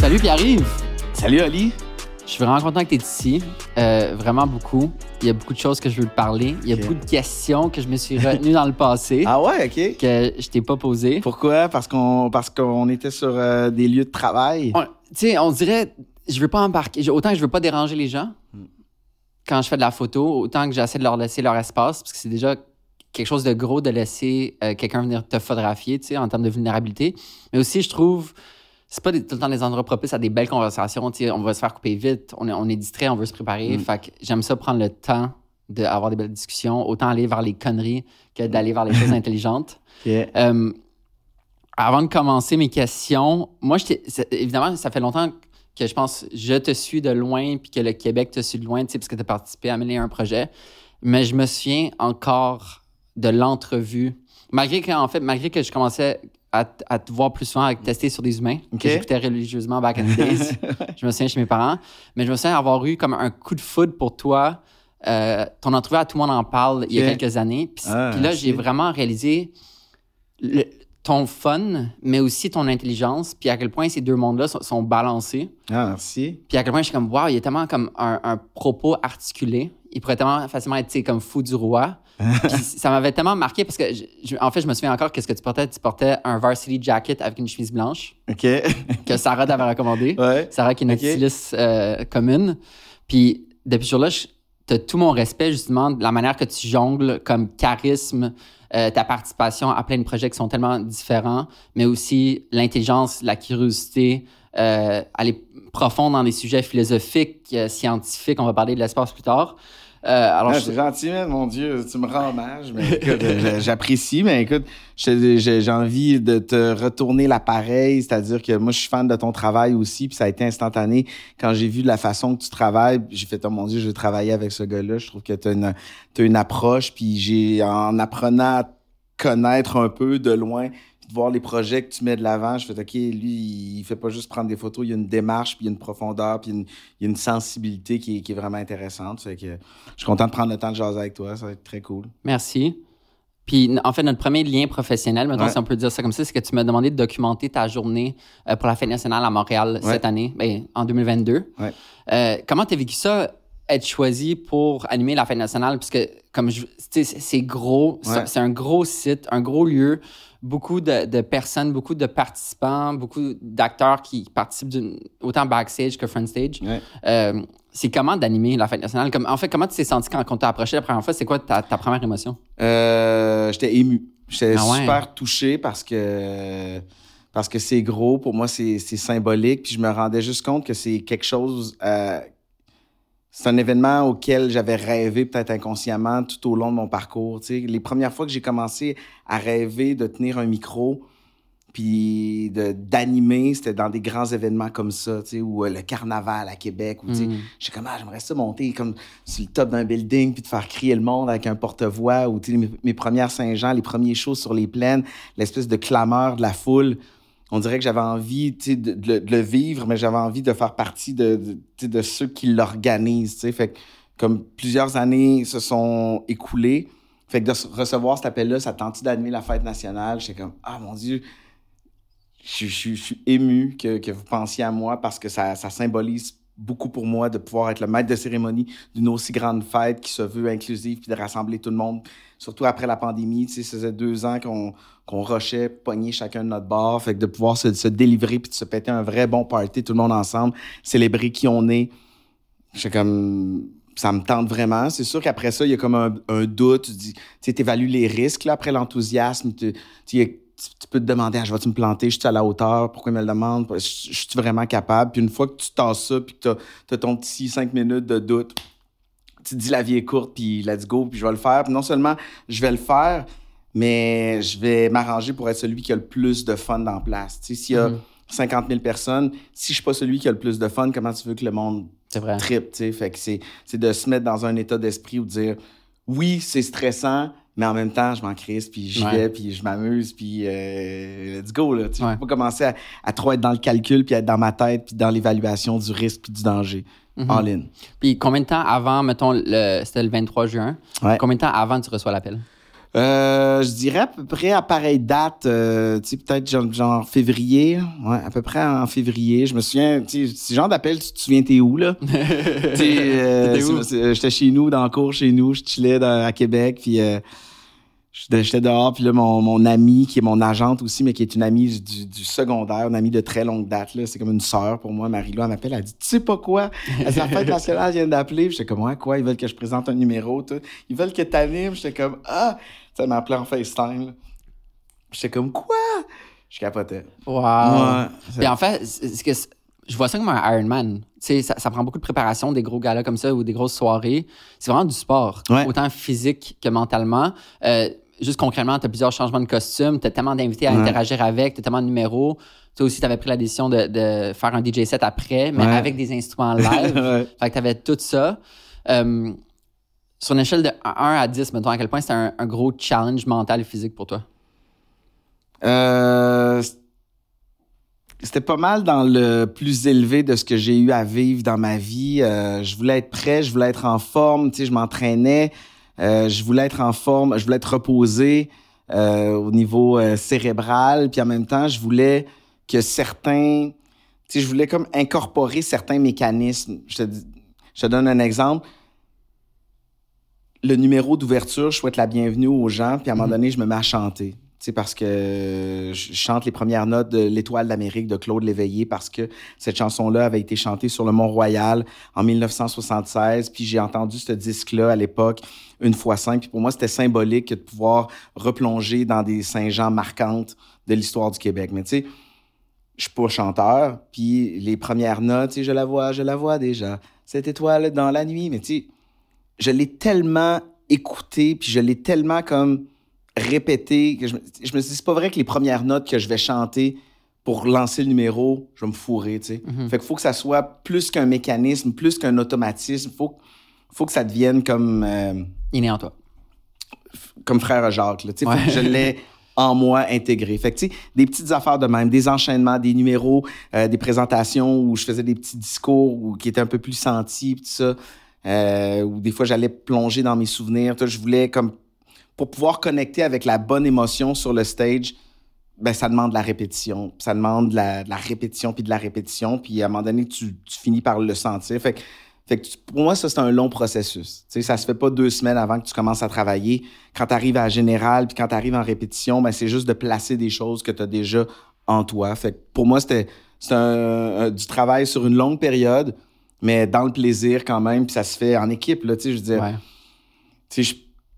Salut Pierre-Yves! Salut Ali! Je suis vraiment content que tu es ici. Euh, vraiment beaucoup. Il y a beaucoup de choses que je veux te parler. Il y a beaucoup de questions que je me suis retenu dans le passé Ah ouais, OK. que je t'ai pas posées. Pourquoi? Parce qu'on parce qu'on était sur euh, des lieux de travail. Tu sais, on dirait, je veux pas embarquer. Autant que je veux pas déranger les gens Hmm. quand je fais de la photo, autant que j'essaie de leur laisser leur espace, parce que c'est déjà quelque chose de gros de laisser euh, quelqu'un venir te photographier, tu sais, en termes de vulnérabilité. Mais aussi, je trouve, c'est pas des- tout le temps des endroits propices à des belles conversations. On va se faire couper vite, on est, on est distrait, on veut se préparer. Mm. Fait que j'aime ça prendre le temps d'avoir des belles discussions, autant aller vers les conneries que d'aller vers les choses intelligentes. Euh, avant de commencer mes questions, moi, évidemment, ça fait longtemps que je pense je te suis de loin puis que le Québec te suit de loin, parce que tu as participé à mener un projet. Mais je me souviens encore de l'entrevue. Malgré que, en fait, malgré que je commençais à, te voir plus souvent, à te tester sur des humains, Ok. que j'écoutais religieusement back in the days. je me souviens chez mes parents. Mais je me souviens avoir eu comme un coup de foudre pour toi. Euh, ton entrevue à Tout le monde en parle il y a quelques années. Puis, Ah, puis là, j'ai vraiment réalisé le- ton fun, mais aussi ton intelligence, puis à quel point ces deux mondes-là sont, sont balancés. Ah, merci. Puis à quel point je suis comme, waouh, il y a tellement comme un, un propos articulé. Il pourrait tellement facilement être, comme fou du roi. Ça m'avait tellement marqué parce que, je- je- en fait, je me souviens encore qu'est-ce que tu portais. Tu portais un varsity jacket avec une chemise blanche OK. que Sarah t'avait recommandé. ouais. Sarah, qui est notre Ok. styliste euh, commune. Puis depuis ce jour-là, tu as tout mon respect, justement, de la manière que tu jongles comme charisme, euh, ta participation à plein de projets qui sont tellement différents, mais aussi l'intelligence, la curiosité, euh, aller profond dans des sujets philosophiques, euh, scientifiques. On va parler de l'espace plus tard. Euh, alors, Ah, je- c'est gentil, man, mon Dieu, tu me rends hommage, mais écoute, euh, j'apprécie, mais écoute, j'ai envie de te retourner l'appareil, c'est-à-dire que moi, je suis fan de ton travail aussi, puis ça a été instantané. Quand j'ai vu la façon que tu travailles, j'ai fait, oh mon Dieu, je vais travailler avec ce gars-là. Je trouve que tu as une, t'as une approche, puis j'ai, en apprenant à connaître un peu de loin, voir les projets que tu mets de l'avant, je fais, OK, lui, il fait pas juste prendre des photos, il y a une démarche, puis il y a une profondeur, puis il y a une, il y a une sensibilité qui est, qui est vraiment intéressante. Fait que je suis content de prendre le temps de jaser avec toi, ça va être très cool. Merci. Puis, en fait, notre premier lien professionnel, maintenant, Ouais. si on peut dire ça comme ça, c'est que tu m'as demandé de documenter ta journée euh, pour la Fête nationale à Montréal Ouais. cette année, ben, en 2022. Ouais. Euh, comment tu as vécu ça, être choisi pour animer la Fête nationale? Parce que, comme je. C'est- gros, c'est un gros site, un gros lieu, beaucoup de, de personnes, beaucoup de participants, beaucoup d'acteurs qui participent autant backstage que front stage. Ouais. Euh, c'est comment d'animer la Fête nationale? Comme, en fait, comment tu t'es senti quand, on t'a approché la première fois? C'est quoi ta, ta première émotion? Euh, j'étais ému. J'étais Ah ouais? super touché parce que parce que c'est gros. Pour moi, c'est c'est symbolique. Puis je me rendais juste compte que c'est quelque chose. euh, c'est un événement auquel j'avais rêvé peut-être inconsciemment tout au long de mon parcours. tu sais. Les premières fois que j'ai commencé à rêver de tenir un micro, puis de- d'animer, c'était dans des grands événements comme ça, tu sais, ou euh, le carnaval à Québec, ou tu sais, Mm. Comme, ah, j'aimerais ça monter comme sur le top d'un building puis de faire crier le monde avec un porte-voix ou tu sais, mes, mes premières Saint-Jean, les premiers shows sur les plaines, l'espèce de clameur de la foule. On dirait que j'avais envie de, le- vivre, mais j'avais envie de faire partie de, ceux qui l'organisent. Fait que, comme plusieurs années se sont écoulées, fait que de recevoir cet appel-là, ça tente d'animer la fête nationale. J'étais comme, ah mon Dieu, je, suis ému que, vous pensiez à moi parce que ça symbolise beaucoup pour moi de pouvoir être le maître de cérémonie d'une aussi grande fête qui se veut inclusive puis de rassembler tout le monde. Surtout après la pandémie, tu sais, ça faisait deux ans qu'on qu'on rushait, pogné chacun de notre bord. Fait que de pouvoir se, se délivrer puis de se péter un vrai bon party, tout le monde ensemble, célébrer qui on est. J'étais comme ça me tente vraiment. C'est sûr qu'après ça, il y a comme un, doute. Tu dis, tu sais, t'évalues les risques après l'enthousiasme. Tu, peux te demander, ah, je vais-tu me planter? Je suis à la hauteur? Pourquoi ils me le demandent? Je, suis vraiment capable? Puis une fois que tu tasses ça, puis que tu as, ton petit cinq minutes de doute, tu te dis la vie est courte, puis let's go, puis je vais le faire. Puis non seulement je vais le faire, mais je vais m'arranger pour être celui qui a le plus de fun dans la place. Tu sais, s'il y a Mhm. 50 000 personnes, si je suis pas celui qui a le plus de fun, comment tu veux que le monde vrai. trip, tu sais? Fait que c'est, c'est de se mettre dans un état d'esprit où dire oui, c'est stressant, mais en même temps, je m'en crisse, puis j'y Ouais. vais, puis je m'amuse, puis euh, let's go, là. Tu Ouais. Pas commencer à, à trop être dans le calcul, puis être dans ma tête, puis dans l'évaluation du risque, puis du danger. Mhm. All in. Puis combien de temps avant, mettons, le, c'était le 23 juin, Ouais. combien de temps avant tu reçois l'appel? Euh, je dirais à peu près à pareille date, euh, tu sais, peut-être genre, genre février. Ouais, à peu près en février. Je me souviens, tu sais, ce genre d'appel, tu te souviens, t'es où, là? Euh, j'étais chez nous, dans le cours chez nous, je chillais dans- à Québec, puis j'étais dehors, puis là, mon, mon amie, qui est mon agente aussi, mais qui est une amie du, du secondaire, une amie de très longue date, là, c'est comme une sœur pour moi, Marie-Lou, elle m'appelle, elle dit, tu sais pas quoi? Elle la fête nationale vient d'appeler, j'étais comme, ouais, quoi? Ils veulent que je présente un numéro, tout. Ils veulent que t'animes, j'étais comme, ah! Ça m'appelait en FaceTime. J'étais comme, quoi? Je capotais. Wow. Ouais. Puis en fait, c'est que je vois ça comme un Ironman. Tu sais, ça, ça prend beaucoup de préparation, des gros galas comme ça ou des grosses soirées. C'est vraiment du sport, Ouais. autant physique que mentalement. Euh, juste concrètement, tu as plusieurs changements de costume, tu as tellement d'invités à Ouais. interagir avec, tu as tellement de numéros. Toi aussi, tu avais pris la décision de, de faire un DJ set après, mais Ouais. avec des instruments live. Fait que tu avais tout ça. Euh, sur une échelle de 1 à 10, mettons, à quel point c'était un, gros challenge mental et physique pour toi? Euh, c'était pas mal dans le plus élevé de ce que j'ai eu à vivre dans ma vie. Euh, je voulais être prêt, je voulais être en forme, tu sais, je m'entraînais, euh, je voulais être en forme, je voulais être reposé au niveau cérébral, puis en même temps, je voulais que certains, tu sais, je voulais comme incorporer certains mécanismes. Je te donne un exemple. Le numéro d'ouverture, je souhaite la bienvenue aux gens, puis à un moment Mhm. donné, je me mets à chanter. Tu sais, parce que je chante les premières notes de L'Étoile d'Amérique de Claude Léveillé parce que cette chanson-là avait été chantée sur le Mont-Royal en 1976. Puis j'ai entendu ce disque-là à l'époque une fois cinq. Puis pour moi, c'était symbolique de pouvoir replonger dans des Saint-Jean marquantes de l'histoire du Québec. Mais tu sais, je suis pas chanteur. Puis les premières notes, je la vois, je la vois déjà. Cette étoile dans la nuit. Mais tu sais, je l'ai tellement écouté, puis je l'ai tellement comme répété que je, me- je me suis dit, c'est pas vrai que les premières notes que je vais chanter pour lancer le numéro, je vais me fourrer, tu sais. Mhm. Fait qu'il faut que ça soit plus qu'un mécanisme, plus qu'un automatisme. Faut, faut que ça devienne comme, euh, Inné en toi. comme frère Jacques, là. Tu sais, faut que je l'ai en moi intégré. Fait que, tu sais, des petites affaires de même, des enchaînements, des numéros, euh, des présentations où je faisais des petits discours ou qui étaient un peu plus sentis, tout ça. Euh, ou des fois, j'allais plonger dans mes souvenirs. Je voulais comme pour pouvoir connecter avec la bonne émotion sur le stage, ben ça demande de la répétition, ça demande de la, répétition puis de la répétition, puis à un moment donné tu, finis par le sentir. Fait que, fait que pour moi ça c'est un long processus. Sais, ça se fait pas deux semaines avant que tu commences à travailler. Quand tu arrives à la générale puis quand tu arrives en répétition, ben c'est juste de placer des choses que tu as déjà en toi. Fait que pour moi c'était c'est un- un- du travail sur une longue période, mais dans le plaisir quand même, puis ça se fait en équipe là, tu sais, je veux dire Ouais. tu sais,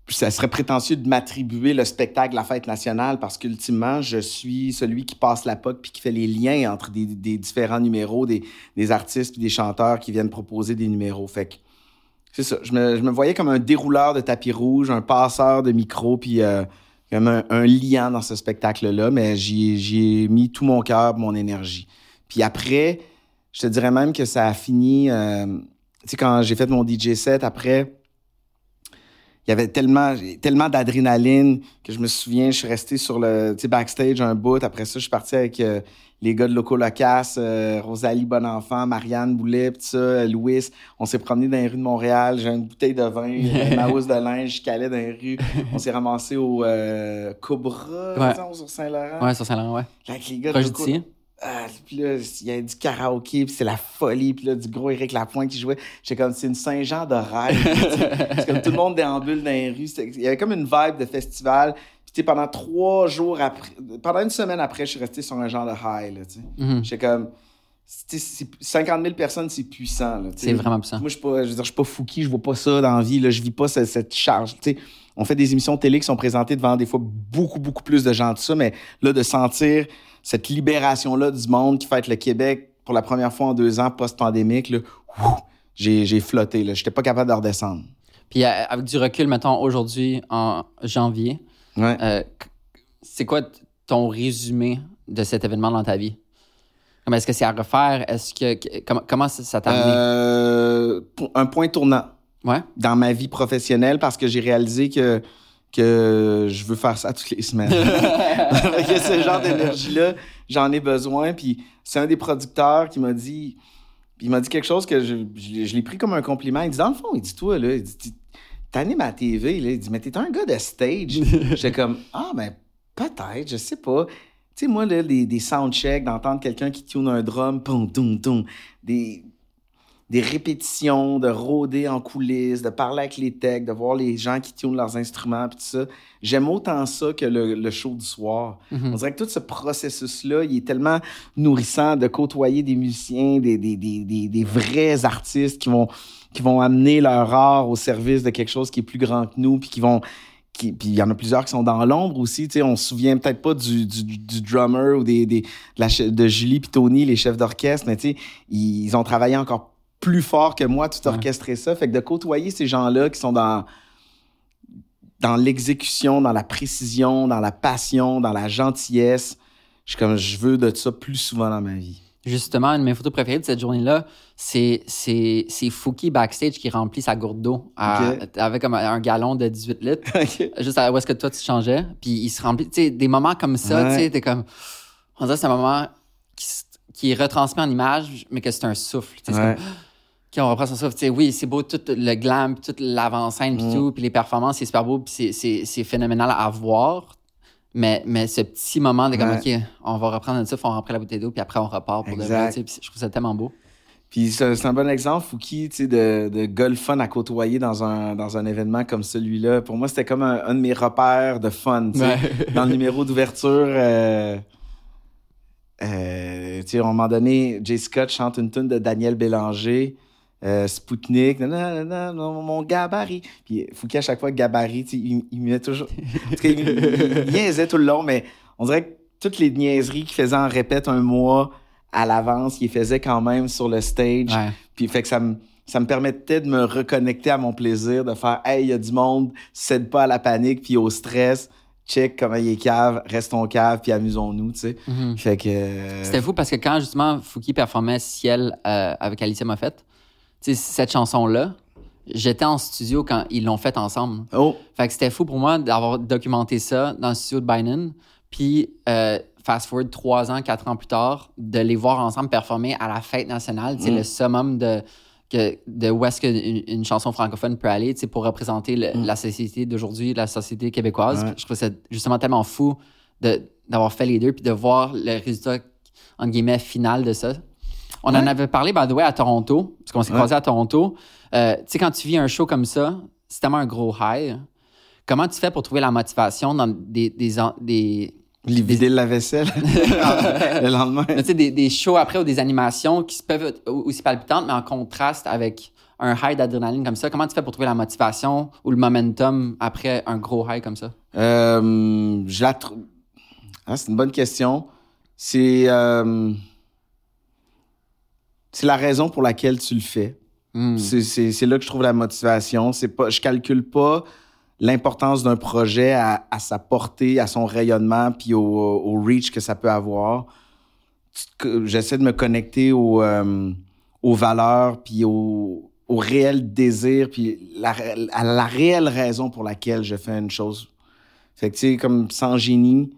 je- ça serait prétentieux de m'attribuer le spectacle la fête nationale parce qu'ultimement, je suis celui qui passe la POC puis qui fait les liens entre des, des différents numéros, des, des artistes puis des chanteurs qui viennent proposer des numéros. Fait que c'est ça. Je me, je me voyais comme un dérouleur de tapis rouge, un passeur de micro puis euh, comme un, un liant dans ce spectacle-là, mais j'y ai- j'y ai mis tout mon cœur, mon énergie. Puis après, je te dirais même que ça a fini. euh, tu sais, quand j'ai fait mon DJ set, après, il y avait tellement, tellement d'adrénaline que je me souviens, je suis resté sur le backstage un bout. Après ça, je suis parti avec euh, les gars de Loco Locas, euh, Rosalie Bonenfant, Marianne Boulet, ça, Louis. On s'est promené dans les rues de Montréal. J'ai une bouteille de vin, ma housse de linge, je calais dans les rues. On s'est ramassé au euh, Cobra, Ouais. disons, sur Saint-Laurent. Ouais, sur Saint-Laurent, ouais. Avec les gars de Loco-. Ah, puis là, il y avait du karaoké, puis c'est la folie, puis là, du gros Éric Lapointe qui jouait. J'étais comme, c'est une Saint-Jean de rêve. c'est comme tout le monde déambule dans les rues. Il y avait comme une vibe de festival. Puis, tu pendant trois jours après, pendant une semaine après, je suis resté sur un genre de high, là, tu sais. Mhm. J'étais comme, tu sais, c'est- 50 000 personnes, c'est puissant, là. C'est vraiment puissant. Moi, je suis pas, je veux dire, je suis pas fouki, je vois pas ça dans la vie, là, je vis pas ce- cette, charge. Tu sais, on fait des émissions de télé qui sont présentées devant des fois beaucoup, beaucoup plus de gens de ça, mais là, de sentir cette libération-là du monde qui fête le Québec pour la première fois en deux ans post-pandémique, j'ai, flotté, là. J'étais pas capable de redescendre. Puis euh, avec du recul, mettons, aujourd'hui, en janvier, Ouais. euh, c'est quoi ton résumé de cet événement dans ta vie? Est-ce que c'est à refaire? Est-ce que, comment, comment ça, t'a amené? Euh, un point tournant. Ouais? dans ma vie professionnelle parce que j'ai réalisé que, que je veux faire ça toutes les semaines. Ce genre d'énergie-là, j'en ai besoin. Puis c'est un des producteurs qui m'a dit, il m'a dit quelque chose que je, je, l'ai- je l'ai pris comme un compliment. Il dit, dans le fond, il dit, toi, là, il dit, t'animes à la TV. Là. Il dit, mais t'es un gars de stage. J'étais comme, ah, ben, peut-être, je sais pas. Tu sais, moi, là, des, des soundchecks, d'entendre quelqu'un qui tune un drum, pum, tum, tum, des, des répétitions, de rôder en coulisses, de parler avec les techs, de voir les gens qui tunent leurs instruments, puis tout ça. J'aime autant ça que le, le show du soir. Mhm. On dirait que tout ce processus-là, il est tellement nourrissant de côtoyer des musiciens, des, des, des, des, des vrais artistes qui vont, qui vont amener leur art au service de quelque chose qui est plus grand que nous, puis qui vont... qui- Puis il y en a plusieurs qui sont dans l'ombre aussi. Tu sais, on se souvient peut-être pas du, du, du drummer ou des, des, de, la de Julie puis Tony, les chefs d'orchestre, mais tu sais, ils ont travaillé encore plus fort que moi, tout Ouais. orchestré ça. Fait que de côtoyer ces gens-là qui sont dans dans l'exécution, dans la précision, dans la passion, dans la gentillesse. Je suis comme, je veux de ça plus souvent dans ma vie. Justement, une de mes photos préférées de cette journée-là, c'est, c'est, c'est Fouki backstage qui remplit sa gourde d'eau à- avec comme un, gallon de 18 litres. juste à où est-ce que toi tu changeais. Puis il se remplit, tu sais, des moments comme ça, Ouais. tu sais, t'es comme. On dirait que c'est un moment qui, qui est retransmis en image, mais que c'est un souffle. c'est Ouais. comme, OK, on reprend son souffle. Oui, c'est beau, tout le glam, toute l'avant-scène, puis Mm. tout, puis les performances, c'est super beau, puis c'est- c'est c'est phénoménal à voir. Mais, mais ce petit moment de comme, Ouais. OK, on va reprendre notre souffle, on reprend la bouteille d'eau, puis après on repart pour de Exact. vrai. tu sais, puis Je trouve ça tellement beau. Puis c'est un bon exemple, Fouki, tu sais, de, de le fun à côtoyer dans un, dans un événement comme celui-là. Pour moi, c'était comme un, un de mes repères de fun, tu sais. Dans le numéro d'ouverture, euh, euh, tu sais, à un moment donné, Jay Scott chante une tune de Daniel Bélanger, euh, Spoutnik, nanana, mon gabarit. Puis Fouki, à chaque fois, gabarit, il, il met toujours. En tout cas, il, il- il niaisait tout le long, mais on dirait que toutes les niaiseries qu'il faisait en répète un mois à l'avance, il faisait quand même sur le stage. Ouais. Puis fait que ça me, ça me permettait de me reconnecter à mon plaisir, de faire Hey, il y a du monde, cède pas à la panique puis au stress, check comment il est cave, restons cave puis amusons-nous, tu sais. Mhm. Fait que. euh, C'était fou parce que quand justement Fouki performait Ciel euh, avec Alicia Moffett, tu sais, cette chanson-là, j'étais en studio quand ils l'ont faite ensemble. Oh, Fait que c'était fou pour moi d'avoir documenté ça dans le studio de Bynum. Puis, euh, fast forward trois ans, quatre ans plus tard, de les voir ensemble performer à la fête nationale. C'est Mm. le summum de, que, de où est-ce qu'une une chanson francophone peut aller pour représenter le- Mm. la société d'aujourd'hui, la société québécoise. Ouais. Je trouve ça justement tellement fou d'avoir fait les deux puis de voir le résultat, entre guillemets, final de ça. On en avait parlé, by the way, à Toronto, parce qu'on s'est Ouais. croisés à Toronto. Euh, tu sais, quand tu vis un show comme ça, c'est tellement un gros high. Comment tu fais pour trouver la motivation dans des, des, des, vider la vaisselle le lendemain. tu sais, des, des shows après ou des animations qui peuvent être aussi palpitantes, mais en contraste avec un high d'adrénaline comme ça? Comment tu fais pour trouver la motivation ou le momentum après un gros high comme ça? Euh, je la trou- Ah, c'est une bonne question. C'est. euh, C'est la raison pour laquelle tu le fais. Hmm. C'est- là que je trouve la motivation. C'est pas, je calcule pas l'importance d'un projet à, à sa portée, à son rayonnement, puis au, au reach que ça peut avoir. J'essaie de me connecter au, euh, aux valeurs, puis au, au réel désir, puis la, à la réelle raison pour laquelle je fais une chose. Fait que, tu sais, comme sans génie,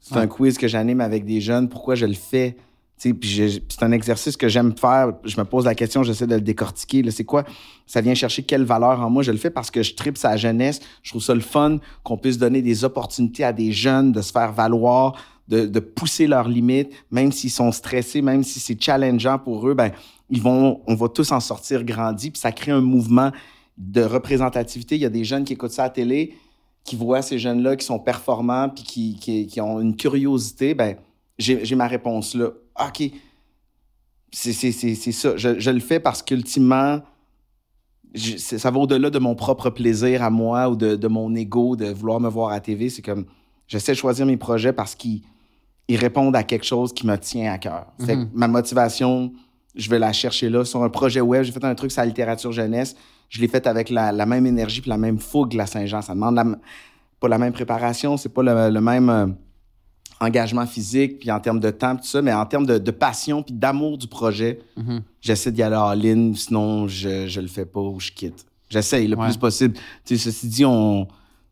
c'est Ouais. un quiz que j'anime avec des jeunes. Pourquoi je le fais? Puis c'est un exercice que j'aime faire. Je me pose la question, j'essaie de le décortiquer. C'est quoi? Ça vient chercher quelle valeur en moi? Je le fais parce que je tripe sa jeunesse. Je trouve ça le fun qu'on puisse donner des opportunités à des jeunes de se faire valoir, de, pousser leurs limites, même s'ils sont stressés, même si c'est challengeant pour eux, ben, ils vont, on va tous en sortir grandis. Puis ça crée un mouvement de représentativité. Il y a des jeunes qui écoutent ça à la télé, qui voient ces jeunes-là qui sont performants puis qui, qui, qui ont une curiosité. Ben, j'ai ma réponse là. OK. C'est ça. Je, je le fais parce qu'ultimement, ça va au-delà de mon propre plaisir à moi ou de, de mon ego de vouloir me voir à TV. C'est comme, j'essaie de choisir mes projets parce qu'ils ils répondent à quelque chose qui me tient à cœur. Mhm. ma motivation, je vais la chercher là. Sur un projet web, j'ai fait un truc sur la littérature jeunesse. Je l'ai fait avec la, la même énergie puis la même fougue la Saint-Jean. Ça demande la pas la même préparation, c'est pas le, le même euh, engagement physique puis en termes de temps tout ça, mais en termes de, de passion puis d'amour du projet, Mhm. j'essaie d'y aller en ligne, sinon je, je le fais pas ou je quitte. J'essaye le Ouais. plus possible. Tu sais, ceci dit, on,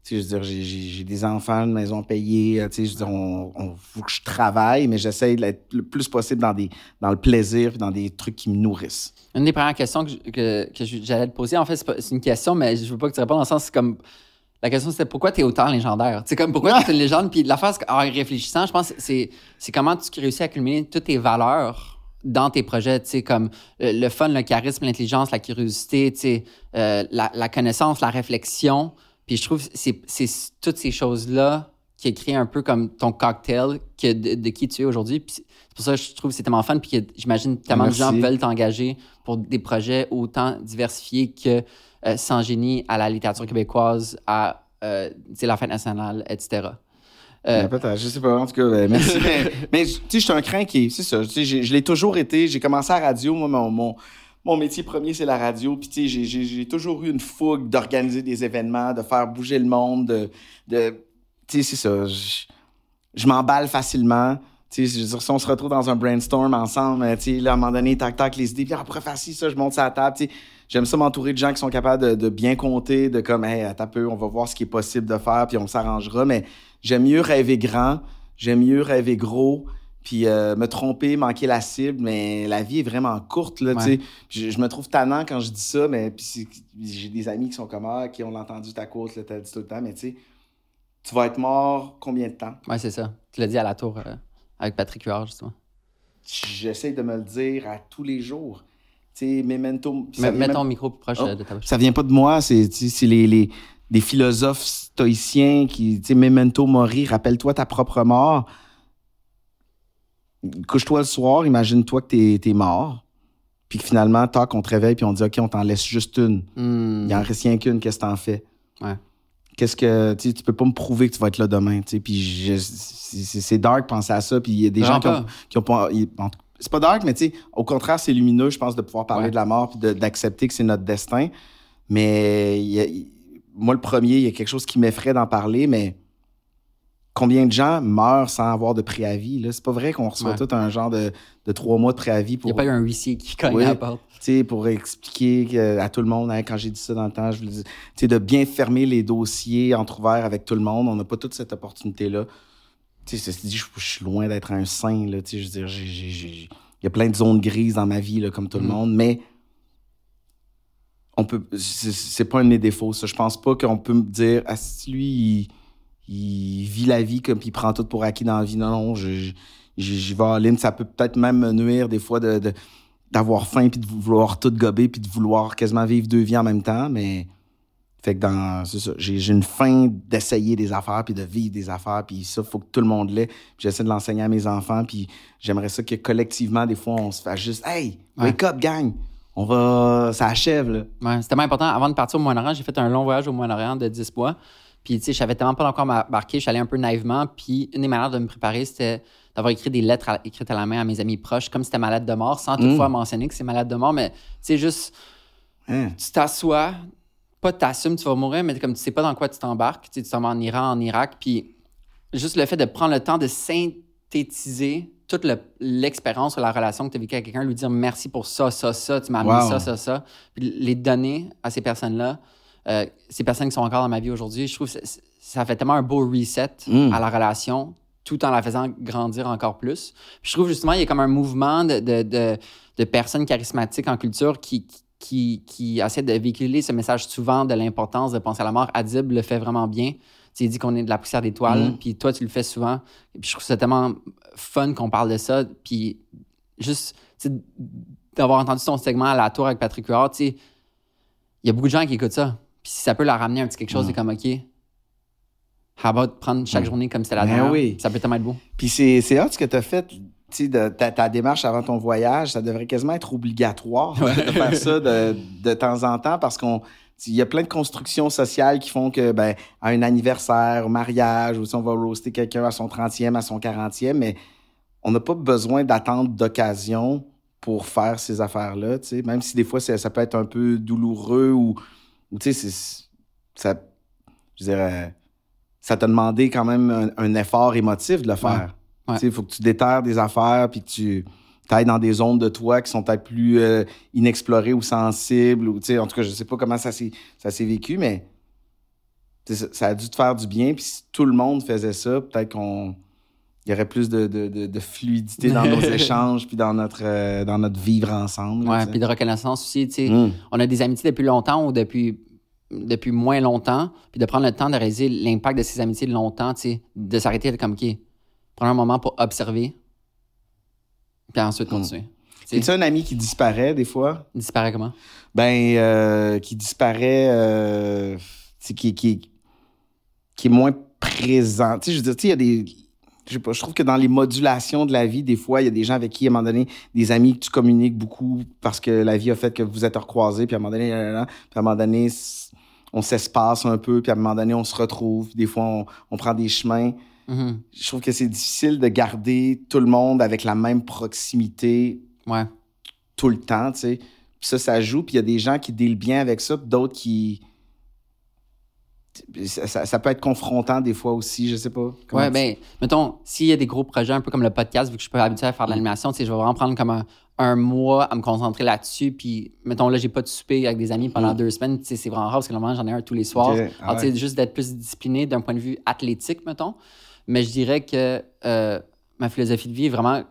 Tu sais, je veux dire, j'ai- des enfants, une maison payée. euh, Tu sais, je veux dire, on, on- faut que je travaille, mais j'essaye d'être le plus possible dans, des, dans le plaisir puis dans des trucs qui me nourrissent. Une des premières questions que, que, j'allais te poser, en fait, c'est une question, mais je veux pas que tu répondes dans le sens, c'est comme. La question, c'était pourquoi tu es autant légendaire? C'est comme pourquoi tu es une légende? Puis la phase, en réfléchissant, je pense c'est, c'est comment tu réussis à culminer toutes tes valeurs dans tes projets, tu sais, comme euh, le fun, le charisme, l'intelligence, la curiosité, tu sais, euh, la, la connaissance, la réflexion. Puis je trouve que c'est, toutes ces choses-là qui créé un peu comme ton cocktail que de, de qui tu es aujourd'hui. C'est pour ça que je trouve que c'est tellement fun. Puis que j'imagine tellement de gens veulent t'engager pour des projets autant diversifiés que euh, sans génie à la littérature québécoise, à euh, la fête nationale, etc. Euh, Peut-être, je sais pas. En tout cas, euh, merci. mais, mais, tu sais, je suis un craint qui. C'est ça. Tu sais, j'ai- je l'ai toujours été. J'ai commencé à la radio. Moi, mon, mon, mon métier premier, c'est la radio. Puis, tu sais, j'ai- toujours eu une fougue d'organiser des événements, de faire bouger le monde. De, de- tu sais, c'est ça. Je, je m'emballe facilement. Tu sais, je veux dire, si on se retrouve dans un brainstorm ensemble, tu sais, là, à un moment donné, tac, tac, les idées, puis ah, on pourrait faire ci, ça, je monte sur la table, tu sais. J'aime ça m'entourer de gens qui sont capables de, de bien compter, de comme, hey, attends un peu, on va voir ce qui est possible de faire, puis on s'arrangera. Mais j'aime mieux rêver grand, j'aime mieux rêver gros, puis euh, me tromper, manquer la cible, mais la vie est vraiment courte, là, tu Ouais. sais. Je, je me trouve tannant quand je dis ça, mais puis j'ai des amis qui sont comme, ah, qui ont entendu ta côte, là, t'as dit tout le temps, mais tu sais, tu vas être mort combien de temps? ouais, c'est ça. Tu l'as dit à la tour euh, avec Patrick Huard, justement. J'essaie de me le dire à tous les jours. Sais, memento. ça mets même- ton micro plus proche Oh, de ta bouche. Ça vient pas de moi, c'est les, les des philosophes stoïciens qui, tu sais, memento mori, rappelle-toi ta propre mort. Couche-toi le soir, imagine-toi que t'es es mort. Puis que finalement, tac, on te réveille, puis on dit, OK, on t'en laisse juste une. Hmm. Il en reste rien qu'une, qu'est-ce que t'en fais? Ouais. Qu'est-ce que. Tu peux pas me prouver que tu vas être là demain. Tu sais, puis c'est dark penser à ça. Puis il y a des gens qui ont, pas. qui ont pas. C'est pas dark, mais tu sais, au contraire, c'est lumineux, je pense, de pouvoir parler Ouais. de la mort puis de- d'accepter que c'est notre destin. Mais il y a- il- moi, le premier, il y a quelque chose qui m'effraie d'en parler, mais combien de gens meurent sans avoir de préavis? là? C'est pas vrai qu'on reçoit Ouais. tout un genre de, de trois mois de préavis Il pour n'y a pas eu un huissier qui cogne Oui. à la porte. pour expliquer que- à tout le monde, hein, quand j'ai dit ça dans le temps, je voulais dire, de bien fermer les dossiers entrouverts avec tout le monde. On n'a pas toute cette opportunité-là. Tu sais, ceci dit, je, je suis loin d'être un saint, là, tu sais, je veux dire, j'ai- il y a plein de zones grises dans ma vie, là, comme tout le Mhm. monde, mais on peut, c'est pas un de mes défauts, ça. Je pense pas qu'on peut me dire, ah, si lui, il, il vit la vie comme il prend tout pour acquis dans la vie. Non, non, je, vais en ligne. Ça peut peut-être même me nuire des fois de, de- d'avoir faim puis de vouloir tout gober puis de vouloir quasiment vivre deux vies en même temps, mais fait que dans c'est ça, j'ai, j'ai une faim d'essayer des affaires puis de vivre des affaires puis ça faut que tout le monde l'ait. Puis j'essaie de l'enseigner à mes enfants puis j'aimerais ça que collectivement des fois on se fasse juste hey, wake up gang. On va ça achève là. Ouais, c'est tellement important. Avant de partir au Moyen-Orient, j'ai fait un long voyage au Moyen-Orient de 10 mois. Puis, tu sais, je savais tellement pas encore m'embarquer. Je suis allé un peu naïvement. Puis, une des manières de me préparer, c'était d'avoir écrit des lettres à- écrites à la main à mes amis proches, comme si c'était malade de mort, sans toutefois mentionner que c'est malade de mort. Mais, tu sais, juste, Hein? tu t'assois, pas t'assumes, tu vas mourir, mais comme tu sais pas dans quoi tu t'embarques. Tu t'en vas en Iran, en Irak. Puis, juste le fait de prendre le temps de synthétiser toute le- l'expérience ou la relation que tu as vécue avec quelqu'un, lui dire merci pour ça, ça, ça, tu m'as amené Wow. ça, ça, ça, puis les donner à ces personnes-là, euh, ces personnes qui sont encore dans ma vie aujourd'hui, je trouve que ça fait tellement un beau reset Mm. à la relation tout en la faisant grandir encore plus. Puis je trouve justement, il y a comme un mouvement de, de, de, de personnes charismatiques en culture qui, qui, qui essaient de véhiculer ce message souvent de l'importance de penser à la mort. Adib le fait vraiment bien. Tu dit qu'on est de la poussière d'étoiles, Mm. puis toi, tu le fais souvent. Puis je trouve ça tellement fun qu'on parle de ça. Puis juste, d'avoir entendu ton segment à la tour avec Patrick Huard, tu sais, il y a beaucoup de gens qui écoutent ça. Puis si ça peut leur ramener un petit quelque chose, c'est comme, OK, how about prendre chaque Mm. journée comme c'était la Ben dernière? oui. Ça peut tellement être beau. Puis c'est c'est hot ce que tu as fait. De ta, ta démarche avant ton voyage, ça devrait quasiment être obligatoire de faire ça de, de temps en temps parce qu'on il y a plein de constructions sociales qui font que ben à un anniversaire, au mariage, ou si on va roaster quelqu'un à son 30e, à son 40e, mais on n'a pas besoin d'attendre d'occasion pour faire ces affaires-là, tu sais, même si des fois ça, ça peut être un peu douloureux ou, ou tu sais, ça, je dirais, ça t'a demandé quand même un, un effort émotif de le faire. Ouais. Il faut que tu déterres des affaires puis que tu ailles dans des zones de toi qui sont peut-être plus euh, inexplorées ou sensibles. Ou, en tout cas, je sais pas comment ça s'est vécu, mais ça, ça a dû te faire du bien. Puis si tout le monde faisait ça, peut-être qu'on il y aurait plus de, de, de, de fluidité dans nos échanges puis dans notre euh, dans notre vivre ensemble. Ouais, puis de reconnaissance aussi, tu sais. Mm. On a des amitiés depuis longtemps ou depuis, depuis moins longtemps, puis de prendre le temps de réaliser l'impact de ces amitiés de longtemps, tu sais, de s'arrêter comme, OK, prendre un moment pour observer, puis ensuite Mm. continuer. Sais, un ami qui disparaît des fois? disparaît comment? Ben, euh, qui disparaît, euh, qui, qui, qui est moins présent. Tu sais, je veux dire, tu sais, il y a des. Je sais pas, je trouve que dans les modulations de la vie, des fois, il y a des gens avec qui, à un moment donné, des amis que tu communiques beaucoup parce que la vie a fait que vous êtes recroisés, puis à un moment donné, là, là, là, puis à un moment donné, on s'espace un peu, puis à un moment donné, on se retrouve. Puis des fois, on, on prend des chemins. Mhm. Je trouve que c'est difficile de garder tout le monde avec la même proximité Ouais. tout le temps, tu sais. Puis ça, ça joue. Puis il y a des gens qui dealent bien avec ça, puis d'autres qui... Ça, ça- ça peut être confrontant des fois aussi, je sais pas. Tu- ben, mettons, s'il y a des gros projets, un peu comme le podcast, vu que je suis pas habitué à faire de Mm. l'animation, tu sais, je vais vraiment prendre comme un, un mois à me concentrer là-dessus. Puis, mettons, là, j'ai pas de souper avec des amis pendant Mm. deux semaines. Tu sais, c'est vraiment rare parce que normalement, j'en ai un tous les soirs. Ok, Alors, ah tu sais, ouais. juste d'être plus discipliné d'un point de vue athlétique, mettons. Mais je dirais que euh, ma philosophie de vie vraiment.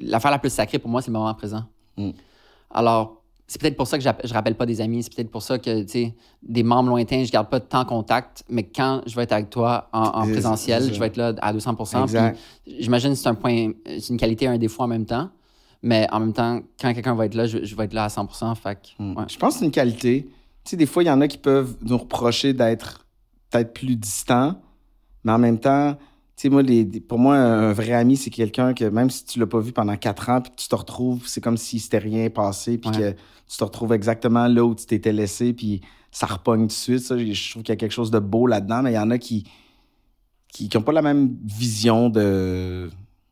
L'affaire la plus sacrée pour moi, c'est le moment présent. Mm. Alors, c'est peut-être pour ça que je rappelle pas des amis. C'est peut-être pour ça que, tu sais, des membres lointains, je garde pas tant contact. Mais quand je vais être avec toi en, présentiel, je vais être là à 200 Exact. Puis J'imagine que c'est un point, c'est une qualité et un défaut en même temps. Mais en même temps, quand quelqu'un va être là, je, je vais être là à 100 Fait Hmm. ouais. Je pense que c'est une qualité. Tu sais, des fois, il y en a qui peuvent nous reprocher d'être peut-être plus distants, mais en même temps, tu sais, moi, les, pour moi, un vrai ami, c'est quelqu'un que même si tu l'as pas vu pendant quatre ans, puis tu te retrouves, c'est comme si s'était rien passé, puis Ouais. que tu te retrouves exactement là où tu t'étais laissé, puis ça repogne tout de suite. Ça, je trouve qu'il y a quelque chose de beau là-dedans, mais il y en a qui qui n'ont pas la même vision de,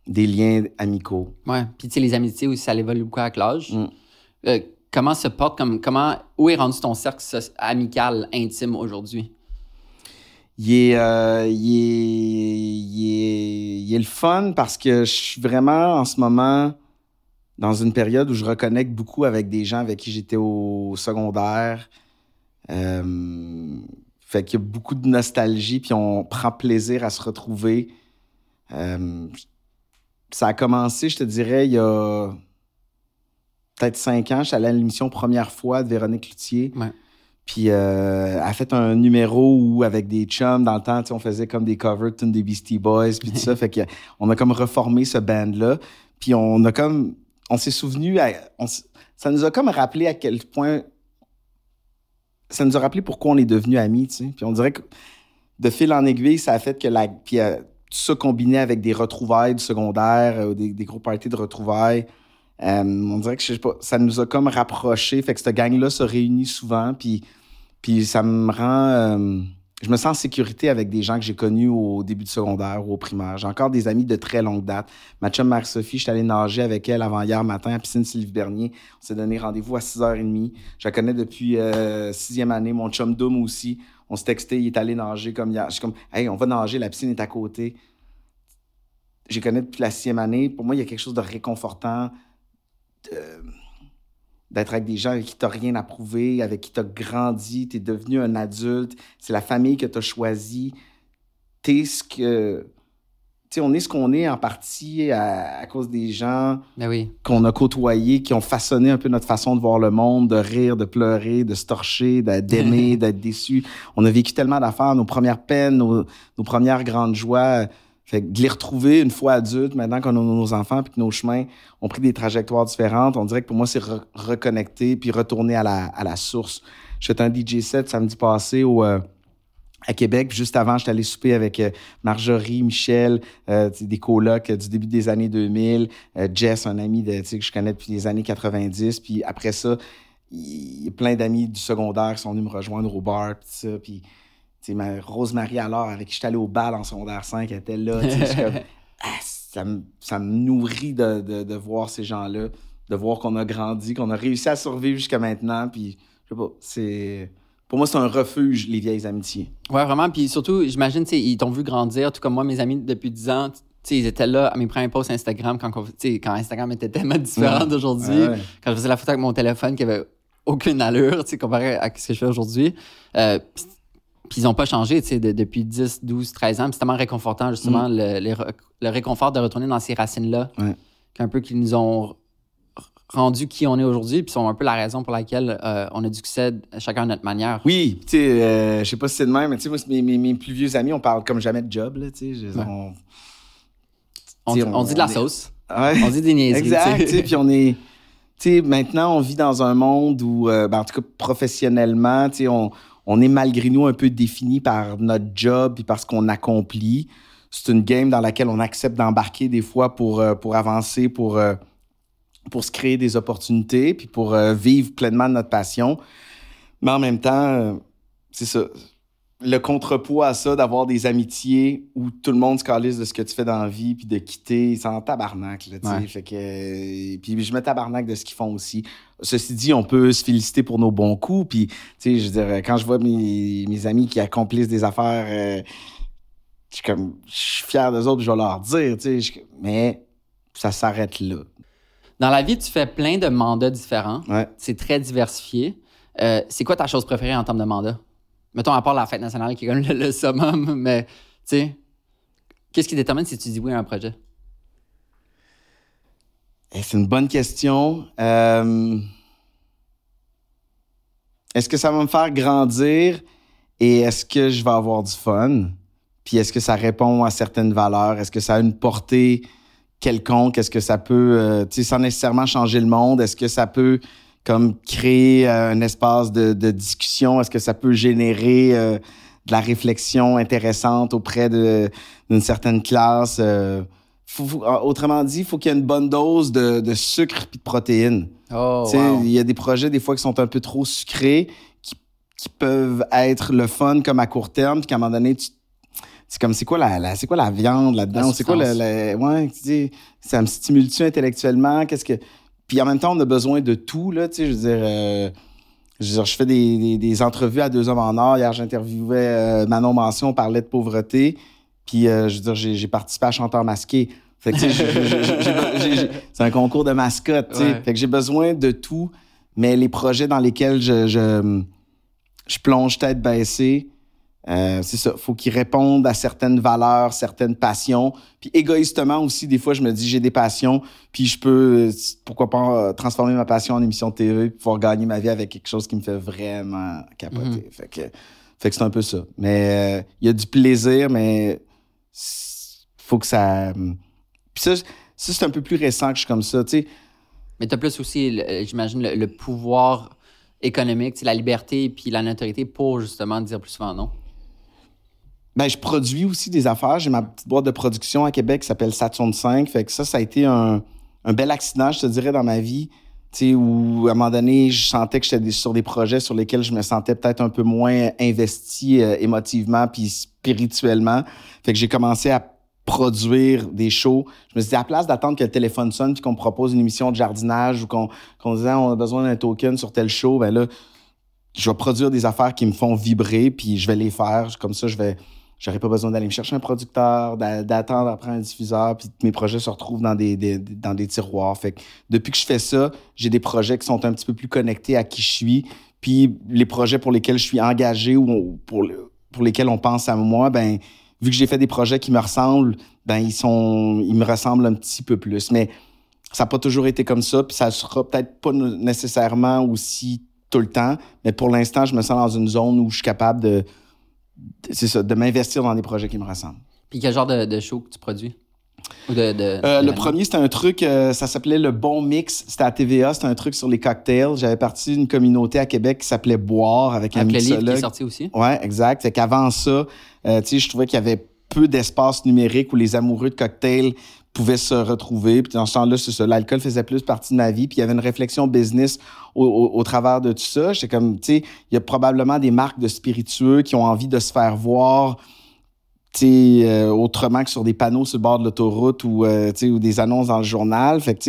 des liens amicaux. Ouais. Puis, tu sais, les amitiés aussi, ça évolue beaucoup avec l'âge. Mm. Euh, comment se porte, comme, comment, où est rendu ton cercle amical intime aujourd'hui? Il est, euh, il, est, il, est, le fun parce que je suis vraiment en ce moment dans une période où je reconnecte beaucoup avec des gens avec qui j'étais au secondaire. Euh, fait qu'il y a beaucoup de nostalgie, puis on prend plaisir à se retrouver. Euh, ça a commencé, je te dirais, il y a peut-être cinq ans. Je suis allé à l'émission première fois de Véronique Cloutier. Ouais. Puis euh, elle a fait un numéro où, avec des chums, dans le temps, on faisait comme des covers de des Beastie Boys, puis tout ça. Fait que on a comme reformé ce band-là. Puis on a comme... On s'est souvenu... à- on ça nous a comme rappelé à quel point... Ça nous a rappelé pourquoi on est devenus amis, tu sais. Puis on dirait que de fil en aiguille, ça a fait que la... Puis euh, tout ça combiné avec des retrouvailles du secondaire, euh, des, des gros parties de retrouvailles. Euh, on dirait que je sais pas, ça nous a comme rapprochés. Fait que cette gang-là se réunit souvent. Puis, puis ça me rend. euh, je me sens en sécurité avec des gens que j'ai connus au début du secondaire ou au primaire. J'ai encore des amis de très longue date. Ma chum Marie-Sophie, je suis allé nager avec elle avant hier matin à piscine Sylvie Bernier. On s'est donné rendez-vous à 6h30. Je la connais depuis euh, sixième année. Mon chum Doom aussi. On s'est texté, il est allé nager comme hier. Je suis comme, hey, on va nager, la piscine est à côté. Je les connais depuis la sixième année. Pour moi, il y a quelque chose de réconfortant de- d'être avec des gens avec qui tu n'as rien à prouver, avec qui tu as grandi, tu es devenu un adulte, c'est la famille que tu as choisie. Tu ce que. Tu sais, on est ce qu'on est en partie à, à cause des gens Ben oui. qu'on a côtoyés, qui ont façonné un peu notre façon de voir le monde, de rire, de pleurer, de se torcher, d'aimer, d'être déçu. On a vécu tellement d'affaires, nos premières peines, nos, nos premières grandes joies. Fait que de les retrouver une fois adultes, maintenant qu'on a nos enfants, puis que nos chemins ont pris des trajectoires différentes, on dirait que pour moi, c'est re- reconnecter puis retourner à la, à la source. J'étais un DJ set samedi passé au, euh, à Québec. Juste avant, j'étais allé souper avec euh, Marjorie, Michel, euh, des colocs euh, du début des années 2000. euh, Jess, un ami de, que je connais depuis les années 90. Puis après ça, il y a plein d'amis du secondaire qui sont venus me rejoindre au bar, puis ça. Puis, ma Rosemary, alors, avec qui j'étais allé au bal en secondaire 5, elle était là. suis comme, ah, ça, me, ça me nourrit de, de, de voir ces gens-là, de voir qu'on a grandi, qu'on a réussi à survivre jusqu'à maintenant. Puis, je sais pas, c'est... Pour moi, c'est un refuge, les vieilles amitiés. Ouais, vraiment. Puis surtout, j'imagine, ils t'ont vu grandir, tout comme moi, mes amis depuis 10 ans. Ils étaient là à mes premiers posts Instagram quand, quand Instagram était tellement différent Ouais. d'aujourd'hui. Ouais, ouais. Quand je faisais la photo avec mon téléphone qui avait aucune allure, tu sais, comparé à ce que je fais aujourd'hui. Euh, puis ils n'ont pas changé, tu sais, depuis 10, 12, 13 ans. C'est tellement réconfortant, justement, le, le, réconfort de retourner dans ces racines-là. Qu'un peu qui nous ont rendu qui on est aujourd'hui, puis sont un peu la raison pour laquelle euh, on a du succès chacun à notre manière. Oui, tu sais, euh, je sais pas si c'est de même, mais tu sais, moi, mes, mes, mes, plus vieux amis, on parle comme jamais de job, là, tu sais. On, on, dit de la sauce. On dit des niaiseries. Exact, tu sais, puis on est... Tu sais, maintenant, on vit dans un monde où, euh, ben, en tout cas, professionnellement, tu sais, on, on est malgré nous un peu défini par notre job et par ce qu'on accomplit. C'est une game dans laquelle on accepte d'embarquer des fois pour, pour avancer, pour pour se créer des opportunités, puis pour euh, vivre pleinement notre passion. Mais en même temps, euh, c'est ça. Le contrepoids à ça, d'avoir des amitiés où tout le monde se calise de ce que tu fais dans la vie, puis de quitter, c'est en tabarnak, là. Fait que, euh, puis je me tabarnak de ce qu'ils font aussi. Ceci dit, on peut se féliciter pour nos bons coups, puis, tu sais, je veux dire, quand je vois mes, mes amis qui accomplissent des affaires, je suis comme, je suis fier d'eux autres, je vais leur dire, tu sais, mais ça s'arrête là. Dans la vie, tu fais plein de mandats différents. C'est très diversifié. Euh, c'est quoi ta chose préférée en termes de mandat? Mettons, à part la fête nationale qui est comme le, summum, mais tu sais, qu'est-ce qui détermine si tu dis oui à un projet? Eh, c'est une bonne question. Euh, est-ce que ça va me faire grandir et est-ce que je vais avoir du fun? Puis est-ce que ça répond à certaines valeurs? Est-ce que ça a une portée quelconque? Est-ce que ça peut, euh, tu sais, sans nécessairement changer le monde, est-ce que ça peut comme créer euh, un espace de, discussion? Est-ce que ça peut générer euh, de la réflexion intéressante auprès d'une certaine classe? autrement dit, il faut qu'il y ait une bonne dose de, sucre et de protéines. Oh, Il y a des projets, des fois, qui sont un peu trop sucrés, qui, qui peuvent être le fun comme à court terme, puis qu'à un moment donné, tu c'est comme c'est quoi la, c'est quoi la viande là-dedans? C'est quoi le, ouais tu dis ça me stimule-tu intellectuellement? Qu'est-ce que puis en même temps on a besoin de tout là tu sais je veux dire euh, je, je fais des, des, entrevues à deux hommes en or. Hier j'interviewais euh, Manon Mention on parlait de pauvreté. Puis euh, je veux dire j'ai participé à chanteur masqué. Fait que c'est un concours de mascotte tu sais. Fait que j'ai besoin de tout mais les projets dans lesquels je je, je plonge tête baissée euh, c'est ça, faut qu'ils répondent à certaines valeurs, certaines passions. Puis égoïstement aussi, des fois, je me dis j'ai des passions, puis je peux, pourquoi pas, euh, transformer ma passion en émission de TV, pour pouvoir gagner ma vie avec quelque chose qui me fait vraiment capoter. Mhm. Fait que, fait que c'est un peu ça. Mais euh, il y a du plaisir, mais faut que ça. Puis ça, c'est un peu plus récent que je suis comme ça, tu sais. Mais t'as plus aussi, j'imagine, le, pouvoir économique, la liberté puis la notoriété pour justement dire plus souvent non. Ben, je produis aussi des affaires. J'ai ma petite boîte de production à Québec qui s'appelle Saturn 5. Fait que ça, ça a été un, un bel accident, je te dirais, dans ma vie. Tu sais, où à un moment donné, je sentais que j'étais sur des projets sur lesquels je me sentais peut-être un peu moins investi euh, émotivement puis spirituellement. Fait que j'ai commencé à produire des shows. Je me suis dit, à la place d'attendre que le téléphone sonne puis qu'on me propose une émission de jardinage ou qu'on qu'on disait on a besoin d'un token sur tel show, ben là, je vais produire des affaires qui me font vibrer puis je vais les faire. Comme ça, je vais J'aurais pas besoin d'aller me chercher un producteur, d'attendre après un diffuseur, puis mes projets se retrouvent dans des, dans des tiroirs. Fait depuis que je fais ça, j'ai des projets qui sont un petit peu plus connectés à qui je suis. Puis les projets pour lesquels je suis engagé ou pour, pour lesquels on pense à moi, ben vu que j'ai fait des projets qui me ressemblent, ben ils sont ils me ressemblent un petit peu plus. Mais ça n'a pas toujours été comme ça, puis ça sera peut-être pas nécessairement aussi tout le temps. Mais pour l'instant, je me sens dans une zone où je suis capable de c'est ça, de m'investir dans des projets qui me ressemblent. Puis quel genre de, show que tu produis? Euh, le premier, c'était un truc, euh, ça s'appelait Le Bon Mix. C'était à TVA, c'était un truc sur les cocktails. J'avais parti d'une communauté à Québec qui s'appelait Boire avec un avec mixologue. Le livre qui est sorti aussi? Ouais, exact. Fait qu'avant ça, euh, tu sais, je trouvais qu'il y avait peu d'espace numérique où les amoureux de cocktails pouvaient se retrouver. Puis dans ce temps-là, c'est ça, l'alcool faisait plus partie de ma vie. Puis il y avait une réflexion business au, travers de tout ça. J'étais comme, tu sais, il y a probablement des marques de spiritueux qui ont envie de se faire voir, euh, autrement que sur des panneaux sur le bord de l'autoroute ou, euh, ou des annonces dans le journal. Fait que,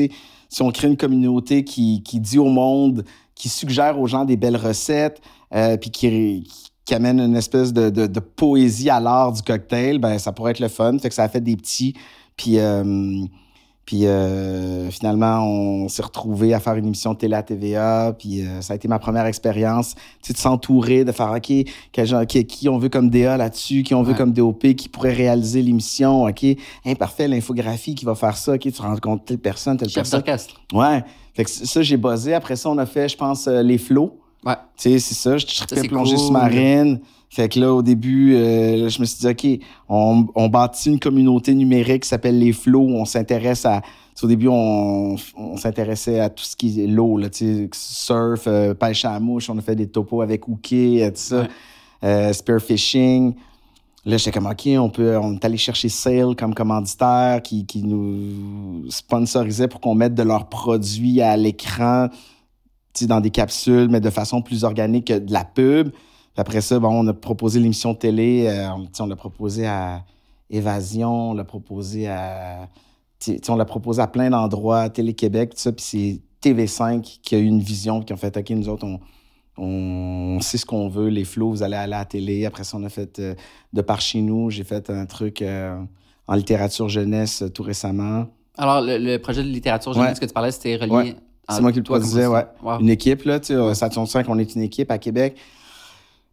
si on crée une communauté qui, qui dit au monde, qui suggère aux gens des belles recettes, euh, puis qui, qui amène une espèce de, de, de poésie à l'art du cocktail, ben ça pourrait être le fun. Fait que ça a fait des petits puis, euh, Puis euh, finalement, on s'est retrouvés à faire une émission de télé à TVA. Puis euh, ça a été ma première expérience, tu sais, de s'entourer, de faire OK, quel qui, qui on veut comme DA là-dessus, qui on veut comme DOP, qui pourrait réaliser l'émission. OK, hein, parfait, l'infographie qui va faire ça. OK, tu rencontres telle personne, telle Chef personne. d'orchestre. Ouais. Fait que ça, j'ai buzzé. Après ça, on a fait, je pense, les flots. Ouais. Tu sais, c'est ça. Je c'est plongée cool. sous-marine. Fait que là, au début, euh, là, je me suis dit, OK, on, on bâtit une communauté numérique qui s'appelle les flots. On s'intéresse à. Au début, on, on s'intéressait à tout ce qui est l'eau, surf, euh, pêche à la mouche. On a fait des topos avec euh, tout ça. Ouais. Euh, spearfishing. Là, j'étais comme, OK, on peut, on est allé chercher Sale comme commanditaire qui, qui nous sponsorisait pour qu'on mette de leurs produits à l'écran, dans des capsules, mais de façon plus organique que de la pub. Après ça, bon, on a proposé l'émission de télé, euh, on, l'a proposé à Évasion, on l'a proposé à, on l'a proposé à plein d'endroits, Télé-Québec, tout ça, puis c'est TV5 qui a eu une vision, qui ont fait, OK, nous autres, on, on sait ce qu'on veut, les flots, vous allez aller à la télé. Après ça, on a fait euh, de par chez nous. J'ai fait un truc euh, en littérature jeunesse tout récemment. Alors, le, le projet de littérature Ouais. jeunesse que tu parlais, c'était relié. Ouais. à C'est moi qui le produisais, ouais. Wow. Une équipe, là, tu sais, Saturn 5, on est une équipe à Québec.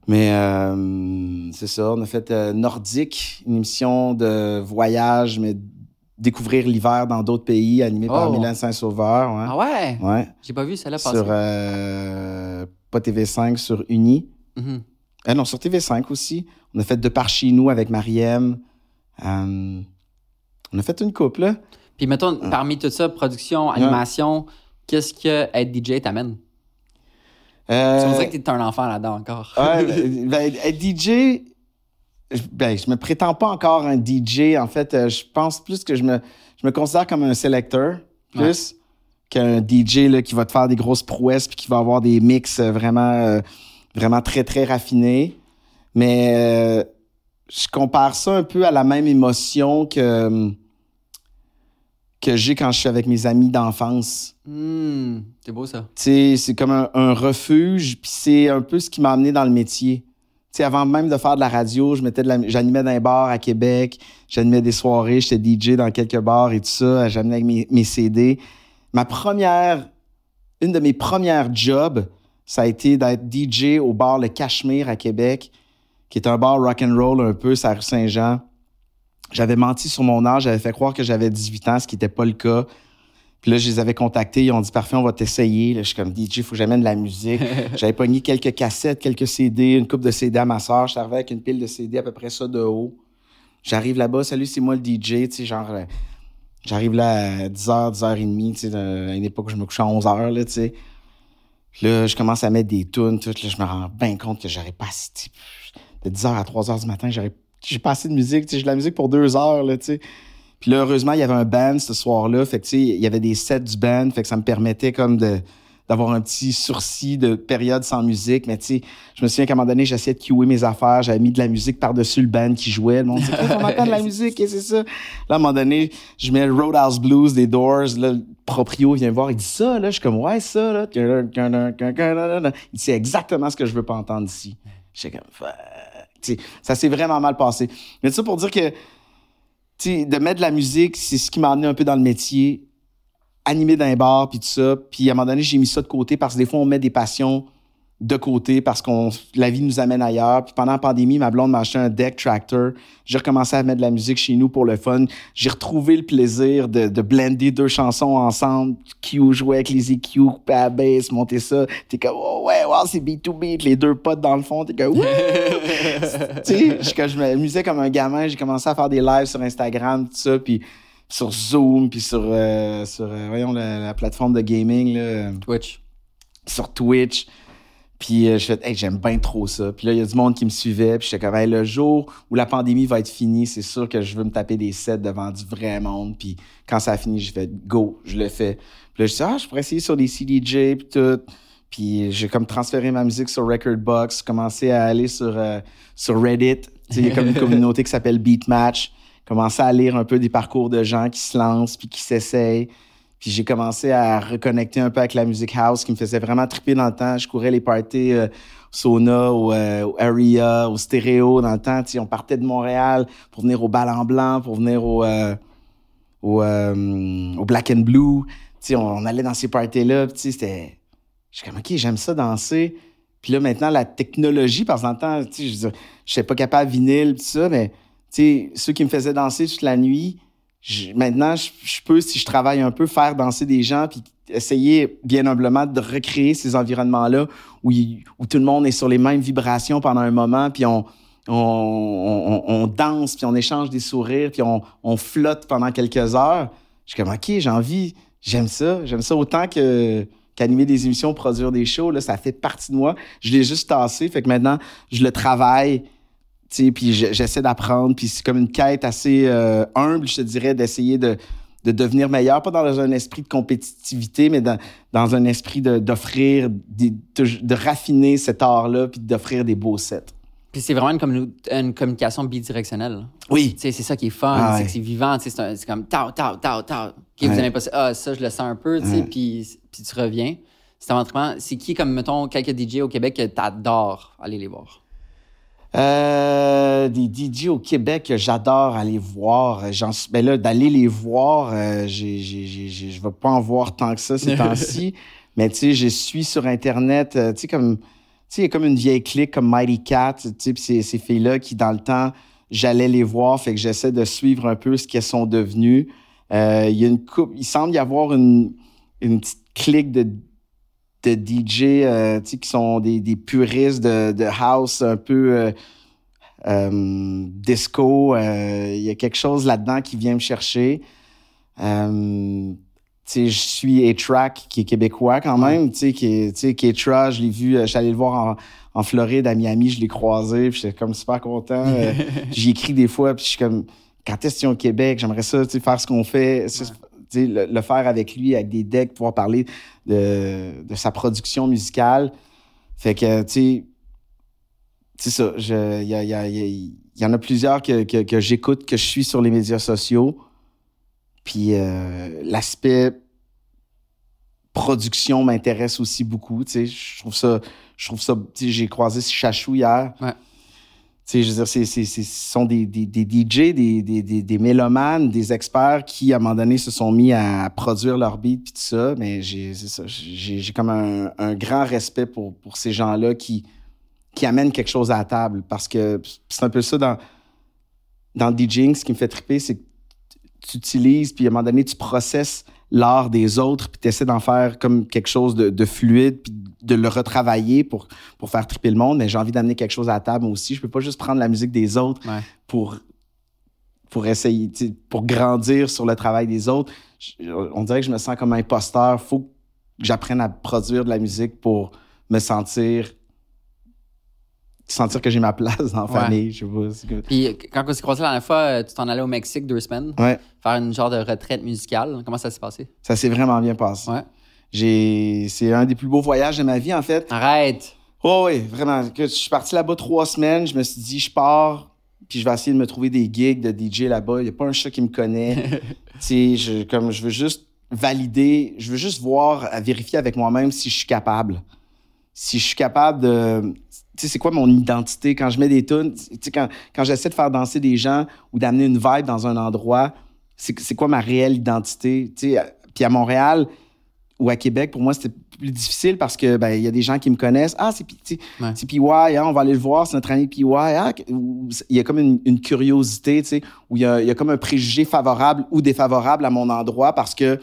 Mais euh, c'est ça, on a fait euh, Nordique, une émission de voyage, mais découvrir l'hiver dans d'autres pays, animée par Oh. Mylène Saint-Sauveur. Ouais. Ah ouais? ouais. J'ai pas vu celle-là passer. Sur, euh, pas TV5, sur Uni. Euh, non, sur TV5 aussi. On a fait De par chez nous avec Mariem. On a fait une couple, là. Puis mettons, parmi tout ça, production, animation, qu'est-ce que être DJ t'amène? Euh, Tu dirais que t'es un enfant là-dedans encore. ouais, ben, ben, être DJ, ben, je me prétends pas encore un DJ. En fait, euh, je pense plus que je me, je me considère comme un sélecteur, plus qu'un DJ là, qui va te faire des grosses prouesses puis qui va avoir des mix euh, vraiment, euh, vraiment très, très raffinés. Mais euh, je compare ça un peu à la même émotion que, que j'ai quand je suis avec mes amis d'enfance. Hmm, c'est beau ça. C'est comme un, un refuge, puis c'est un peu ce qui m'a amené dans le métier. Tu sais, avant même de faire de la radio, j'animais dans un bar à Québec, j'animais des soirées, j'étais DJ dans quelques bars et tout ça, j'amenais avec mes, mes CD. Ma première, une de mes premières jobs, ça a été d'être DJ au bar Le Cachemire à Québec, qui est un bar rock and roll un peu, sur la rue Saint-Jean. J'avais menti sur mon âge, j'avais fait croire que j'avais 18 ans, ce qui n'était pas le cas. Puis là, je les avais contactés, ils ont dit parfait, on va t'essayer. Là, je suis comme DJ, il faut que j'amène de la musique. J'avais pogné quelques cassettes, quelques CD, une coupe de CD à ma soeur. Je avec une pile de CD à peu près ça de haut. J'arrive là-bas, salut, c'est moi le DJ, tu sais, genre, euh, j'arrive là à 10h, 10h30, tu sais, à une époque où je me couchais à 11h, là, tu sais. Là, je commence à mettre des tunes, tout, là, je me rends bien compte que j'aurais pas assez, de 10h à 3h du matin, j'aurais, j'ai pas assez de musique, j'ai de la musique pour deux heures, là, tu sais. Puis là, heureusement, il y avait un band ce soir-là. Fait que, tu sais, il y avait des sets du band. Fait que ça me permettait comme de d'avoir un petit sursis de période sans musique. Mais tu sais, je me souviens qu'à un moment donné, j'essayais de cuer mes affaires. J'avais mis de la musique par-dessus le band qui jouait. Le monde disait, Hey, on entend de la musique, et c'est ça. Là, à un moment donné, je mets le Roadhouse Blues des Doors. Là, le proprio vient me voir. Il dit ça, là. Je suis comme, ouais, ça, là. Il dit, c'est exactement ce que je veux pas entendre ici. J'étais comme, Fuck. Tu sais, ça s'est vraiment mal passé. Mais ça pour dire que, de mettre de la musique, c'est ce qui m'a amené un peu dans le métier, animé d'un bar, puis tout ça. Puis à un moment donné, j'ai mis ça de côté parce que des fois, on met des passions de côté parce qu'on la vie nous amène ailleurs. Puis pendant la pandémie, ma blonde m'a acheté un deck tractor. J'ai recommencé à mettre de la musique chez nous pour le fun. J'ai retrouvé le plaisir de, de blender deux chansons ensemble. Q jouait avec les EQ, à la bass, monter ça. T'es comme, oh ouais, wow, c'est beat to beat. Les deux potes dans le fond, t'es comme, tu sais, je- quand je m'amusais comme un gamin, j'ai commencé à faire des lives sur Instagram, tout ça, puis sur Zoom, puis sur, euh, sur euh, voyons, la, la plateforme de gaming, là, Twitch. sur Twitch. Puis euh, je fais, hey, j'aime bien trop ça. Puis là, il y a du monde qui me suivait. Puis j'étais comme, hey, le jour où la pandémie va être finie, c'est sûr que je veux me taper des sets devant du vrai monde. Puis quand ça a fini, j'ai fait, go, je le fais. Puis là, je dis, ah, je pourrais essayer sur des CDJ, puis tout. Puis j'ai comme transféré ma musique sur Recordbox, commencé à aller sur, euh, sur Reddit. Il y a comme une communauté qui s'appelle Beatmatch. Commencé à lire un peu des parcours de gens qui se lancent puis qui s'essayent. Puis j'ai commencé à reconnecter un peu avec la musique house qui me faisait vraiment triper dans le temps. Je courais les parties euh, au Sauna, au, euh, au Area, au Stéréo dans le temps. On partait de Montréal pour venir au Bal en Blanc, pour venir au, euh, euh, au Black and Blue. On, on allait dans ces parties-là. c'était. Je suis comme, OK, j'aime ça danser. Puis là, maintenant, la technologie, parce que dans le temps, je pas capable vinyle, tout ça, mais ceux qui me faisaient danser toute la nuit, je- maintenant, je, peux, si je travaille un peu, faire danser des gens, puis essayer, bien humblement, de recréer ces environnements-là où, où tout le monde est sur les mêmes vibrations pendant un moment, puis on, on, on- danse, puis on échange des sourires, puis on, on flotte pendant quelques heures. Je suis comme, OK, j'ai envie, j'aime ça. J'aime ça autant que qu'animer des émissions, produire des shows, là, ça fait partie de moi. Je l'ai juste tassé, fait que maintenant, je le travaille, puis je- j'essaie d'apprendre, puis c'est comme une quête assez euh, humble, je te dirais, d'essayer de, de devenir meilleur, pas dans un esprit de compétitivité, mais dans, dans un esprit d'offrir, de, de raffiner cet art-là, puis d'offrir des beaux sets. Puis c'est vraiment une, une communication bidirectionnelle. Oui. C'est ça qui est fun, Ah c'est ouais. que c'est vivant, c'est comme tao, tao, tao, tao. OK, vous Ouais. aimez pas ça, ah, ça, je le sens un peu, Ouais. puis, puis tu reviens. C'est qui, comme, mettons, quelques DJ au Québec que t'adores? Aller les voir? Euh, des DJ au Québec j'adore aller voir. J'en ben là, d'aller les voir, euh, j'ai, j'ai, j'ai, j'ai- je vais pas en voir tant que ça ces temps-ci. Mais tu sais, je suis sur Internet, euh, tu sais, comme, tu sais, il y a comme une vieille clique comme Mighty Cat, tu sais, ces, ces filles-là qui, dans le temps, j'allais les voir, fait que j'essaie de suivre un peu ce qu'elles sont devenues. Il y a une coupe, il semble y avoir une, une petite clique de, de DJ, euh, qui sont des, des puristes de, de house un peu euh, euh, disco. Il y a quelque chose là-dedans qui vient me chercher. Je suis A-Track, qui est québécois quand même, tu sais, qui est, Tra, je l'ai vu, je suis allé le voir en, en Floride, à Miami, je l'ai croisé, puis j'étais comme super content. J'y écris des fois, puis je suis comme, quand est-ce qu'ils au Québec? J'aimerais ça, tu sais, faire ce qu'on fait, le, le faire avec lui, avec des decks, pouvoir parler de, sa production musicale. Fait que, tu sais, ça. Il y, y y en a plusieurs que, que, que j'écoute, que je suis sur les médias sociaux. Puis euh, l'aspect production m'intéresse aussi beaucoup. Tu sais, je trouve ça. Je trouve ça. tu sais, J'ai croisé Chachou hier. Ouais. Ce sont des, des, des DJ, des, des, des, mélomanes, des experts qui, à un moment donné, se sont mis à produire leur beat puis tout ça. Mais j'ai, j'ai comme un, un grand respect pour, pour ces gens-là qui, qui amènent quelque chose à la table. Parce que c'est un peu ça dans, dans le DJing, ce qui me fait triper, c'est que tu utilises, puis à un moment donné, tu processes l'art des autres, puis tu essaies d'en faire comme quelque chose de, de fluide, puis de le retravailler pour, pour faire triper le monde. Mais j'ai envie d'amener quelque chose à la table aussi. Je peux pas juste prendre la musique des autres Ouais. pour, pour essayer, pour grandir sur le travail des autres. Je- on dirait que je me sens comme un imposteur. faut que j'apprenne à produire de la musique pour me sentir sentir que j'ai ma place dans la Ouais. famille. Je sais pas. Puis quand on s'est croisé la dernière fois, euh, tu t'en allais au Mexique deux semaines, Ouais, faire une genre de retraite musicale. Comment ça s'est passé? ça s'est vraiment bien passé. Ouais. J'ai, c'est un des plus beaux voyages de ma vie, en fait. Arrête! Oh oui, vraiment. Je suis parti là-bas trois semaines. Je me suis dit, je pars, puis je vais essayer de me trouver des gigs de DJ là-bas. Il n'y a pas un chat qui me connaît. tu sais, je, comme je veux juste valider, je veux juste voir, vérifier avec moi-même si je suis capable. Si je suis capable de. Tu sais, c'est quoi mon identité? Quand je mets des tunes? Tu sais, quand, quand j'essaie de faire danser des gens ou d'amener une vibe dans un endroit, c'est c'est quoi ma réelle identité? Tu sais, puis à Montréal ou à Québec, pour moi, c'était plus difficile parce que ben, il y a des gens qui me connaissent. Ah, c'est Ouais. PY, hein, on va aller le voir, c'est notre ami PY. Ah, il y a comme une, une curiosité, tu sais, où il y a, il y a comme un préjugé favorable ou défavorable à mon endroit parce que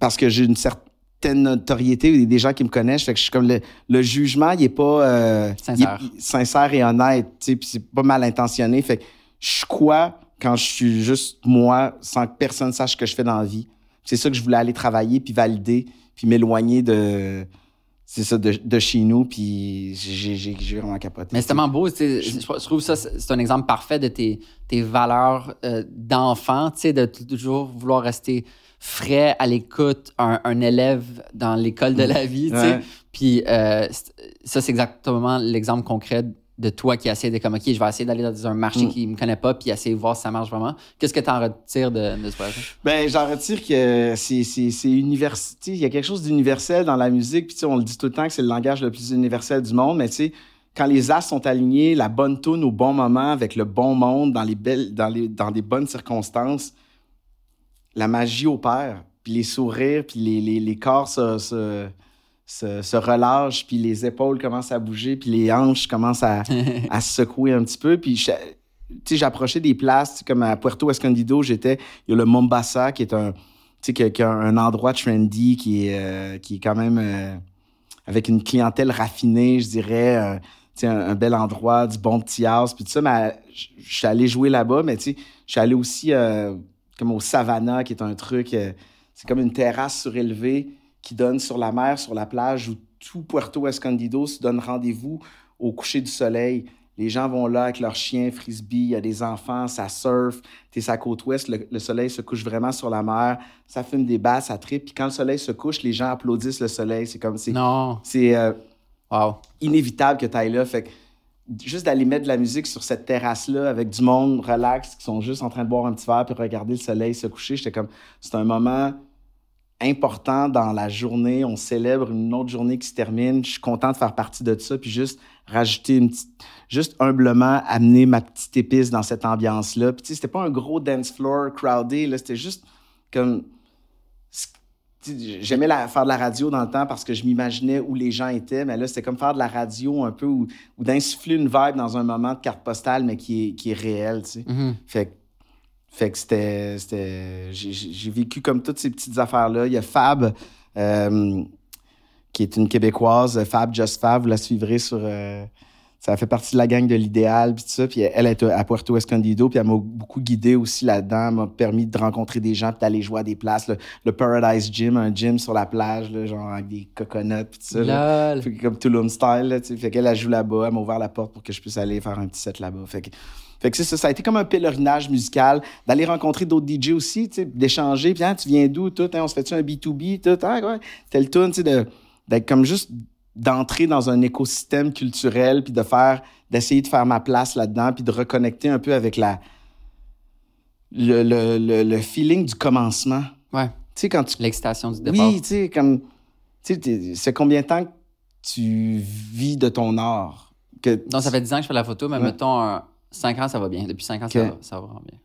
parce que j'ai une certaine notoriété ou des gens qui me connaissent. Fait que je suis comme le, le jugement, il est pas euh, Sincère. il est- il- sincère et honnête, tu sais, puis c'est pas mal intentionné. Fait que je suis quoi quand je suis juste moi, sans que personne sache ce que je fais dans la vie. C'est ça que je voulais aller travailler puis valider puis m'éloigner de c'est ça de, de chez nous puis j'ai vraiment capoté. Mais c'est tellement beau. Je, je trouve ça, c'est un exemple parfait de tes, tes valeurs euh, d'enfant, tu sais, de toujours vouloir rester frais, à l'écoute, un, un élève dans l'école de la vie, tu sais. Puis euh, ça, c'est exactement l'exemple concret de toi qui essaie de comme, OK, je vais essayer d'aller dans un marché Mm. qui me connaît pas, puis essayer de voir si ça marche vraiment. Qu'est-ce que tu en retires de, de ce voyage? Ben, j'en retire que c'est, c'est, c'est Il y a quelque chose d'universel dans la musique. Puis, on le dit tout le temps que c'est le langage le plus universel du monde. Mais, tu sais, quand les as sont alignés, la bonne tune au bon moment, avec le bon monde, dans, les belles, dans, les, dans des bonnes circonstances, la magie opère, puis les sourires, puis les, les, les corps se, se, se, se relâchent, puis les épaules commencent à bouger, puis les hanches commencent à, à se secouer un petit peu. Puis, je- tu sais, j'approchais des places, comme à Puerto Escondido, j'étais, il y a le Mombasa, qui est un, qui a- qui a un endroit trendy, qui est, euh, qui est quand même euh, avec une clientèle raffinée, je dirais, euh, un, un bel endroit, du bon petit house, puis tout ça, mais je suis allé jouer là-bas, mais tu sais, je suis allé aussi comme au Savannah, qui est un truc, c'est comme une terrasse surélevée qui donne sur la mer, sur la plage, où tout Puerto Escondido se donne rendez-vous au coucher du soleil. Les gens vont là avec leurs chiens, frisbee, il y a des enfants, ça surfe. T'es la côte ouest, le, le soleil se couche vraiment sur la mer, ça fume des basses, ça tripe. Puis quand le soleil se couche, les gens applaudissent le soleil. C'est comme, c'est, Non. c'est euh, Wow. inévitable que tu ailles là. Fait que juste d'aller mettre de la musique sur cette terrasse-là avec du monde relax qui sont juste en train de boire un petit verre puis regarder le soleil se coucher, j'étais comme, c'est un moment important dans la journée. On célèbre une autre journée qui se termine. Je suis content de faire partie de ça puis juste rajouter une petite, juste humblement amener ma petite épice dans cette ambiance-là. Puis tu sais, c'était pas un gros dance floor crowded, là, c'était juste comme J'aimais la- faire de la radio dans le temps parce que je m'imaginais où les gens étaient, mais là, c'était comme faire de la radio un peu ou, d'insuffler une vibe dans un moment de carte postale, mais qui est, qui est réel, tu sais. Mhm. Fait, que- fait que c'était. c'était- J'ai vécu comme toutes ces petites affaires-là. Il y a Fab, euh, qui est une Québécoise, Fab Just Fab, vous la suivrez sur. euh, ça fait partie de la gang de l'idéal, puis tout ça. Puis elle est à Puerto Escondido, puis elle m'a beaucoup guidé aussi là-dedans, m'a permis de rencontrer des gens, puis d'aller jouer à des places. Le, le Paradise Gym, un gym sur la plage, là, genre avec des coconuts, puis tout ça. là. Lol. Fait que comme Tulum style, là, tu sais. Fait qu'elle, elle joue là-bas. Elle m'a ouvert la porte pour que je puisse aller faire un petit set là-bas. Fait que, fait que c'est ça. Ça a été comme un pèlerinage musical, d'aller rencontrer d'autres DJ aussi, d'échanger. Puis, hein, tu viens d'où, tout? Hein, on se fait-tu un B2B, tout? Ah, ouais. Tel tune, tu sais, de- d'être comme juste d'entrer dans un écosystème culturel, puis de faire, d'essayer de faire ma place là-dedans, puis de reconnecter un peu avec la, le, le, le, le feeling du commencement. Ouais. Tu sais, quand tu L'excitation du départ. oui, tu sais, comme. Tu sais, t'es- c'est combien de temps que tu vis de ton art? Que, Donc, ça fait 10 ans que je fais la photo, mais Ouais. mettons, 5 ans, ça va bien. Depuis 5 ans, ça, va, ça va vraiment bien.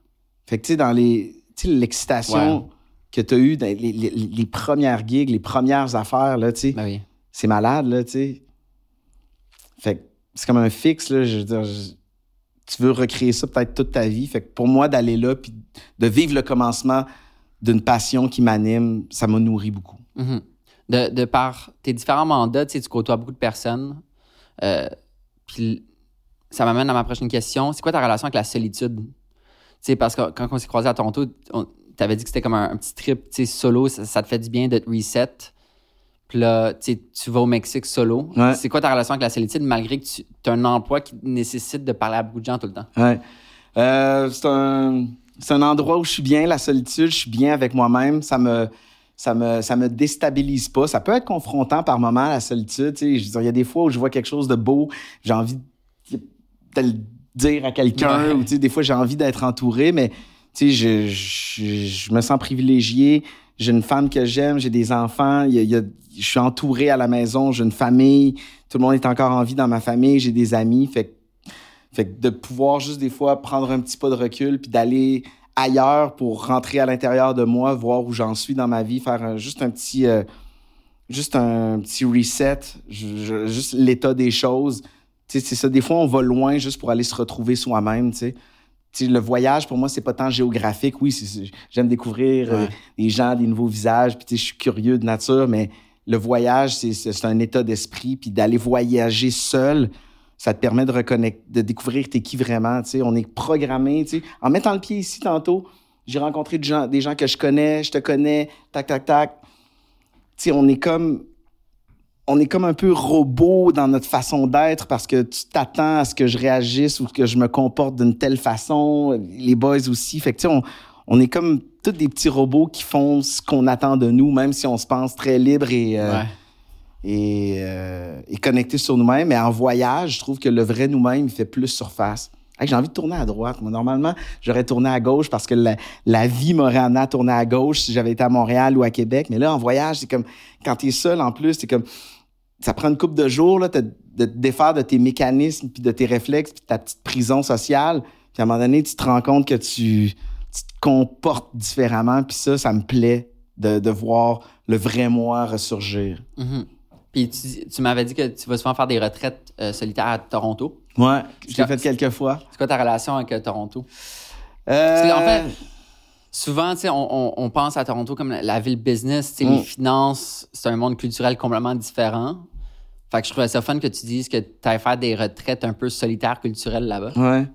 Fait que, tu sais, dans les. Tu sais, l'excitation Ouais. que tu as eue dans les, les- les premières gigs, les premières affaires, là, tu sais, Ben oui. c'est malade, là, tu sais. Fait que c'est comme un fixe, là. Je veux dire, je- tu veux recréer ça peut-être toute ta vie. Fait que pour moi, d'aller là, puis de vivre le commencement d'une passion qui m'anime, ça m'a nourri beaucoup. Mhm. de, de par tes différents mandats, tu sais, tu côtoies beaucoup de personnes. Euh, Puis ça m'amène à ma prochaine question. C'est quoi ta relation avec la solitude? Parce que quand on s'est croisés à Toronto, tu avais dit que c'était comme un, un petit trip, solo, ça, ça te fait du bien de te reset. Puis là, tu vas au Mexique solo. Ouais. C'est quoi ta relation avec la solitude, malgré que tu as un emploi qui nécessite de parler à beaucoup de gens tout le temps? Ouais. Euh, c'est un, c'est un endroit où je suis bien, la solitude, je suis bien avec moi-même. Ça me, ça me, ça me déstabilise pas. Ça peut être confrontant par moments, la solitude. tu sais. Je veux dire, il y a des fois où je vois quelque chose de beau, j'ai envie de le dire à quelqu'un, Ouais. ou tu sais, des fois j'ai envie d'être entouré, mais tu sais, je, je, je me sens privilégié. J'ai une femme que j'aime, j'ai des enfants, il y a- il y a- je suis entouré à la maison, j'ai une famille, tout le monde est encore en vie dans ma famille, j'ai des amis. Fait que fait que de pouvoir juste des fois prendre un petit pas de recul puis d'aller ailleurs pour rentrer à l'intérieur de moi, voir où j'en suis dans ma vie, faire un- juste un petit euh, juste un petit reset, je- je- juste l'état des choses. C'est ça. Des fois, on va loin juste pour aller se retrouver soi-même, tu sais. Le voyage, pour moi, c'est pas tant géographique. Oui, j'aime découvrir euh, des gens, des nouveaux visages, puis je suis curieux de nature, mais le voyage, c'est- un état d'esprit, puis d'aller voyager seul, ça te permet de reconnecter, de découvrir t'es qui vraiment. On est programmé. En mettant le pied ici tantôt, j'ai rencontré des gens, des gens que je connais, je te connais, tac, tac, tac. On est comme on est comme un peu robot dans notre façon d'être parce que tu t'attends à ce que je réagisse ou que je me comporte d'une telle façon. Les boys aussi. Fait que, tu sais, on, on est comme tous des petits robots qui font ce qu'on attend de nous, même si on se pense très libre et, euh, Ouais. et, euh, et connecté sur nous-mêmes. Mais en voyage, je trouve que le vrai nous-mêmes, fait plus surface. Hey, J'ai envie de tourner à droite. Moi, normalement, j'aurais tourné à gauche parce que la, la vie m'aurait amené à tourner à gauche si j'avais été à Montréal ou à Québec. Mais là, en voyage, c'est comme quand tu es seul en plus, c'est comme ça prend une couple de jours là, te- de te défaire de tes mécanismes, puis de tes réflexes, puis de ta petite prison sociale. Puis à un moment donné, tu te rends compte que tu tu te comportes différemment. Puis ça, ça me plaît de, de voir le vrai moi ressurgir. Mhm. Puis tu, tu m'avais dit que tu vas souvent faire des retraites euh, solitaires à Toronto. Ouais, je l'ai fait quelques fois. C'est quoi ta relation avec euh, Toronto? Euh, qu'en fait, souvent, tu sais, on, on- on pense à Toronto comme la, la ville business, les Mm. finances, c'est un monde culturel complètement différent. Fait que je trouvais ça fun que tu dises que tu ailles faire des retraites un peu solitaires culturelles là-bas. Ouais.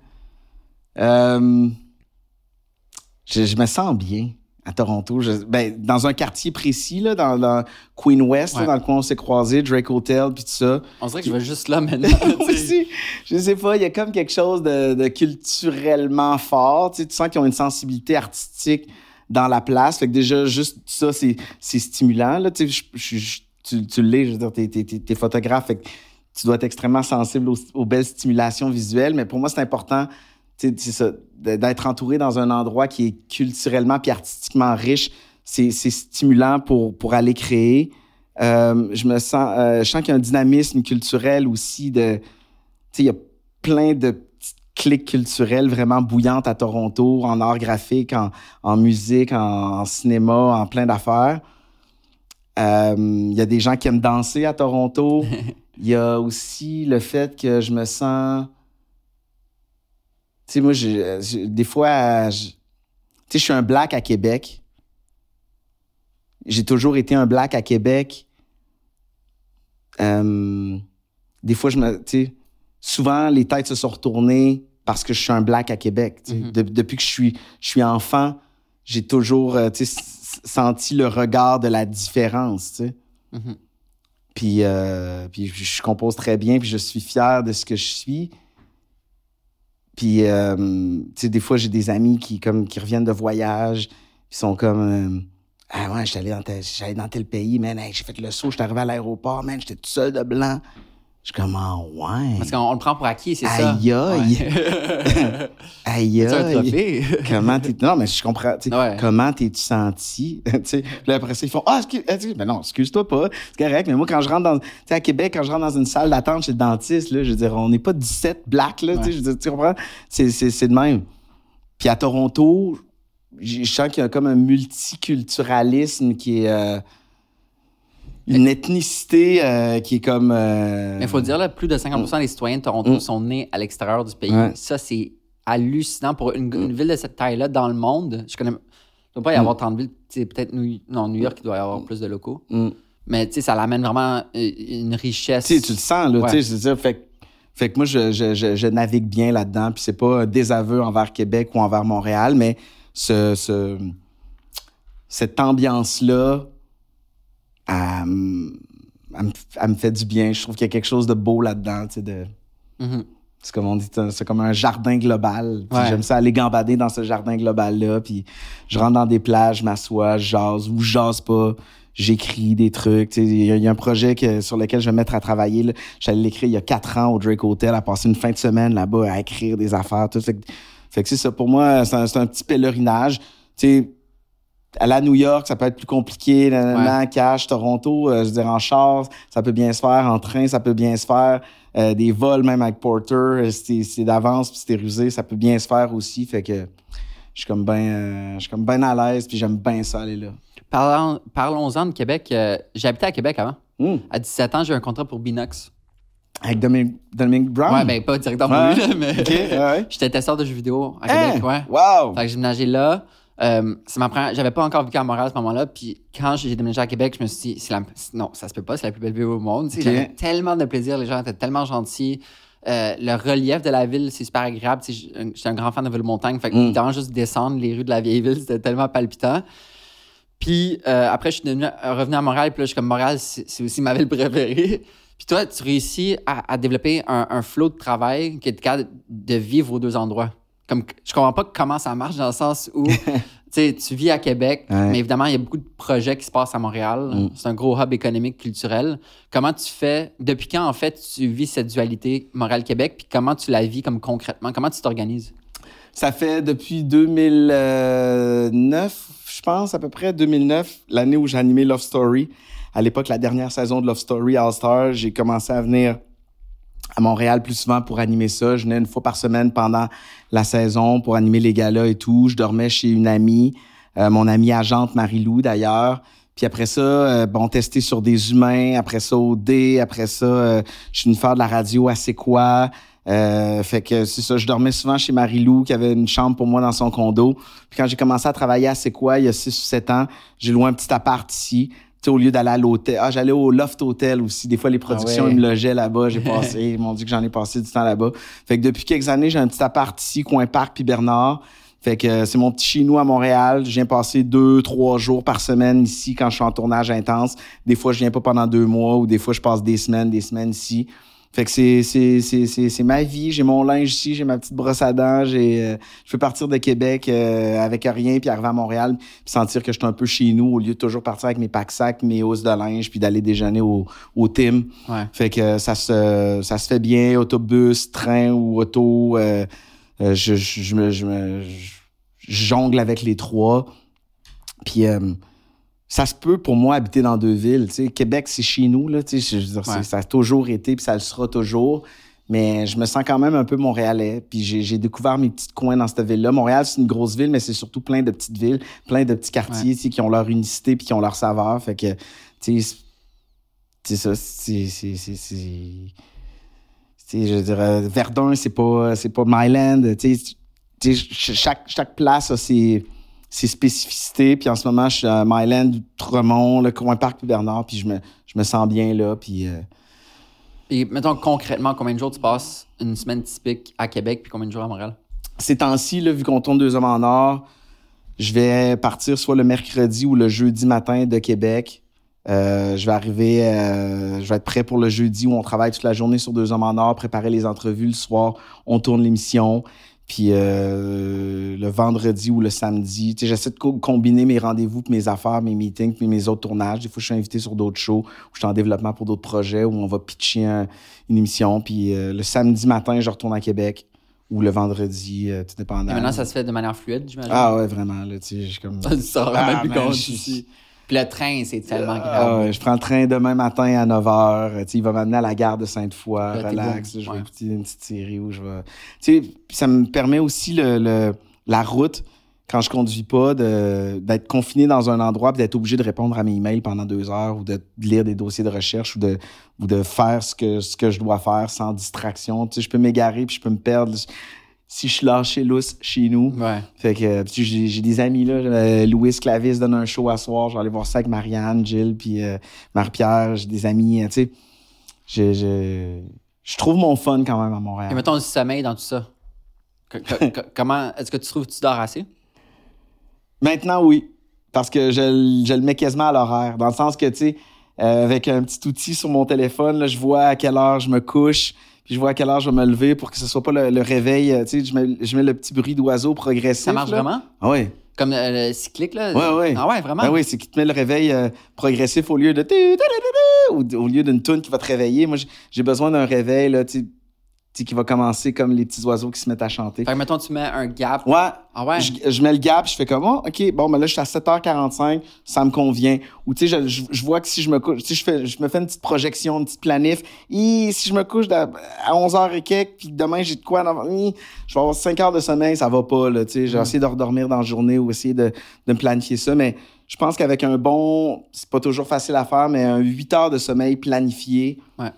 Euh, je, je me sens bien à Toronto. Je- ben, dans un quartier précis, là, dans, dans Queen West, là, dans le coin où on s'est croisés, Drake Hotel, puis tout ça. On dirait que je vais juste là maintenant. Aussi, je sais pas, il y a comme quelque chose de, de culturellement fort. Tu, sais, tu sens qu'ils ont une sensibilité artistique dans la place. Fait que déjà, juste ça, c'est, c'est stimulant. Là. Tu, sais, je- je- tu, tu l'es, je veux dire, t'es, t'es, t'es- t'es photographe, fait que tu dois être extrêmement sensible aux, aux belles stimulations visuelles. Mais pour moi, c'est important c'est ça, d'être entouré dans un endroit qui est culturellement puis artistiquement riche. C'est, stimulant pour, pour aller créer. Euh, je me sens, euh, je sens qu'il y a un dynamisme culturel aussi de, tu sais, il y a plein de petites cliques culturelles vraiment bouillantes à Toronto, en art graphique, en, en musique, en, en cinéma, en plein d'affaires. Euh, Il y a des gens qui aiment danser à Toronto. Il y a aussi le fait que je me sens... Tu sais, moi, j'ai- des fois, je- tu sais, je suis un black à Québec. J'ai toujours été un black à Québec. Euh, des fois, je me, tu sais, souvent les têtes se sont retournées parce que je suis un black à Québec. tu sais. Mhm. De- depuis que je suis, je suis enfant, j'ai toujours euh, tu sais, s- senti le regard de la différence. tu sais. Mhm. Puis, euh, puis je je compose très bien, puis je suis fier de ce que je suis. Puis, euh, tu sais, des fois, j'ai des amis qui, comme, qui reviennent de voyage, qui sont comme... euh, ah ouais, allé dans tel, j'allais dans tel pays, man, j'ai fait le saut, j'étais arrivé à l'aéroport, man, j'étais tout seul de blanc. Je suis comme, ah ouais. Parce qu'on on le prend pour acquis, c'est ça. Aïe, aïe. Ouais. Aïe, aïe. Comment t'es. Non, mais je comprends. Ouais. Comment t'es-tu senti? puis là, après ça, ils font Ah, excuse. ah, sais, Ben non, excuse-toi pas. C'est correct. Mais moi, quand je rentre dans. Tu sais, à Québec, quand je rentre dans une salle d'attente chez le dentiste, là, je veux dire, on n'est pas 17 blacks, là. Ouais. Je veux dire, tu comprends? C'est, c'est, c'est de même. Puis à Toronto, je sens qu'il y a comme un multiculturalisme qui est. euh, une ethnicité euh, qui est comme. euh, Mais il faut le dire, là, plus de 50% des citoyens de Toronto Mm. sont nés à l'extérieur du pays. Ouais. Ça, c'est hallucinant pour une, une ville de cette taille-là dans le monde. Je connais. Il ne doit pas y avoir tant de villes. Peut-être New, non, New York, il doit y avoir plus de locaux. Mm. Mais tu sais, ça l'amène vraiment euh, une richesse. Tu le sens, là, Ouais. c'est ça. Fait, que- fait que moi, je, je, je, je navigue bien là-dedans, puis c'est pas un désaveu envers Québec ou envers Montréal, mais ce, ce- cette ambiance-là, elle, me- elle me- elle me fait du bien. Je trouve qu'il y a quelque chose de beau là-dedans, tu sais, de... Mhm. C'est comme on dit, c'est comme un jardin global. Ouais. J'aime ça aller gambader dans ce jardin global-là. Puis je rentre dans des plages, je m'assois, je jase ou je jase pas. J'écris des trucs. Il y, a- il y a un projet que- sur lequel je vais me mettre à travailler. là. J'allais l'écrire il y a quatre ans au Drake Hotel, à passer une fin de semaine là-bas à écrire des affaires. Tout. Fait, que, fait que c'est ça. Pour moi, c'est un, c'est un petit pèlerinage. Tu sais, aller à New York, ça peut être plus compliqué. Nanana, Cash, Toronto, euh, je veux dire, en char, ça peut bien se faire. En train, ça peut bien se faire. Euh, des vols, même avec Porter, euh, c'est d'avance, puis c'était rusé, ça peut bien se faire aussi. Fait que je suis comme bien je suis comme ben à l'aise, puis j'aime bien ça aller là. Parlons- Parlons-en de Québec. Euh, J'habitais à Québec avant. Hum, À 17 ans, j'ai eu un contrat pour Binox. Avec Dominic Brown? Ouais, ben pas directement Ouais. lui, là, mais ouais. j'étais testeur de jeux vidéo à Hein? Québec, ouais. Wow! Fait que j'ai déménagé là. Euh, c'est ma première- J'avais pas encore vécu à Montréal à ce moment-là. Puis quand j'ai déménagé à Québec, je me suis dit, la- non, ça se peut pas, c'est la plus belle ville au monde. Tu sais, Ok. J'avais tellement de plaisir, les gens étaient tellement gentils. Euh, le relief de la ville, c'est super agréable. J'étais un grand fan de Ville-Montagne. Fait que Mm. évidemment, juste descendre les rues de la vieille ville, c'était tellement palpitant. Puis euh, après, je suis devenu- revenu à Montréal. Puis là, je suis comme Montréal, c'est aussi ma ville préférée. Puis toi, tu réussis à, à développer un, un flow de travail qui est capable de vivre aux deux endroits. Comme, je comprends pas comment ça marche dans le sens où tu vis à Québec, Ouais. mais évidemment, il y a beaucoup de projets qui se passent à Montréal. Mm. C'est un gros hub économique, culturel. Comment tu fais, depuis quand en fait tu vis cette dualité Montréal-Québec, puis comment tu la vis comme concrètement? Comment tu t'organises? Ça fait depuis 2009, je pense, à peu près, 2009, l'année où j'ai animé Love Story. À l'époque, la dernière saison de Love Story All-Star, j'ai commencé à venir à Montréal plus souvent pour animer ça. Je venais une fois par semaine pendant la saison pour animer les galas et tout. Je dormais chez une amie, euh, mon amie agente Marie-Lou d'ailleurs. Puis après ça, euh, bon, tester sur des humains. Après ça, au D. Après ça, euh, je suis venu faire de la radio à C'est quoi? fait que c'est ça, je dormais souvent chez Marie-Lou qui avait une chambre pour moi dans son condo. Puis quand j'ai commencé à travailler à C'est il y a 6 ou 7 ans, j'ai loué un petit appart ici au lieu d'aller à l'hôtel. Ah, j'allais au Loft Hotel aussi. Des fois, les productions, Ah ouais. ils me logeaient là-bas. J'ai passé, ils m'ont dit que j'en ai passé du temps là-bas. Fait que depuis quelques années, j'ai un petit appart ici, coin Parc puis Bernard. Fait que euh, c'est mon petit chez nous à Montréal. Je viens passer deux, trois jours par semaine ici quand je suis en tournage intense. Des fois, je viens pas pendant deux mois ou des fois, je passe des semaines, des semaines ici. Fait que c'est, c'est, c'est, c'est, c'est ma vie. J'ai mon linge ici, j'ai ma petite brosse à dents. J'ai, euh, je peux partir de Québec euh, avec rien puis arriver à Montréal puis sentir que je suis un peu chez nous au lieu de toujours partir avec mes packs-sacs, mes hausses de linge puis d'aller déjeuner au, au Tim. Ouais. Fait que ça se, ça se fait bien, autobus, train ou auto. euh, euh, je, je, je me, je, me- je jongle avec les trois. Puis euh, ça se peut pour moi habiter dans deux villes. Québec, c'est chez nous. Là, je veux dire, Ouais. Ça a toujours été, puis ça le sera toujours. Mais je me sens quand même un peu montréalais. Puis j'ai découvert mes petits coins dans cette ville-là. Montréal, c'est une grosse ville, mais c'est surtout plein de petites villes, plein de petits quartiers tu sais, qui ont leur unicité puis qui ont leur saveur. Fait que, tu sais, ça, c'est... c'est- c'est- c'est- tu sais, je veux dire, euh, Verdun, c'est pas, c'est pas Myland. Tu sais, tu sais, ch- chaque, chaque place a ses, ses spécificités. Puis en ce moment, je suis à Myland, Tremont, le coin Parc puis Bernard. Puis je me, je me sens bien là. Puis euh, Et mettons concrètement, combien de jours tu passes une semaine typique à Québec puis combien de jours à Montréal? ces temps-ci, vu qu'on tourne deux hommes en or, je vais partir soit le mercredi ou le jeudi matin de Québec. Euh, je vais arriver, euh, je vais être prêt pour le jeudi où on travaille toute la journée sur deux hommes en or, préparer les entrevues. Le soir, on tourne l'émission. Puis euh, le vendredi ou le samedi, j'essaie de co- combiner mes rendez-vous, mes affaires, mes meetings, puis mes autres tournages. Des fois, je suis invité sur d'autres shows, ou je suis en développement pour d'autres projets, où on va pitcher un- une émission. Puis euh, le samedi matin, je retourne à Québec, ou le vendredi, euh, tout Et dépendant. maintenant, ça se fait de manière fluide, j'imagine? Ah ouais, vraiment, là, comme... Tu sors Ah, même plus compte ici. Puis le train, c'est tellement grave. Ah ouais, je prends le train demain matin à 9h. Il va m'amener à la gare de Sainte-Foy. Là, Relax. je vais écouter une petite série où je vais. Tu sais, ça me permet aussi le, le- la route, quand je conduis pas, d'être confiné dans un endroit et d'être obligé de répondre à mes emails pendant deux heures ou de lire des dossiers de recherche ou de, ou de faire ce que, ce que je dois faire sans distraction. Tu sais, je peux m'égarer puis je peux me perdre. Si je suis lâché lousse chez nous, Ouais. fait que puis j'ai j'ai des amis là, euh, Louis Clavis donne un show à soir, je vais aller voir ça avec Marianne, Jill puis euh, Marie-Pierre, j'ai des amis, euh, tu sais. Je, je, je trouve mon fun quand même à Et Montréal. mettons le sommeil dans tout ça. Que- que- que- comment est-ce que tu trouves que tu dors assez? Maintenant oui, parce que je, le- je le mets quasiment à l'horaire dans le sens que tu sais euh, avec un petit outil sur mon téléphone, là, je vois à quelle heure je me couche, puis je vois à quelle heure je vais me lever pour que ce soit pas le, le réveil, euh, tu sais, je mets, je mets le petit bruit d'oiseau progressif. Ça marche là. vraiment? Ah oui. Comme euh, le cyclique, là? Ouais, ouais. Ah ouais, vraiment? Ben oui, c'est qui te met le réveil euh, progressif au lieu de ou au lieu d'une tune qui va te réveiller. Moi, j'ai- besoin d'un réveil là, tu sais, qui va commencer comme les petits oiseaux qui se mettent à chanter. Fait que mettons, tu mets un gap. Ouais, Ah ouais? je, je mets le gap, je fais comme oh, OK, bon ben là je suis à 7h45, ça me convient. Ou tu sais je, je- je vois que si je me couche, tu sais je fais je me fais une petite projection, une petite planif, et si je me couche à, à 11h et quelques puis demain j'ai de quoi je vais avoir 5 heures de sommeil, ça va pas là, tu sais, j'ai Mm. essayé de redormir dans la journée ou essayer de, de me planifier ça mais je pense qu'avec un bon, c'est pas toujours facile à faire mais un 8 heures de sommeil planifié, Ouais.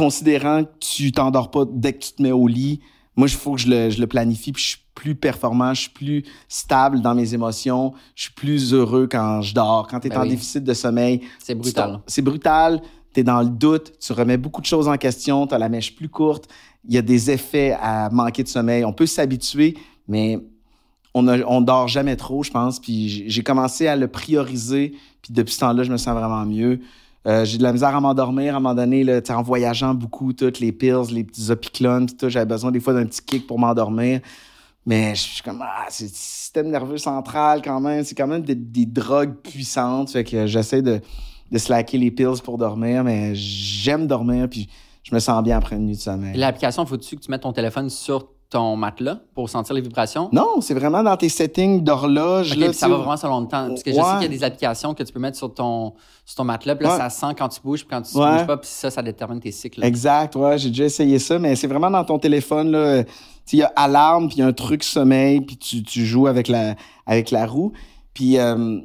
Considérant que tu t'endors pas dès que tu te mets au lit, moi, il faut que je le, je le planifie, puis je suis plus performant, je suis plus stable dans mes émotions, je suis plus heureux quand je dors. Quand tu es Ben en oui. déficit de sommeil, C'est brutal. C'est brutal, tu es dans le doute, tu remets beaucoup de choses en question, tu as la mèche plus courte, il y a des effets à manquer de sommeil. On peut s'habituer, mais on, a, on dort jamais trop, je pense. Puis j'ai commencé à le prioriser, puis depuis ce temps-là, je me sens vraiment mieux. Euh, j'ai de la misère à m'endormir à un moment donné, là, en voyageant beaucoup, toutes les pills, les petits opiclones, tout, j'avais besoin des fois d'un petit kick pour m'endormir. Mais je suis comme, ah, c'est système nerveux central quand même, c'est quand même des, des drogues puissantes. Fait que j'essaie de, de slacker les pills pour dormir, mais j'aime dormir, puis je me sens bien après une nuit de sommeil. L'application, faut-tu que tu mettes ton téléphone sur ton matelas pour sentir les vibrations? Non, c'est vraiment dans tes settings d'horloge. Ça va vraiment selon le temps. Parce que je sais qu'il y a des applications que tu peux mettre sur ton, sur ton matelas, puis là, Ouais. ça sent quand tu bouges, puis quand tu Ouais. bouges pas, puis ça, ça détermine tes cycles. Exact, ouais, j'ai déjà essayé ça, mais c'est vraiment dans ton téléphone, là. euh, Il y a alarme, puis il y a un truc sommeil, puis tu, tu joues avec la, avec la roue. Puis euh,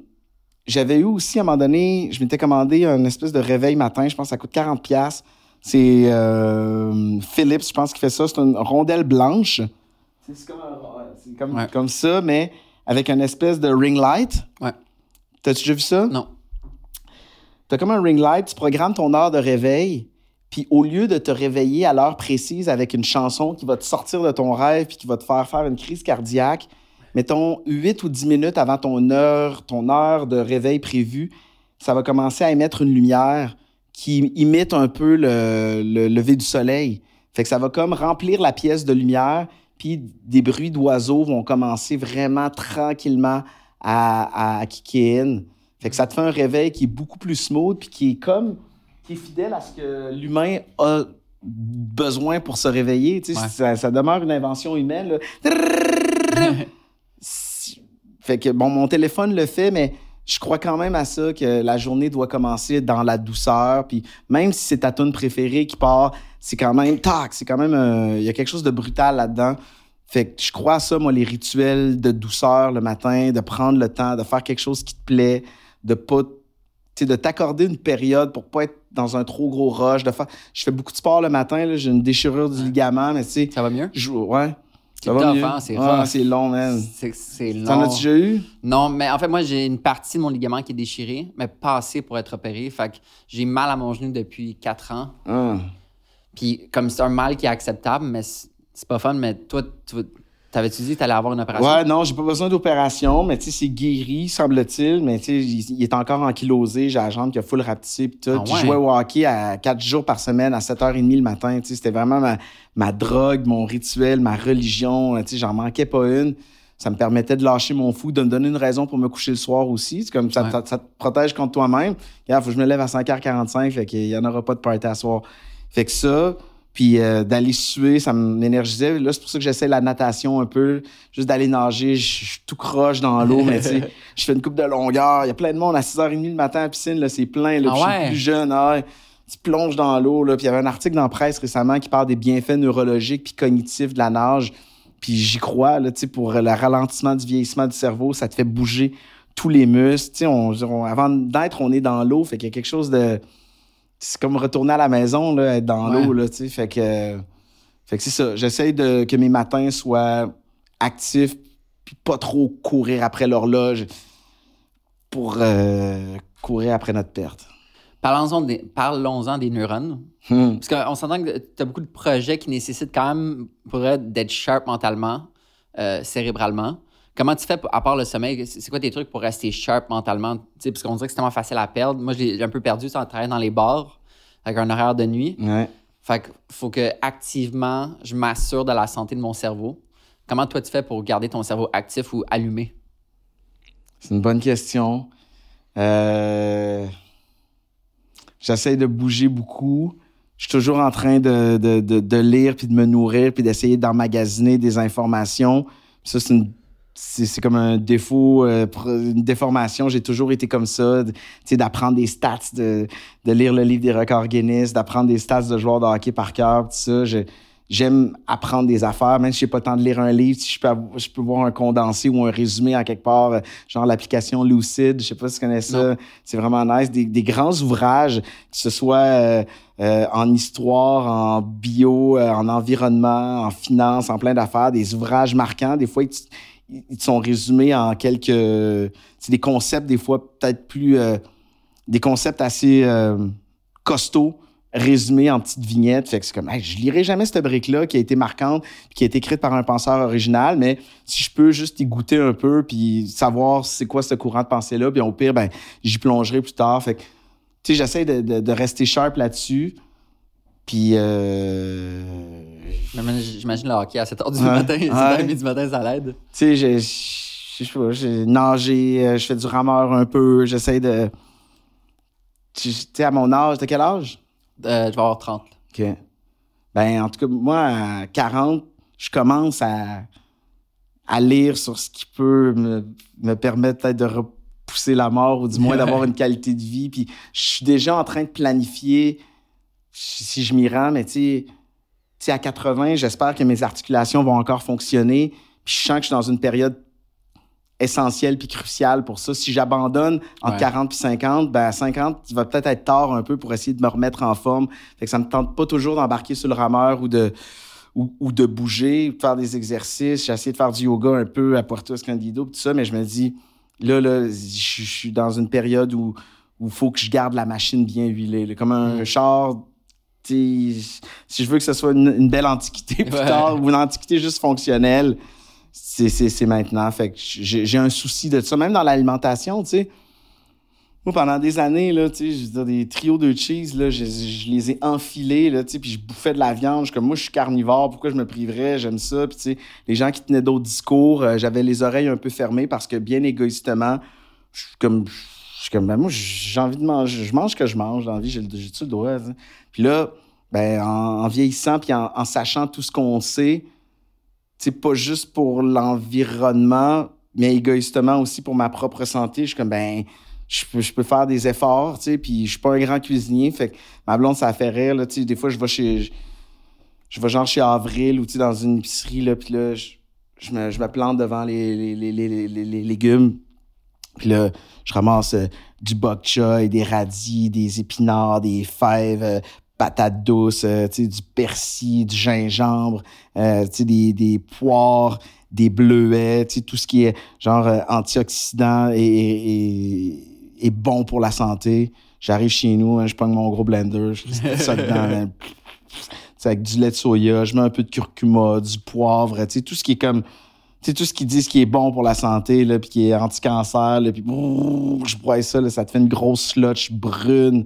j'avais eu aussi, à un moment donné, je m'étais commandé un espèce de réveil matin, je pense que ça coûte 40$. C'est euh, Philips, je pense, qui fait ça. C'est une rondelle blanche. C'est comme, un- c'est comme, Ouais. comme ça, mais avec une espèce de ring light. Ouais. T'as-tu déjà vu ça? Non. T'as comme un ring light, tu programmes ton heure de réveil, puis au lieu de te réveiller à l'heure précise avec une chanson qui va te sortir de ton rêve puis qui va te faire faire une crise cardiaque, mettons 8 ou 10 minutes avant ton heure, ton heure de réveil prévue, ça va commencer à émettre une lumière qui imite un peu le, le lever du soleil. Fait que ça va comme remplir la pièce de lumière, puis des bruits d'oiseaux vont commencer vraiment tranquillement à, à kicker in. Fait que ça te fait un réveil qui est beaucoup plus smooth, puis qui est comme, qui est fidèle à ce que l'humain a besoin pour se réveiller. Tu sais, Ouais. ça, ça demeure une invention humaine. là. fait que, bon, mon téléphone le fait, mais je crois quand même à ça, que la journée doit commencer dans la douceur. Puis même si c'est ta tune préférée qui part, c'est quand même, tac, c'est quand même, euh, il y a quelque chose de brutal là-dedans. Fait que je crois à ça, moi, les rituels de douceur le matin, de prendre le temps, de faire quelque chose qui te plaît, de pas, de t'accorder une période pour pas être dans un trop gros rush. De faire... Je fais beaucoup de sport le matin, j'ai une déchirure du ligament, mais tu sais, Ça va mieux? je- ouais. C'est Ça va tough, mieux. hein, c'est rough. c'est long, man. C'est c'est long. T'en as déjà eu? Non, mais en fait, moi, j'ai une partie de mon ligament qui est déchirée, mais pas assez pour être opéré. Fait que j'ai mal à mon genou depuis 4 ans. Ah. Puis comme c'est un mal qui est acceptable, mais c'est c'est pas fun. Mais toi, tu t'avais-tu dit que t'allais avoir une opération? Ouais, non, j'ai pas besoin d'opération, mais tu sais, c'est guéri, semble-t-il. Mais tu sais, il, il est encore ankylosé, j'ai la jambe qui a full rapetissé pis tout. Ah Je ouais? jouais au hockey à 4 jours par semaine, à 7h30 le matin. Tu sais, c'était vraiment ma, ma drogue, mon rituel, ma religion. Tu sais, j'en manquais pas une. Ça me permettait de lâcher mon fou, de me donner une raison pour me coucher le soir aussi. C'est comme ça, Ouais. ça, ça te protège contre toi-même. Regarde, faut que je me lève à 5h45, fait qu'il y en aura pas de party à soir. Fait que ça, puis euh, d'aller suer, ça m'énergisait. Là, c'est pour ça que j'essaie la natation un peu, juste d'aller nager. Je suis tout croche dans l'eau, mais tu sais, je fais une coupe de longueur. Il y a plein de monde à 6h30 le matin à la piscine, là, c'est plein. Là, Ah je suis plus jeune. ah tu plonges dans l'eau. Là, puis il y avait un article dans la presse récemment qui parle des bienfaits neurologiques puis cognitifs de la nage. Puis j'y crois, là, tu sais, pour le ralentissement du vieillissement du cerveau, ça te fait bouger tous les muscles. Tu sais, on, on- avant d'être, on est dans l'eau, fait qu'il y a quelque chose de... C'est comme retourner à la maison, là, être dans Ouais. l'eau, là, tu sais, fait que... Fait que c'est ça, j'essaie de que mes matins soient actifs puis pas trop courir après l'horloge pour euh, courir après notre perte. Parlons-en des, parlons-en des neurones. Hmm. Parce qu'on s'entend que tu as beaucoup de projets qui nécessitent quand même, pour être, d'être sharp mentalement, euh, cérébralement. Comment tu fais, à part le sommeil, c'est quoi tes trucs pour rester sharp mentalement? Parce qu'on dirait que c'est tellement facile à perdre. Moi, j'ai j'ai un peu perdu ça en travaillant dans les bars avec un horaire de nuit. Ouais. Fait que faut que activement, je m'assure de la santé de mon cerveau. Comment toi tu fais pour garder ton cerveau actif ou allumé? C'est une bonne question. Euh, J'essaie de bouger beaucoup. Je suis toujours en train de, de, de, de lire puis de me nourrir puis d'essayer d'emmagasiner des informations. Ça, c'est une- c'est c'est comme un défaut, euh, une déformation. J'ai toujours été comme ça, de- tu sais, d'apprendre des stats, de, de lire le livre des records Guinness, d'apprendre des stats de joueurs de hockey par cœur, tout ça. Je- J'aime apprendre des affaires, même si j'ai pas le temps de lire un livre, si je peux, avoir- je peux voir un condensé ou un résumé en quelque part, euh, genre l'application Lucid, je sais pas si tu connais ça, c'est vraiment nice. Des, des grands ouvrages, que ce soit euh, euh, en histoire, en bio, euh, en environnement, en finance, en plein d'affaires, des ouvrages marquants, des fois, ils, sont résumés en quelques... C'est des concepts, des fois, peut-être plus... euh, des concepts assez euh, costauds, résumés en petites vignettes. Fait que c'est comme, hey, je lirai jamais cette brique-là qui a été marquante, qui a été écrite par un penseur original, mais si je peux juste y goûter un peu, puis savoir c'est quoi ce courant de pensée-là, puis au pire, ben, j'y plongerai plus tard. Fait que, tu sais, j'essaie de- de rester sharp là-dessus. Puis, euh, J'imagine le hockey à 7h du Ouais. matin, Ouais. 7h30 du matin, ça l'aide. tu sais, je sais pas, j'ai nagé, euh, je fais du rameur un peu, j'essaie de. Tu tu sais, à mon âge, de quel âge? Euh, je vais avoir 30. OK. Ben, en tout cas, moi, à 40, je commence à, à lire sur ce qui peut me, me permettre peut-être de repousser la mort ou du moins d'avoir une qualité de vie. Puis je suis déjà en train de planifier si je m'y rends, mais tu sais, à 80, j'espère que mes articulations vont encore fonctionner. Puis je sens que je suis dans une période essentielle puis cruciale pour ça. Si j'abandonne entre 40 puis 50, ben à 50, il va peut-être être tard un peu pour essayer de me remettre en forme. Fait que ça me tente pas toujours d'embarquer sur le rameur ou de ou, de bouger, de faire des exercices. J'ai essayé de faire du yoga un peu à Puerto Escondido, tout ça, mais je me dis, là, là, je suis dans une période où il faut que je garde la machine bien huilée. Comme un mm. char, si je veux que ce soit une, belle antiquité plus tard ou une antiquité juste fonctionnelle, c'est maintenant. Fait que j'ai un souci de ça. Même dans l'alimentation, tu sais moi, pendant des années, là, tu sais, je veux dire, des trios de cheese, là, je, les ai enfilés, là, tu sais, puis je bouffais de la viande. Je, comme moi, je suis carnivore, pourquoi je me priverais? J'aime ça. Puis, tu sais, les gens qui tenaient d'autres discours, euh, j'avais les oreilles un peu fermées parce que, bien égoïstement, je suis comme, je suis comme, ben, moi, j'ai envie de manger, je mange ce que je mange dans la vie, j'ai le droit. Puis là, ben, en, vieillissant, puis en, sachant tout ce qu'on sait, pas juste pour l'environnement, mais égoïstement aussi pour ma propre santé, je suis comme, ben, je peux, faire des efforts, tu sais, puis je suis pas un grand cuisinier, fait que ma blonde, ça fait rire, là, tu sais, des fois, je vais chez, je, vais genre chez Avril ou, tu sais, dans une épicerie, là, puis là, je, me, plante devant les, les, légumes, puis là, je ramasse euh, du bok choy, des radis, des épinards, des fèves, euh, patates douces, euh, tu sais, du persil, du gingembre, tu sais, des, des poires, des bleuets, tu sais, tout ce qui est genre antioxydant et bon pour la santé. J'arrive chez nous, hein, je prends mon gros blender, je ça dedans. Hein. avec du lait de soya, je mets un peu de curcuma, du poivre, tu sais, tout ce qui est comme tu sais, tout ce qu'ils disent qui est bon pour la santé, là, puis qui est anti-cancer, puis je broie ça, ça te fait une grosse slotch brune,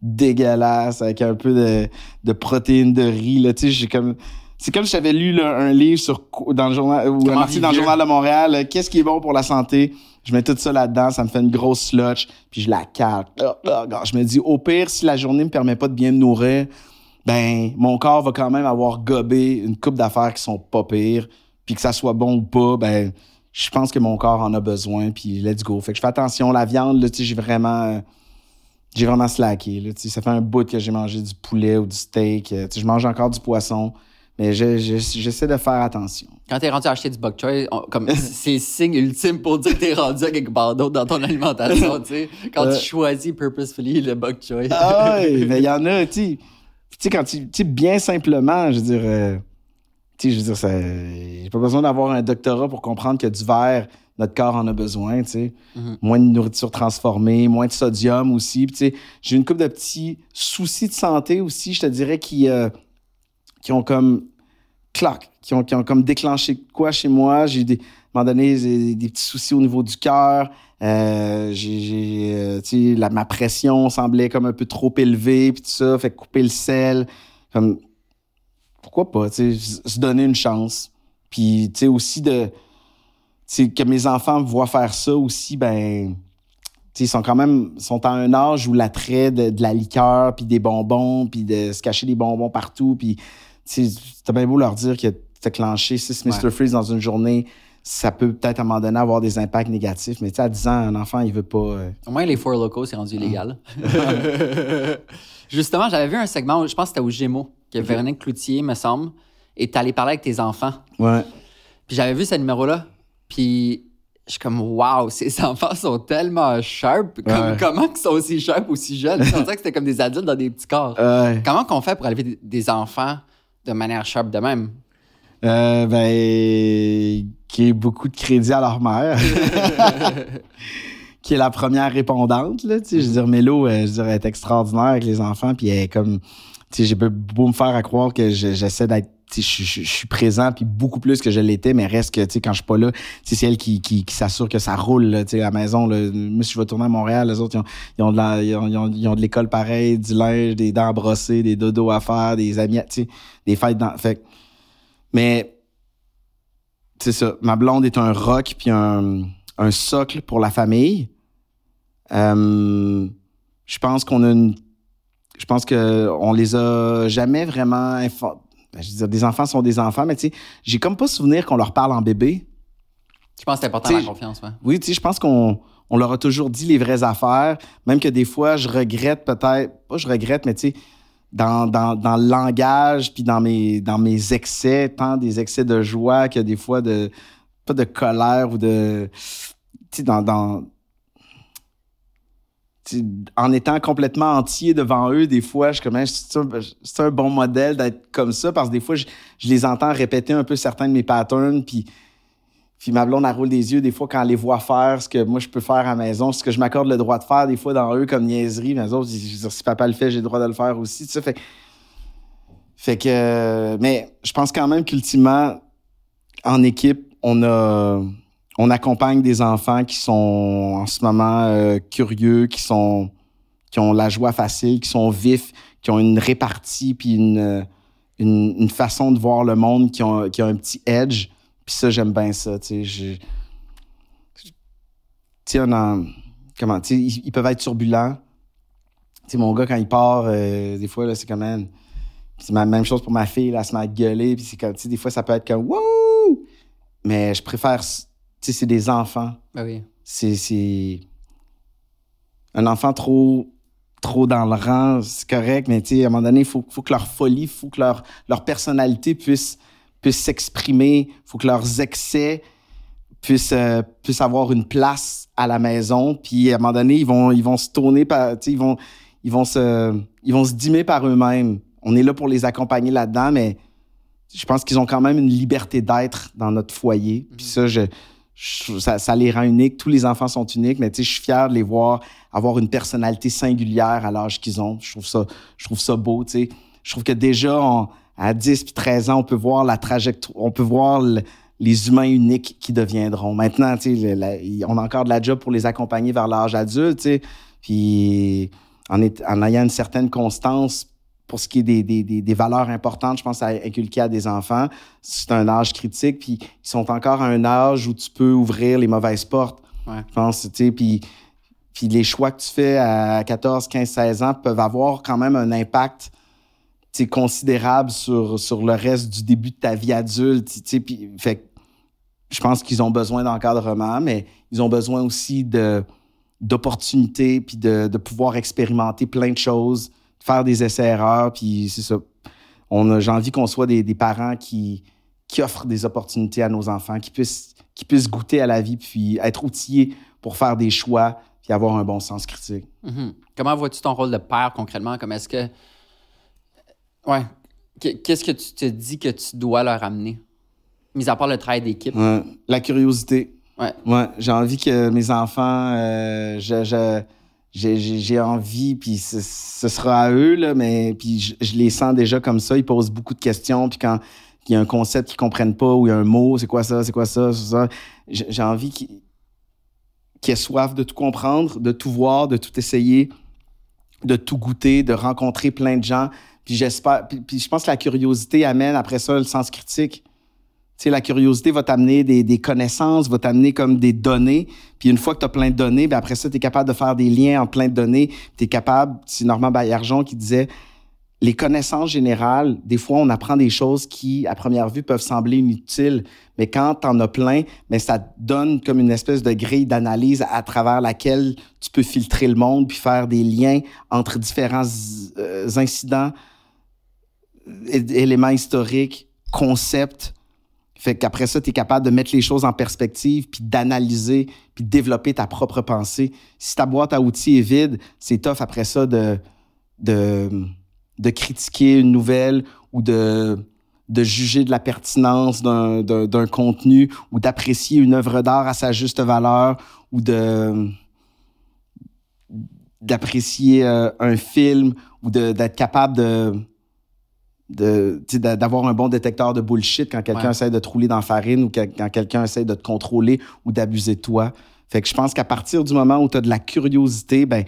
dégueulasse, avec un peu de, de protéines de riz, là, tu sais, j'ai comme... C'est comme si j'avais lu un livre sur, dans le journal, ou un article dans le journal de Montréal, qu'est-ce qui est bon pour la santé? Je mets tout ça là-dedans, ça me fait une grosse slotch, puis je la cale. Je me dis, au pire, si la journée me permet pas de bien me nourrir, ben, mon corps va quand même avoir gobé une coupe d'affaires qui sont pas pires, puis que ça soit bon ou pas, ben, je pense que mon corps en a besoin, puis let's go. Fait que je fais attention, la viande, là, tu sais, j'ai vraiment, j'ai vraiment slacké, là, tu sais, ça fait un bout que j'ai mangé du poulet ou du steak, tu sais, je mange encore du poisson. Mais j'essaie de faire attention. Quand t'es rendu à acheter du bok choy, comme c'est signe ultime pour dire que t'es rendu à quelque part d'autre dans ton alimentation, tu sais. Quand tu choisis purposefully le bok choy. ah oui, mais il y en a, tu sais, quand tu, sais, bien simplement, je veux dire, euh, tu sais, je veux dire, ça, j'ai pas besoin d'avoir un doctorat pour comprendre que du verre, notre corps en a besoin, tu sais. Mm-hmm. Moins de nourriture transformée, moins de sodium aussi, tu sais. J'ai une couple de petits soucis de santé aussi, je te dirais, qui... Euh, qui ont comme clac, qui ont, qui ont comme déclenché quoi chez moi. J'ai des, à un moment donné, des, des petits soucis au niveau du cœur. Euh, j'ai, euh, tu sais, ma pression semblait comme un peu trop élevée, puis tout ça, fait couper le sel. Comme, pourquoi pas, tu sais, se donner une chance. Puis, tu sais, aussi de, tu sais, que mes enfants me voient faire ça aussi, ben, ils sont quand même sont à un âge où l'attrait de, de la liqueur puis des bonbons puis de se cacher des bonbons partout puis T'as bien beau leur dire que t'as clenché 6 Mr. Freeze dans une journée, ça peut peut-être à un moment donné avoir des impacts négatifs, mais à 10 ans, un enfant, il veut pas. Euh, Au moins, les four locaux, c'est rendu illégal. Justement, j'avais vu un segment, je pense que c'était au Gémeaux, que Véronique Cloutier, me semble, et allé parler avec tes enfants. Ouais. Puis j'avais vu ce numéro-là, puis je suis comme, waouh, ces enfants sont tellement sharp. Comment ils sont aussi sharp, aussi jeunes? Je pensais que c'était comme des adultes dans des petits corps. Comment qu'on fait pour élever des enfants de manière sharp de même? Euh, ben, qui est beaucoup de crédit à leur mère. qui est la première répondante, là, tu sais. Je veux dire, Mélo, euh, je dirais, est extraordinaire avec les enfants, puis elle est comme, tu sais, j'ai beau me faire à croire que j'essaie d'être je, suis présent puis beaucoup plus que je l'étais mais reste que tu sais quand je suis pas là c'est elle qui, qui, qui s'assure que ça roule là, à la maison là. moi si je vais tourner à Montréal les autres ils ont, de la, ils ont, ils ont, de l'école pareil du linge des dents brossées des dodos à faire des amis tu sais des fêtes dans fait mais c'est ça ma blonde est un rock puis un, un socle pour la famille euh, je pense qu'on a une je pense que on les a jamais vraiment ben, je veux dire, des enfants sont des enfants, mais tu sais, j'ai comme pas souvenir qu'on leur parle en bébé. Je pense que c'est important T'sais, la confiance, ouais. Oui, tu sais, je pense qu'on on leur a toujours dit les vraies affaires, même que des fois, je regrette peut-être, pas je regrette, mais tu sais, dans, dans, dans le langage, puis dans mes, dans mes excès, tant des excès de joie que des fois de, pas de colère ou de, tu sais, dans, dans en étant complètement entier devant eux, des fois, je comme, Hein, c'est un, c'est un bon modèle d'être comme ça, parce que des fois, je, je les entends répéter un peu certains de mes patterns, puis puis ma blonde, elle roule des yeux des fois quand elle les voit faire ce que moi je peux faire à la maison, ce que je m'accorde le droit de faire des fois dans eux comme niaiserie. Mais eux autres, je si papa le fait, j'ai le droit de le faire aussi. Tu sais, fait, que. Mais je pense quand même qu'ultimement, en équipe, on a. On accompagne des enfants qui sont en ce moment euh, curieux, qui sont qui ont la joie facile, qui sont vifs, qui ont une répartie puis une, une, façon de voir le monde, qui qui ont un petit edge. Puis ça, j'aime bien ça, tu sais. je- Tu sais, on en- Comment, tu sais, ils, ils peuvent être turbulents. Tu sais, mon gars, quand il part, euh, des fois, là, c'est comme, man, c'est la même chose pour ma fille, là, elle se met à gueuler, puis c'est comme, tu sais, des fois, ça peut être comme, wouh! Mais je préfère, tu sais, c'est des enfants. Ben oui. C'est, c'est un enfant trop, trop dans le rang, c'est correct, mais tu sais, à un moment donné, il faut, faut que leur folie, il faut que leur, leur personnalité puisse, puisse s'exprimer, il faut que leurs excès puissent, euh, puissent avoir une place à la maison, puis à un moment donné, ils vont, ils vont se tourner, par, ils vont, ils vont se, ils vont se dimmer par eux-mêmes. On est là pour les accompagner là-dedans, mais je pense qu'ils ont quand même une liberté d'être dans notre foyer. Puis ça, je, je- ça, ça les rend uniques. Tous les enfants sont uniques, mais je suis fier de les voir avoir une personnalité singulière à l'âge qu'ils ont. Je trouve ça, je trouve ça beau. Je trouve que déjà, on- à 10 puis 13 ans, on peut voir la trajectoire, on peut voir le- les humains uniques qui deviendront. Maintenant, tu sais, le- la- on a encore de la job pour les accompagner vers l'âge adulte, tu sais. Puis en, est- en ayant une certaine constance pour ce qui est des, des, des, des valeurs importantes, je pense, à inculquer à des enfants. C'est un âge critique, puis ils sont encore à un âge où tu peux ouvrir les mauvaises portes. Ouais. Je pense, tu sais, puis, puis les choix que tu fais à 14, 15, 16 ans peuvent avoir quand même un impact considérable sur, sur le reste du début de ta vie adulte. fait je pense qu'ils ont besoin d'encadrement, mais ils ont besoin aussi de d'opportunités, puis de, de pouvoir expérimenter plein de choses, faire des essais-erreurs, puis c'est ça. J'ai envie qu'on soit des, des parents qui, qui offrent des opportunités à nos enfants, qui puissent, qui puissent goûter à la vie, puis être outillés pour faire des choix, puis avoir un bon sens critique. Mhm. Comment vois-tu ton rôle de père concrètement? Comme est-ce que. Ouais. Qu- Qu'est-ce que tu te dis que tu dois leur amener? Mis à part le travail d'équipe. Ouais. La curiosité. Ouais. Ouais, j'ai envie que mes enfants, euh, je, je- j'ai, envie, puis ce, ce sera à eux, là, mais puis je, je les sens déjà comme ça. Ils posent beaucoup de questions, puis quand il y a un concept qu'ils comprennent pas ou il y a un mot, c'est quoi ça, c'est quoi ça, c'est ça, j'ai, envie qu'ils, qu'ils aient soif de tout comprendre, de tout voir, de tout essayer, de tout goûter, de rencontrer plein de gens. Puis j'espère, puis, je pense que la curiosité amène après ça le sens critique. Tu sais, la curiosité va t'amener des, des connaissances, va t'amener comme des données. Puis une fois que tu as plein de données, ben après ça, tu es capable de faire des liens entre plein de données. Tu es capable, c'est Normand Baillargeon qui disait, les connaissances générales, des fois, on apprend des choses qui, à première vue, peuvent sembler inutiles. Mais quand tu en as plein, mais ça te donne comme une espèce de grille d'analyse à travers laquelle tu peux filtrer le monde puis faire des liens entre différents euh, incidents, éléments historiques, concepts. Fait qu'après ça, tu es capable de mettre les choses en perspective, puis d'analyser, puis de développer ta propre pensée. Si ta boîte à outils est vide, c'est tough après ça de, critiquer une nouvelle ou de, juger de la pertinence d'un, contenu ou d'apprécier une œuvre d'art à sa juste valeur ou d'apprécier euh, un film ou d'être capable de de, tu sais, d'a- d'avoir un bon détecteur de bullshit quand quelqu'un Ouais. essaie de te rouler dans la farine ou que- quand quelqu'un essaie de te contrôler ou d'abuser de toi. Fait que je pense qu'à partir du moment où tu as de la curiosité, ben,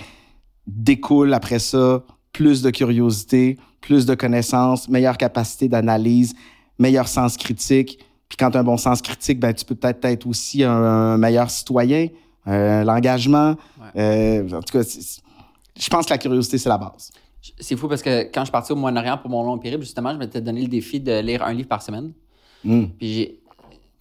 découle après ça plus de curiosité, plus de connaissances, meilleure capacité d'analyse, meilleur sens critique. Puis quand tu as un bon sens critique, ben, tu peux peut-être être aussi un, un meilleur citoyen, euh, l'engagement. Ouais. Euh, en tout cas, je pense que la curiosité, c'est la base. C'est fou parce que quand je suis parti au Moyen-Orient pour mon long périple, justement, je m'étais donné le défi de lire un livre par semaine. Hmm. Puis j'ai.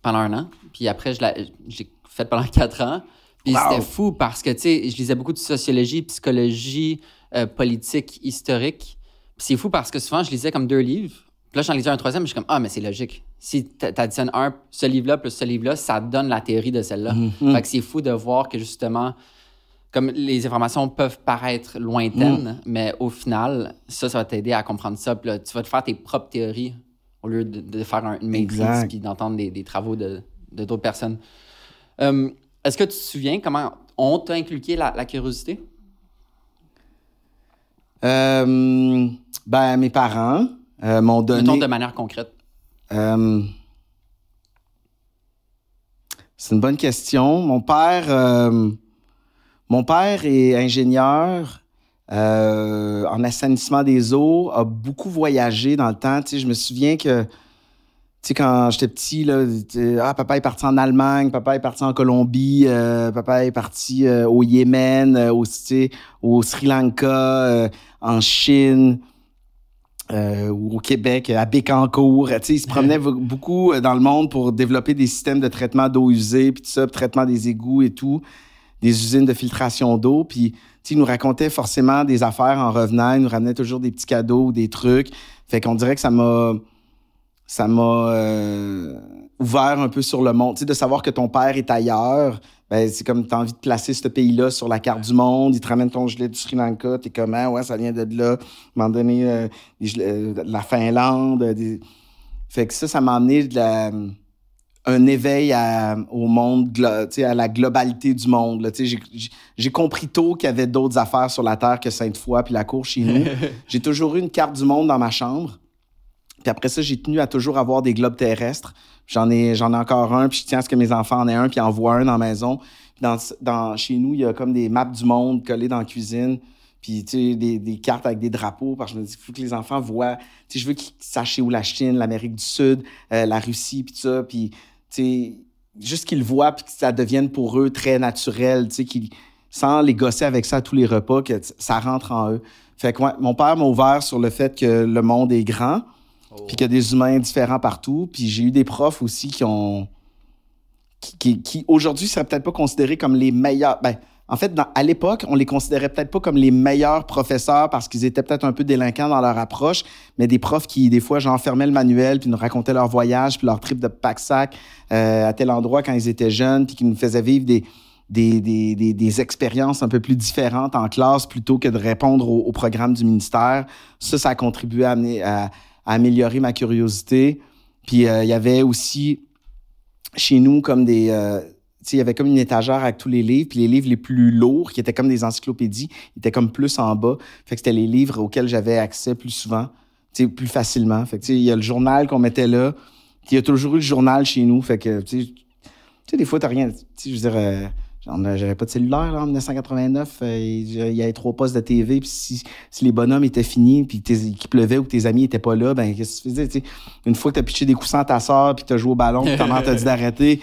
pendant un an. Puis après, je l'ai j'ai fait pendant quatre ans. Puis Wow. c'était fou parce que, tu sais, je lisais beaucoup de sociologie, psychologie, euh, politique, historique. Puis c'est fou parce que souvent, je lisais comme deux livres. Puis là, j'en lisais un troisième, je suis comme, ah, mais c'est logique. Si t'a- t'additionnes un, ce livre-là plus ce livre-là, ça donne la théorie de celle-là. Mhm. Fait que c'est fou de voir que justement, comme les informations peuvent paraître lointaines, mais au final, ça, ça va t'aider à comprendre ça. Puis là, tu vas te faire tes propres théories au lieu de, de faire un- une maîtrise puis d'entendre des, des travaux de d'autres personnes. Euh, Est-ce que tu te souviens comment on t'a inculqué la, la curiosité? Euh, ben, mes parents euh, m'ont donné. Mettons de manière concrète. Euh, c'est une bonne question. Mon père, mon père est ingénieur euh, en assainissement des eaux, a beaucoup voyagé dans le temps. Je me souviens que, quand j'étais petit, ah, papa est parti en Allemagne, papa est parti en Colombie, euh, papa est parti euh, au Yémen, au, Sri Lanka, en Chine au Québec, à Bécancour. Tu sais, il se promenait beaucoup dans le monde pour développer des systèmes de traitement d'eau usée, puis tout ça, traitement des égouts et tout, des usines de filtration d'eau. Puis, tu il nous racontait forcément des affaires en revenant. Il nous ramenait toujours des petits cadeaux ou des trucs. Fait qu'on dirait que ça m'a... Ça m'a euh, ouvert un peu sur le monde. Tu sais, de savoir que ton père est ailleurs, ben, c'est comme tu as envie de placer ce pays-là sur la carte du monde. Il te ramène ton gilet du Sri Lanka. T'es comment? Ouais, ça vient de là. À un donné, euh, euh, la Finlande. Fait que ça, ça m'a amené de la- un éveil à- au monde, glo- tu sais, à la globalité du monde. là. Tu sais, J'ai compris tôt qu'il y avait d'autres affaires sur la Terre que Sainte-Foy puis la cour chez nous. j'ai toujours eu une carte du monde dans ma chambre. Puis après ça, j'ai tenu à toujours avoir des globes terrestres. J'en ai, j'en ai encore un, puis je tiens à ce que mes enfants en aient un, puis en voient un dans la maison. Dans, dans, chez nous, il y a comme des maps du monde collées dans la cuisine. Puis, tu sais, des, des cartes avec des drapeaux. Parce que je me dis, il faut que les enfants voient. Tu sais, je veux qu'ils sachent où la Chine, l'Amérique du Sud, euh, la Russie, puis tout ça. Puis, juste qu'ils le voient, puis que ça devienne pour eux très naturel. Tu sais, qu'ils, sans les gosser avec ça à tous les repas, que ça rentre en eux. Fait que, ouais, mon père m'a ouvert sur le fait que le monde est grand puis qu'il y a des humains différents partout. Puis j'ai eu des profs aussi qui ont. qui, qui, qui, aujourd'hui seraient peut-être pas considérés comme les meilleurs. Ben, en fait, à l'époque, on les considérait peut-être pas comme les meilleurs professeurs parce qu'ils étaient peut-être un peu délinquants dans leur approche, mais des profs qui, des fois, genre, fermaient le manuel puis nous racontaient leur voyage puis leur trip de pack-sac euh, à tel endroit quand ils étaient jeunes puis qui nous faisaient vivre des, des, des, des, des expériences un peu plus différentes en classe plutôt que de répondre au, au programme du ministère. Ça, ça a contribué à, amener, à, à améliorer ma curiosité. Puis euh, il y avait aussi chez nous comme des... euh, il y avait comme une étagère avec tous les livres, puis les livres les plus lourds, qui étaient comme des encyclopédies, étaient comme plus en bas. Fait que c'était les livres auxquels j'avais accès plus souvent, plus facilement. Fait que, il y a le journal qu'on mettait là. Il y a toujours eu le journal chez nous. Fait que, tu sais, des fois, t'as rien. Je veux dire, euh, j'avais pas de cellulaire là, en 1989. euh, il y avait trois postes de TV. Puis si, si les bonhommes étaient finis, puis qu'il pleuvait ou que tes amis étaient pas là, ben qu'est-ce que tu faisais? Une fois que t'as pitché des coussins à ta soeur, puis t'as joué au ballon, puis ta mère t'a dit d'arrêter,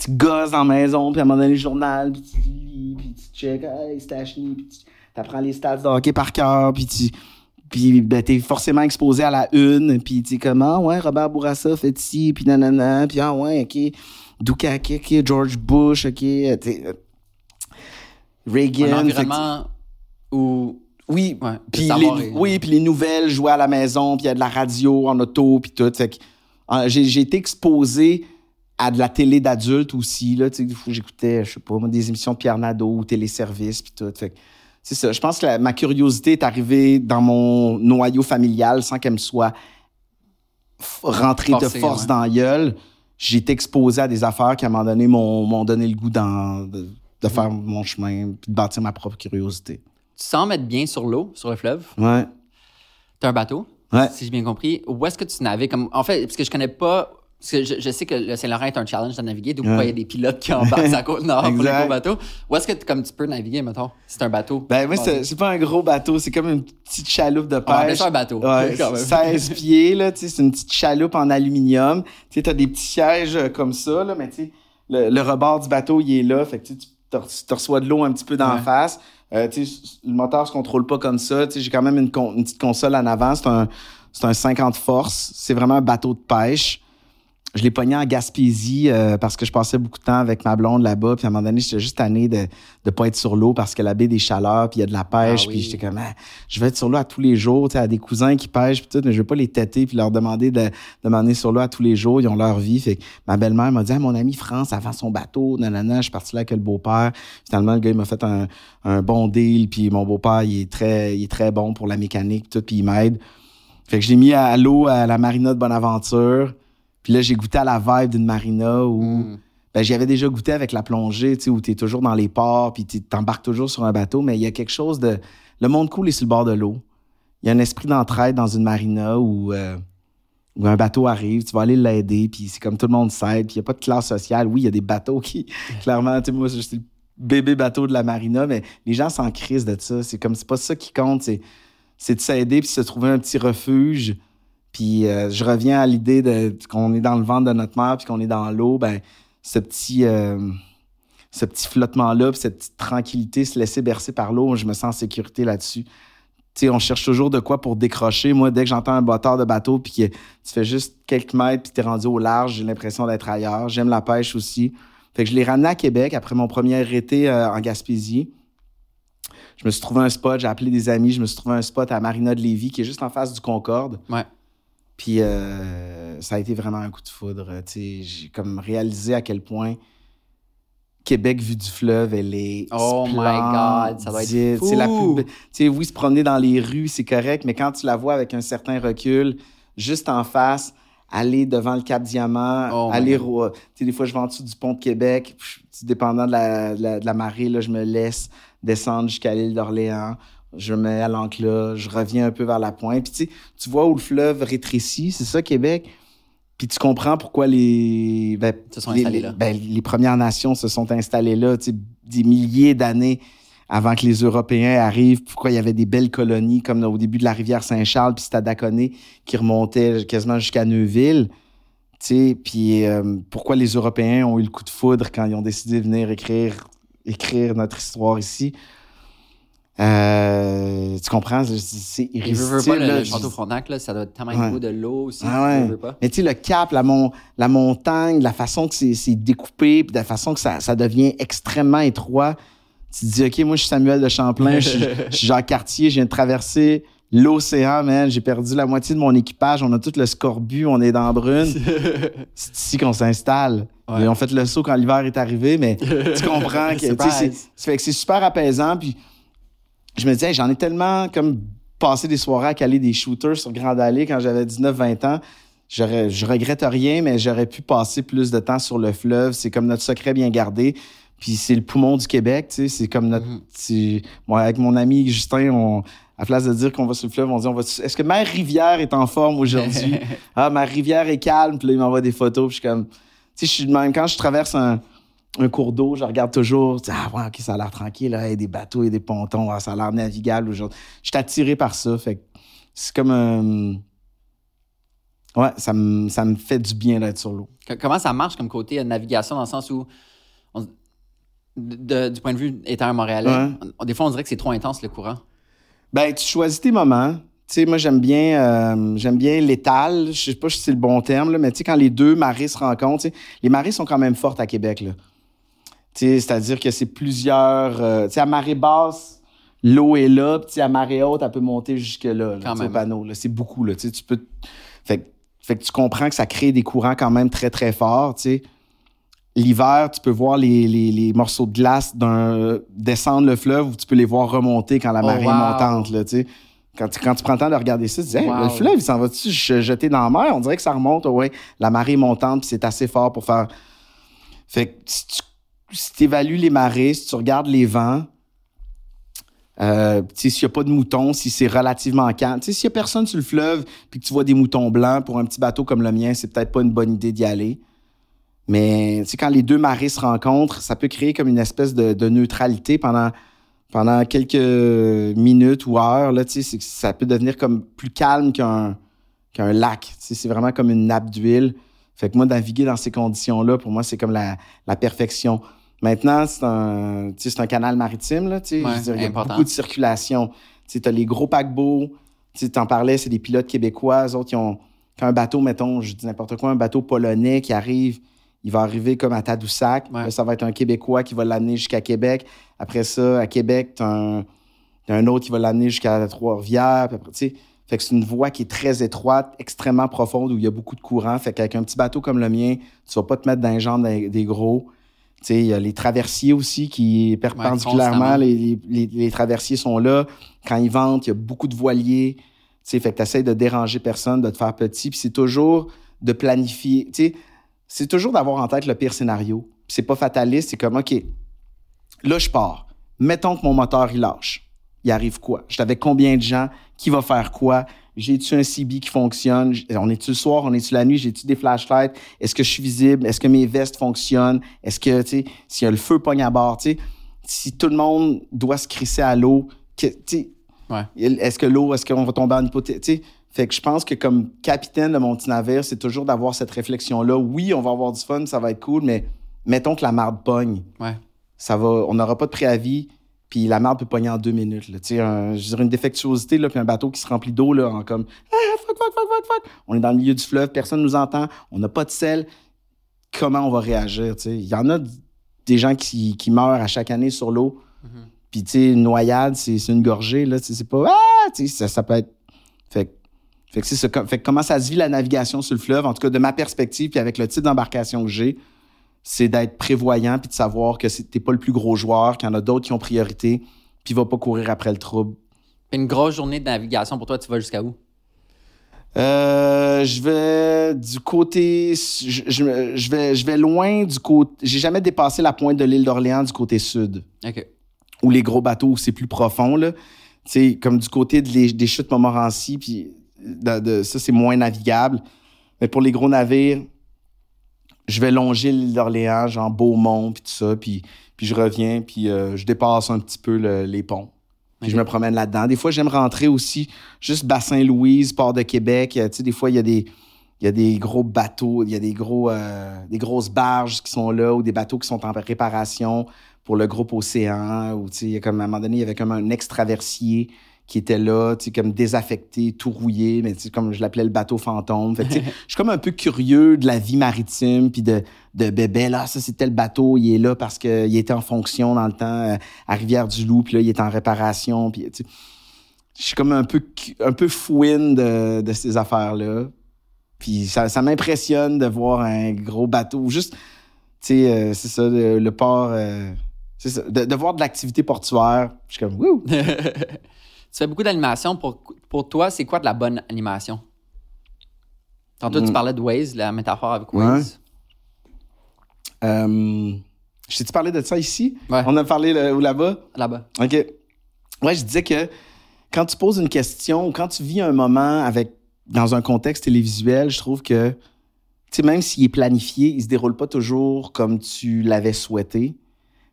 tu, gosses dans la maison, puis à un moment donné, le journal, puis tu lis, puis tu check, hey, Stachny, puis tu apprends les stats de hockey par cœur, puis tu. Puis ben, t'es forcément exposé à la une, puis tu comment, ouais, Robert Bourassa fait ci, puis nanana, puis ah ouais, ok, Dukakis, ok, George Bush, ok, euh, t'sais, euh, Reagan. Un environnement où. oui, puis les, est- oui, puis les nouvelles jouaient à la maison, puis il y a de la radio en auto, puis tout. J'ai, j'ai été exposé à de la télé d'adulte aussi. Là, tu sais, j'écoutais, je sais pas, des émissions de Pierre Nadeau ou téléservice, puis tout. Fait c'est ça. Je pense que la- ma curiosité est arrivée dans mon noyau familial sans qu'elle me soit rentrée de force ouais. dans la gueule. J'ai été exposé à des affaires qui, à un moment donné, m'ont, donné le goût d'en- de, de faire mon chemin, puis de bâtir ma propre curiosité. Tu sens mettre bien sur l'eau, sur le fleuve. Ouais. T'as un bateau, Ouais. si j'ai bien compris. Où est-ce que tu navigues? Comme, en fait, parce que je connais pas. Parce que je, je sais que le Saint-Laurent est un challenge de naviguer, donc Ouais. il y a des pilotes qui embarquent à la côte nord pour les gros bateaux. Où est-ce que comme tu peux naviguer, mettons? C'est un bateau. Ben, moi, c'est c'est pas un gros bateau, c'est comme une petite chaloupe de appeler pêche. ça un bateau. Ouais, quand même. 16 pieds, là, tu sais, c'est une petite chaloupe en aluminium. Tu sais, t'as des petits sièges euh, comme ça, là, mais tu sais, le, le rebord du bateau, il est là, fait que tu te reçois de l'eau un petit peu Ouais. face. Euh, tu sais, le moteur se contrôle pas comme ça. Tu sais, j'ai quand même une, con- une petite console en avant. C'est un, c'est un 50 force. C'est vraiment un bateau de pêche. Je l'ai pogné en Gaspésie euh, parce que je passais beaucoup de temps avec ma blonde là-bas. Puis à un moment donné, j'étais juste tanné de ne pas être sur l'eau parce que la baie des chaleurs, puis il y a de la pêche. Ah oui. Puis j'étais comme, Ah, je vais être sur l'eau à tous les jours. Tu sais, à des cousins qui pêchent, puis tout, mais je vais pas les têter puis leur demander de, de m'emmener sur l'eau à tous les jours. Ils ont leur vie. Fait que ma belle-mère m'a dit, ah, mon ami France, avant son bateau, nanana, je suis parti là avec le beau-père. Finalement, le gars, il m'a fait un, un bon deal. Puis mon beau-père, il est très, il est très bon pour la mécanique, tout, puis il m'aide. Fait que je l'ai mis à l'eau à la marina de Bonaventure. Puis là, j'ai goûté à la vibe d'une marina où Mm. ben, j'y avais déjà goûté avec la plongée, tu sais, où tu es toujours dans les ports, puis tu t'embarques toujours sur un bateau, mais il y a quelque chose de. Le monde cool est sur le bord de l'eau. Il y a un esprit d'entraide dans une marina où, euh, où un bateau arrive, tu vas aller l'aider, puis c'est comme tout le monde s'aide, puis il n'y a pas de classe sociale. Oui, il y a des bateaux qui, clairement, tu sais, moi, je suis le bébé bateau de la marina, mais les gens s'en crisent de ça. C'est comme, c'est pas ça qui compte, c'est, c'est de s'aider, puis se trouver un petit refuge. Puis euh, je reviens à l'idée de qu'on est dans le ventre de notre mère, puis qu'on est dans l'eau, ben ce petit, euh, ce petit flottement-là, puis cette tranquillité, se laisser bercer par l'eau, je me sens en sécurité là-dessus. Tu sais, on cherche toujours de quoi pour décrocher. Moi, dès que j'entends un bâtard de bateau, puis que tu fais juste quelques mètres, puis t'es rendu au large, j'ai l'impression d'être ailleurs. J'aime la pêche aussi. Fait que je l'ai ramené à Québec après mon premier été euh, en Gaspésie. Je me suis trouvé un spot, j'ai appelé des amis, je me suis trouvé un spot à Marina de Lévis, qui est juste en face du Concorde. Ouais. Puis euh, ça a été vraiment un coup de foudre. sais. J'ai comme réalisé à quel point Québec, vue du fleuve, elle est. Oh my God, ça doit être fou. C'est la plus oui, se promener dans les rues, c'est correct, mais quand tu la vois avec un certain recul, juste en face, aller devant le Cap Diamant, Oh aller. Tu sais, des fois, je vais en dessous du pont de Québec, dépendant de la, de la, de la marée, là, je me laisse descendre jusqu'à l'île d'Orléans. Je me mets à l'ancre là, je reviens un peu vers la pointe. Puis tu sais, tu vois où le fleuve rétrécit, c'est ça, Québec? Puis tu comprends pourquoi les, ben, Se sont les, installés les- là. ben, les Premières Nations se sont installées là, tu sais, des milliers d'années avant que les Européens arrivent. Pourquoi il y avait des belles colonies comme au début de la rivière Saint-Charles, puis Stadaconé, qui remontait quasiment jusqu'à Neuville. Tu sais, puis euh, pourquoi les Européens ont eu le coup de foudre quand ils ont décidé de venir écrire, écrire notre histoire ici? Euh, tu comprends? C'est- je veux irrésistible. pas le, là. le château Frontenac, là, ça doit être tellement Ouais. beau de l'eau aussi. Ah ouais. je veux pas. Mais tu sais, le cap, la, mon- la montagne, la façon que c'est découpé, puis la façon que ça, ça devient extrêmement étroit, tu te dis, OK, moi, je suis Samuel de Champlain, je suis- je suis Jacques Cartier, je viens de traverser l'océan, man. J'ai perdu la moitié de mon équipage, on a tout le scorbut, on est dans la brune. c'est ici qu'on s'installe. Ouais. Ont fait le saut quand l'hiver est arrivé, mais tu comprends que c'est super apaisant. Puis je me disais, hey, j'en ai tellement comme passé des soirées à caler des shooters sur Grande Allée quand j'avais 19-20 ans. Je regrette rien, mais j'aurais pu passer plus de temps sur le fleuve. C'est comme notre secret bien gardé. Puis c'est le poumon du Québec, tu sais. C'est comme notre. Mhm. Moi, avec mon ami Justin, on, à place de dire qu'on va sur le fleuve, on dit on va. Est-ce que Mère Rivière est en forme aujourd'hui? ah, ma rivière est calme. Puis là, il m'envoie des photos. Puis je suis comme. Tu sais, je suis de même. Quand je traverse un, un cours d'eau, je regarde toujours. Ah, ouais, OK, ça a l'air tranquille. Là. Il y a des bateaux et des pontons. Ah, ça a l'air navigable. Je suis attiré par ça. Fait que c'est comme un. Ouais, ça me, ça me fait du bien d'être sur l'eau. Comment ça marche comme côté euh, navigation dans le sens où, on- de- de- du point de vue étant un Montréalais, Ouais. on- des fois on dirait que c'est trop intense le courant. Ben, tu choisis tes moments. Tu sais, moi, j'aime bien, euh, j'aime bien l'étal. Je sais pas si c'est le bon terme, là, mais tu sais, quand les deux marées se rencontrent, les marées sont quand même fortes à Québec, là. C'est-à-dire que c'est plusieurs... euh, à marée basse, l'eau est là, puis à marée haute, elle peut monter jusque-là, là, au panneau. C'est beaucoup, là. Tu peux... Fait, que- fait que tu comprends que ça crée des courants quand même très, très forts. L'hiver, tu peux voir les, les- les morceaux de glace d'un, descendre le fleuve ou tu peux les voir remonter quand la Oh, marée wow. est montante, là, tu sais. Quand tu, quand tu prends le temps de regarder ça, tu dis, Hey, Wow. le fleuve, il s'en va-tu je- jeter dans la mer? On dirait que ça remonte, ouais. La marée est montante, puis c'est assez fort pour faire. Fait que si tu si évalues les marées, si tu regardes les vents, euh, tu s'il n'y a pas de moutons, si c'est relativement calme, tu s'il n'y a personne sur le fleuve, puis que tu vois des moutons blancs pour un petit bateau comme le mien, c'est peut-être pas une bonne idée d'y aller. Mais tu quand les deux marées se rencontrent, ça peut créer comme une espèce de, neutralité pendant, pendant quelques minutes ou heures. Là, tu ça peut devenir comme plus calme qu'un qu'un lac. Tu c'est vraiment comme une nappe d'huile. Fait que moi, naviguer dans ces conditions-là, pour moi, c'est comme la, la perfection. Maintenant, c'est un, tu c'est un canal maritime, là, tu sais. Ouais, Je il y a beaucoup de circulation. Tu t'as les gros paquebots. Tu t'en parlais, c'est des pilotes québécois. Eux autres, ils ont, quand un bateau, mettons, je dis n'importe quoi, un bateau polonais qui arrive, il va arriver comme à Tadoussac. Ouais. Là, ça va être un Québécois qui va l'amener jusqu'à Québec. Après ça, à Québec, t'as un, t'as un autre qui va l'amener jusqu'à Trois-Rivières. Tu fait que c'est une voie qui est très étroite, extrêmement profonde, où il y a beaucoup de courant. Fait qu'avec un petit bateau comme le mien, tu vas pas te mettre dans les jambes des, des gros. Il y a les traversiers aussi qui, perpendiculairement, les, les, les- les traversiers sont là. Quand ils ventent, il y a beaucoup de voiliers. Tu sais, fait que tu de déranger personne, de te faire petit. Puis c'est toujours de planifier. Tu sais, c'est toujours d'avoir en tête le pire scénario. C'est pas fataliste. C'est comme, OK, là, je pars. Mettons que mon moteur, il lâche. Il arrive quoi? J'étais avec combien de gens? Qui va faire quoi? J'ai-tu un CB qui fonctionne? On est-tu le soir? On est-tu la nuit? J'ai-tu des flashlights? Est-ce que je suis visible? Est-ce que mes vestes fonctionnent? Est-ce que, tu sais, s'il y a le feu pogne à bord, tu sais, si tout le monde doit se crisser à l'eau, tu sais, Ouais. est-ce que l'eau, est-ce qu'on va tomber en hypothèse? Tu sais, fait que je pense que comme capitaine de mon petit navire, c'est toujours d'avoir cette réflexion-là. Oui, on va avoir du fun, ça va être cool, mais mettons que la marde pogne Ouais. ça va, on n'aura pas de préavis, puis la merde peut pogner en deux minutes. Là. Un- je dirais une défectuosité, là, puis un bateau qui se remplit d'eau, là, en comme ah, fuck, fuck, fuck, fuck, fuck. On est dans le milieu du fleuve, personne nous entend, on n'a pas de sel. Comment on va réagir? tu sais? Il y en a des gens qui, qui meurent à chaque année sur l'eau. Mhm. Puis, tu sais, une noyade, c'est c'est une gorgée, là. C'est pas. Ah! Tu sais, ça, ça peut être. Fait, que- Fait que comment ça se vit la navigation sur le fleuve, en tout cas de ma perspective, puis avec le type d'embarcation que j'ai, c'est d'être prévoyant puis de savoir que t'es pas le plus gros joueur, qu'il y en a d'autres qui ont priorité, puis va pas courir après le trouble. Une grosse journée de navigation pour toi, tu vas jusqu'à où? Euh, je vais du côté. Je, je- je vais, je vais loin du côté. J'ai jamais dépassé la pointe de l'île d'Orléans du côté sud. OK. ou les gros bateaux où c'est plus profond, là. Tu sais, comme du côté de les- des chutes Montmorency, puis de, de- ça, c'est moins navigable. Mais pour les gros navires, je vais longer l'île d'Orléans, genre Beaumont, puis tout ça, puis, puis je reviens, puis euh, je dépasse un petit peu le- les ponts. Puis je me promène là-dedans. Des fois, j'aime rentrer aussi juste Bassin-Louise, port de Québec. Euh, Tu sais, des fois, il y a des... Il y a des gros bateaux, il y a des, gros, euh, des grosses barges qui sont là ou des bateaux qui sont en réparation pour le groupe Océan. Ou, tu sais, il y a comme, à un moment donné, il y avait comme un extraversier qui était là, tu sais, comme désaffecté, tout rouillé, mais tu sais, comme je l'appelais le bateau fantôme. Fait que, tu sais, je suis comme un peu curieux de la vie maritime, puis de, de bébé, là, ça, c'est tel bateau, il est là parce qu'il était en fonction dans le temps euh, à Rivière-du-Loup, puis là, il est en réparation, puis tu sais, je suis comme un peu, un peu fouine de, de ces affaires-là. Puis ça, ça m'impressionne de voir un gros bateau. Juste, tu sais, euh, c'est ça, le, le port. euh, c'est ça, de, de voir de l'activité portuaire. Je suis comme, wouh! tu fais beaucoup d'animation. Pour, pour toi, c'est quoi de la bonne animation? Tantôt, tu Mm. parlais de Waze, la métaphore avec Ouais. Waze. Euh, je t'ai-tu parlé de ça ici? Ouais. On a parlé ou là-bas? Là-bas. OK. Ouais, je disais que quand tu poses une question ou quand tu vis un moment avec dans un contexte télévisuel, je trouve que tu même s'il est planifié, il se déroule pas toujours comme tu l'avais souhaité.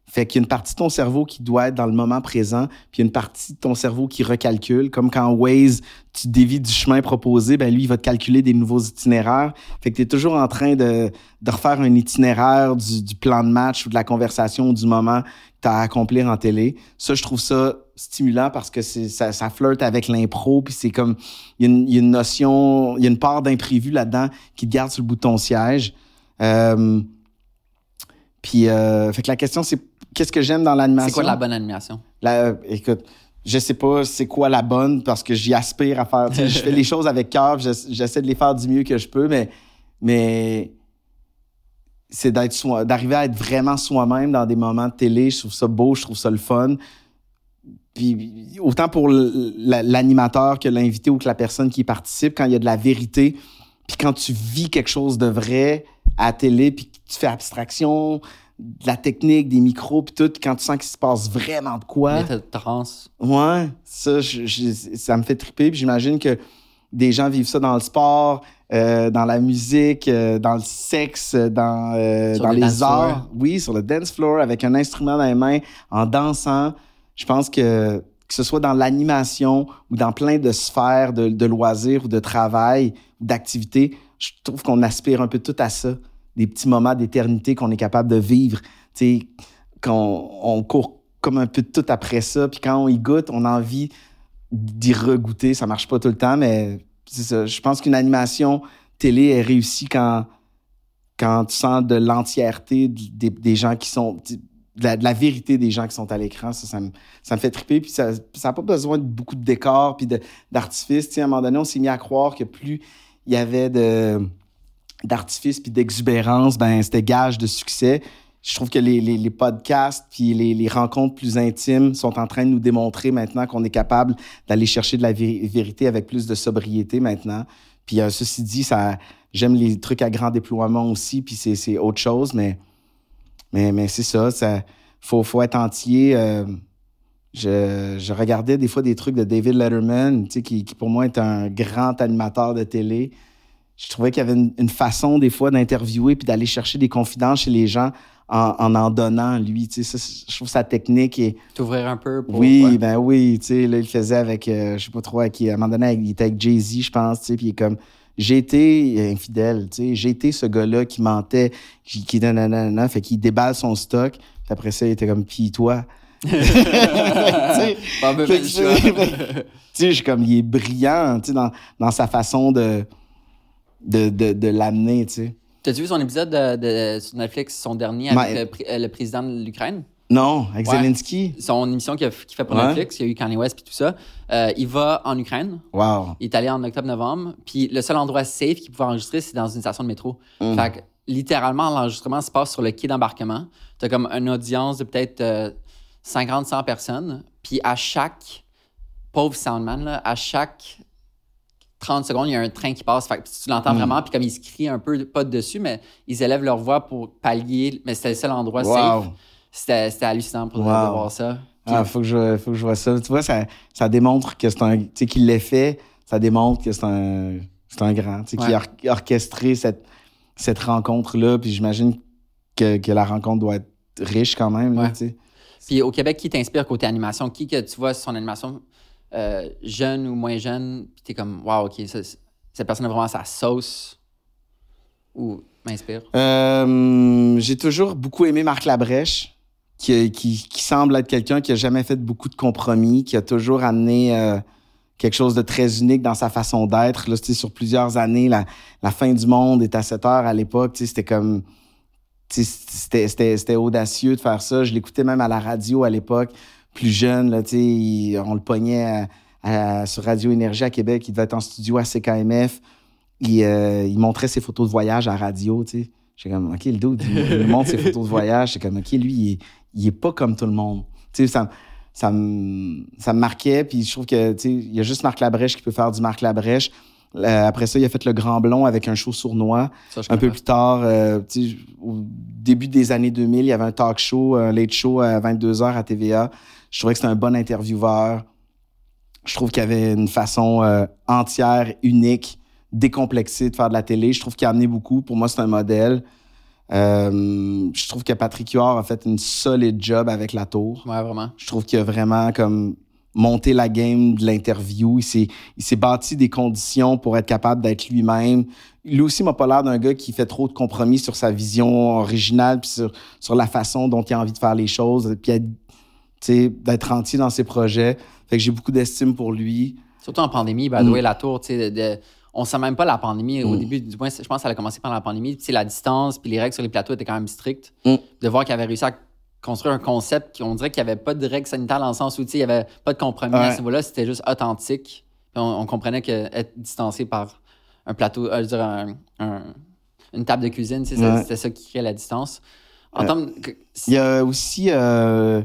Fait qu'il y a une partie de ton cerveau qui doit être dans le moment présent, puis une partie de ton cerveau qui recalcule. Comme quand Waze, tu dévies du chemin proposé, ben lui, il va te calculer des nouveaux itinéraires. Fait que tu es toujours en train de, de refaire un itinéraire du, plan de match ou de la conversation ou du moment que tu as à accomplir en télé. Ça, je trouve ça stimulant parce que ça, ça flirte avec l'impro, puis c'est comme, il y, a une- il y a une notion, il y a une part d'imprévu là-dedans qui te garde sur le bout de ton siège. Euh, puis, euh, fait que la question, c'est qu'est-ce que j'aime dans l'animation? C'est quoi la bonne animation? La- écoute, je sais pas c'est quoi la bonne parce que j'y aspire à faire. je fais les choses avec cœur, j'essaie de les faire du mieux que je peux, mais, mais c'est d'être soi- d'arriver à être vraiment soi-même dans des moments de télé. Je trouve ça beau, je trouve ça le fun. Puis autant pour l'animateur que l'invité ou que la personne qui y participe, quand il y a de la vérité, puis quand tu vis quelque chose de vrai à la télé, puis tu fais abstraction de la technique, des micros, puis tout, quand tu sens qu'il se passe vraiment de quoi. L'état de transe. Ouais, ça, je- je- ça me fait triper. Puis j'imagine que des gens vivent ça dans le sport, euh, dans la musique, euh, dans le sexe, dans, euh, dans le les floor. arts. Oui, sur le dance floor, avec un instrument dans les mains, en dansant. Je pense que que ce soit dans l'animation ou dans plein de sphères de, de loisirs ou de travail ou d'activités, je trouve qu'on aspire un peu tout à ça. Des petits moments d'éternité qu'on est capable de vivre. Tu sais, qu'on on court comme un peu de tout après ça. Puis quand on y goûte, on a envie d'y regoûter. Ça marche pas tout le temps, mais c'est ça. Je pense qu'une animation télé est réussie quand, quand tu sens de l'entièreté des, des gens qui sont. De la, vérité des gens qui sont à l'écran, ça, ça me, ça me fait triper. Puis ça n'a pas besoin de beaucoup de décors puis d'artifices. À un moment donné, on s'est mis à croire que plus il y avait de d'artifice puis d'exubérance, ben c'était gage de succès. Je trouve que les, les, podcasts puis les, rencontres plus intimes sont en train de nous démontrer maintenant qu'on est capable d'aller chercher de la vérité avec plus de sobriété maintenant. Puis euh, ceci dit, ça, j'aime les trucs à grand déploiement aussi, puis c'est autre chose, mais, mais, c'est ça, ça faut, faut être entier. Euh, je, regardais des fois des trucs de David Letterman, qui pour moi est un grand animateur de télé je trouvais qu'il y avait une, façon des fois d'interviewer puis d'aller chercher des confidences chez les gens en en, en donnant lui tu sais je trouve sa technique et t'ouvrir un peu pour, oui ben oui tu sais là il faisait avec euh, je sais pas trop à qui à un moment donné il était avec Jay Z je pense tu sais puis il est comme j'ai été infidèle tu sais j'ai été ce gars-là qui mentait qui qui nanana, fait qu'il déballe son stock puis après ça il était comme puis toi? Tu sais je suis comme il est brillant tu sais dans dans sa façon de de, de, de l'amener, tu sais. T'as-tu vu son épisode de, de, sur Netflix, son dernier, avec le, euh, le, président de l'Ukraine? Non, avec ouais. Zelensky. Son émission qu'il fait pour ouais. Netflix, il y a eu Kanye West et tout ça. Euh, il va en Ukraine. Wow. Il est allé en octobre-novembre. Puis le seul endroit safe qu'il pouvait enregistrer, c'est dans une station de métro. Mm. Fait que littéralement, l'enregistrement se passe sur le quai d'embarquement. T'as comme une audience de peut-être euh, 50-100 personnes. Puis à chaque pauvre soundman, là, à chaque 30 secondes, il y a un train qui passe. Fait que tu l'entends mm. vraiment, puis comme ils se crient un peu, pas dessus, mais ils élèvent leur voix pour pallier. Mais c'était le seul endroit wow. safe. C'était hallucinant pour wow. de voir ça. Puis, ah, faut que, je, faut que je vois ça. Tu vois, ça, ça démontre que c'est un. Tu sais, qu'il l'ait fait, ça démontre que c'est un, c'est un grand. Tu sais, ouais. qui a orchestré cette, cette rencontre-là. Puis j'imagine que, que la rencontre doit être riche quand même. Là, ouais. tu sais. Puis au Québec, qui t'inspire côté animation? Qui que tu vois son animation? Euh, jeune ou moins jeune, puis t'es comme, waouh, OK, cette personne a vraiment sa sauce ou m'inspire? Euh, j'ai toujours beaucoup aimé Marc Labrèche, qui, qui, semble être quelqu'un qui a jamais fait beaucoup de compromis, qui a toujours amené euh, quelque chose de très unique dans sa façon d'être. Là, sur plusieurs années, la, la fin du monde est à 7 heures à l'époque, c'était comme c'était audacieux de faire ça. Je l'écoutais même à la radio à l'époque plus jeune, là, il, on le pognait à, à, sur Radio Énergie à Québec. Il devait être en studio à CKMF. Il, euh, il montrait ses photos de voyage à radio. J'étais comme, OK, le dude, il, il montre ses photos de voyage. J'étais comme, OK, lui, il est, il est pas comme tout le monde. ça, ça, me, ça me marquait. Puis je trouve que il y a juste Marc Labrèche qui peut faire du Marc Labrèche. Euh, après ça, il a fait le Grand Blond avec un show sournois. Ça, un peu plus tard, euh, au début des années 2000, il y avait un talk show, un late show à 22h à TVA. Je trouvais que c'était un bon intervieweur. Je trouve qu'il avait une façon euh, entière, unique, décomplexée de faire de la télé. Je trouve qu'il a amené beaucoup. Pour moi, c'est un modèle. Euh, je trouve que Patrick Huard a fait une solide job avec la tour. Ouais, vraiment. Je trouve qu'il a vraiment comme monté la game de l'interview. Il s'est, il s'est bâti des conditions pour être capable d'être lui-même. Lui aussi m'a pas l'air d'un gars qui fait trop de compromis sur sa vision originale puis sur, sur la façon dont il a envie de faire les choses. Puis être d'être entier dans ses projets. Fait que j'ai beaucoup d'estime pour lui. Surtout en pandémie, ben, mm. la tour, tu sais, de, de, on sent même pas la pandémie. Au mm. début, du moins, je pense que ça a commencé pendant la pandémie. Puis la distance, puis les règles sur les plateaux étaient quand même strictes. Mm. De voir qu'il avait réussi à construire un concept, on dirait qu'il n'y avait pas de règles sanitaires dans le sens où, il n'y avait pas de compromis ouais. à ce niveau-là. C'était juste authentique. Puis on, on, comprenait qu'être distancé par un plateau, euh, je veux dire, un, un, une table de cuisine, c'était ouais. ça qui créait la distance. En euh, termes... Il y a aussi... Euh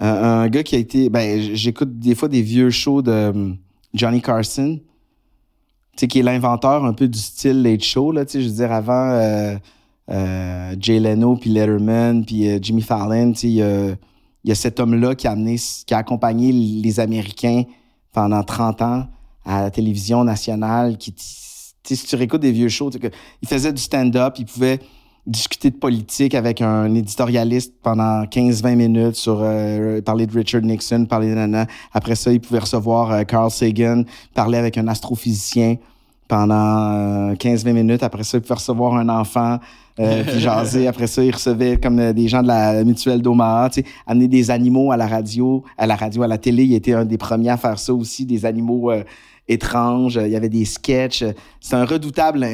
un, un, gars qui a été. Ben, j'écoute des fois des vieux shows de um, Johnny Carson, tu sais, qui est l'inventeur un peu du style late show, là, tu sais, je veux dire, avant euh, euh, Jay Leno, puis Letterman, puis euh, Jimmy Fallon, tu sais, il y a, cet homme-là qui a qui a accompagné les Américains pendant 30 ans à la télévision nationale, qui, tu sais, si tu réécoutes des vieux shows, il faisait du stand-up, il pouvait discuter de politique avec un éditorialiste pendant 15-20 minutes sur euh, parler de Richard Nixon, parler de nana. Après ça, il pouvait recevoir euh, Carl Sagan, parler avec un astrophysicien, pendant 15-20 minutes. Après ça, il pouvait recevoir un enfant, puis jaser. Après ça, il recevait comme des gens de la mutuelle d'Omaha, tu sais, amener des animaux à la radio, à la radio, à la télé. Il était un des premiers à faire ça aussi, des animaux étranges. Il y avait des sketchs. C'est un redoutable,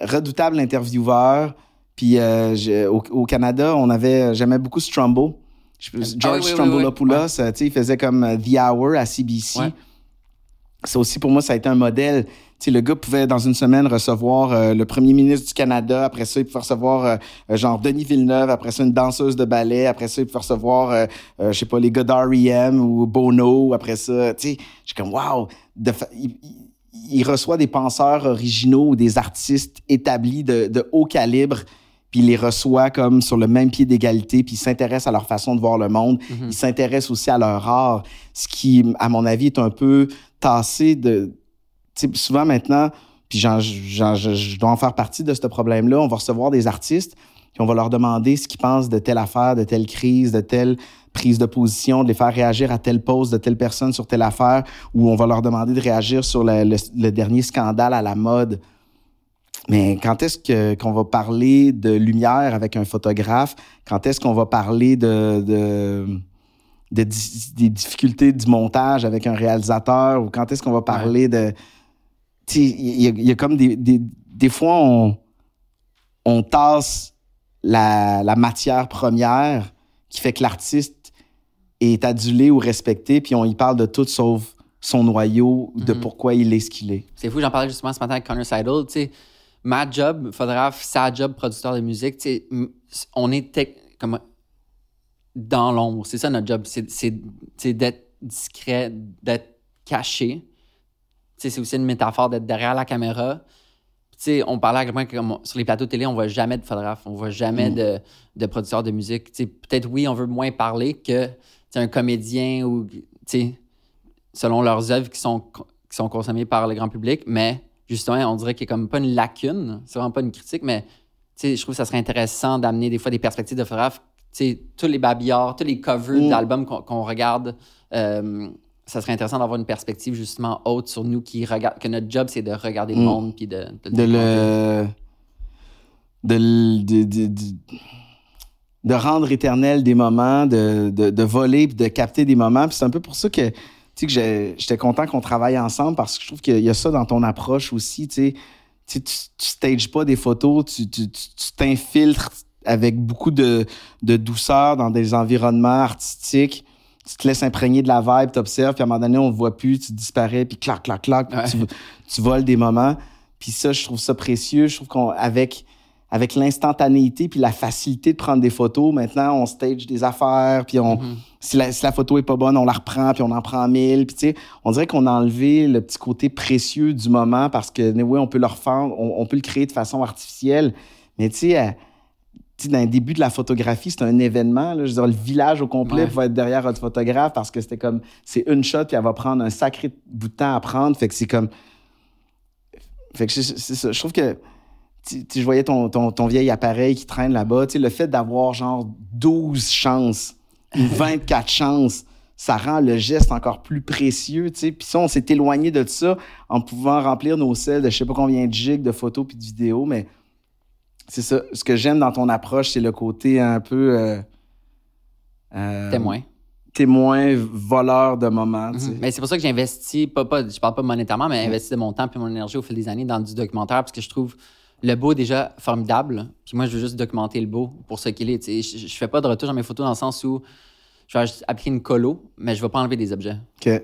redoutable intervieweur. Puis au, Canada, on avait, j'aimais beaucoup Strumbo. George ah, Strombolopoulos, il faisait comme The Hour à CBC. Ça aussi, pour moi, ça a été un modèle. sais, le gars pouvait, dans une semaine, recevoir euh, le premier ministre du Canada. Après ça, il pouvait recevoir, euh, euh, genre, Denis Villeneuve. Après ça, une danseuse de ballet. Après ça, il pouvait recevoir, je sais pas, les gars d'R.E.M. ou Bono. Après ça, tu sais, je suis comme, wow! il, reçoit des penseurs originaux ou des artistes établis de, de haut calibre puis il les reçoit comme sur le même pied d'égalité, puis il s'intéresse à leur façon de voir le monde. Mhm. Il s'intéresse aussi à leur art, ce qui, à mon avis, est un peu tassé de... Souvent maintenant, puis je dois en faire partie de ce problème-là, on va recevoir des artistes, puis on va leur demander ce qu'ils pensent de telle affaire, de telle crise, de telle prise de position, de les faire réagir à telle pause de telle personne sur telle affaire, ou on va leur demander de réagir sur le dernier scandale à la mode. Mais quand est-ce que, qu'on va parler de lumière avec un photographe? Quand est-ce qu'on va parler de, de, des difficultés du montage avec un réalisateur? Ou quand est-ce qu'on va parler de... Il y, a comme des, des, des fois, on, on tasse la, la matière première qui fait que l'artiste est adulé ou respecté, puis on y parle de tout sauf son noyau, de mm-hmm. pourquoi il est ce qu'il est. C'est fou, j'en parlais justement ce matin avec Connor Seidel, tu sais ma job, photographe, sa job, producteur de musique, on est comme dans l'ombre. C'est ça notre job. C'est d'être discret, d'être caché. C'est aussi une métaphore d'être derrière la caméra. on parlait à quel point que sur les plateaux de télé, on voit jamais de photographe, on voit jamais mm. de, de producteur de musique. Peut-être oui, on veut moins parler que un comédien ou selon leurs œuvres qui sont, qui sont consommées par le grand public, mais justement, on dirait qu'il n'y a comme pas une lacune. C'est vraiment pas une critique, mais je trouve que ça serait intéressant d'amener des fois des perspectives de photographes. Tous les babillards, tous les covers d'albums qu'on regarde, euh, ça serait intéressant d'avoir une perspective justement haute sur nous qui regarde, que notre job, c'est de regarder le mm. monde puis de, de, le. De, de, rendre éternel des moments, de, de, voler puis de capter des moments. c'est un peu pour ça que que j'étais content qu'on travaille ensemble parce que je trouve qu'il y a ça dans ton approche aussi. Tu sais, tu, stages pas des photos, tu t'infiltres avec beaucoup de, douceur dans des environnements artistiques. Tu te laisses imprégner de la vibe, tu observes, puis à un moment donné, on ne voit plus, tu disparais, puis clac, clac, clac, tu, tu, voles des moments. Puis ça, je trouve ça précieux. Je trouve qu'avec avec l'instantanéité puis la facilité de prendre des photos, maintenant, on stage des affaires, puis on, mm-hmm. si, la, si, la, photo est pas bonne, on la reprend, puis on en prend mille. Puis, tu sais, on dirait qu'on a enlevé le petit côté précieux du moment parce que, oui, on peut le refaire, on, peut le créer de façon artificielle. Mais, tu sais, euh, dans le début de la photographie, c'est un événement. Là, je veux dire, le village au complet va être derrière votre photographe parce que c'était comme, c'est une shot, puis elle va prendre un sacré bout de temps à prendre. Fait que c'est comme. Fait que c'est ça. Je trouve que je voyais ton, ton, vieil appareil qui traîne là-bas. Le fait d'avoir genre 12 chances ou 24 chances, ça rend le geste encore plus précieux. Puis ça, on s'est éloigné de ça en pouvant remplir nos selles de je sais pas combien de gigs de photos puis de vidéos, mais c'est ça. Ce que j'aime dans ton approche, c'est le côté un peu. Euh, euh, témoin. Témoin, voleur de moments. Mhm. Mais c'est pour ça que j'ai investi, pas, pas, je parle pas monétairement, mais investi de mon temps et mon énergie au fil des années dans du documentaire parce que je trouve le beau déjà formidable. Puis moi, je veux juste documenter le beau pour ce qu'il est. Je, je fais pas de retouche dans mes photos dans le sens où je vais appliquer une colo, mais je vais pas enlever des objets. OK.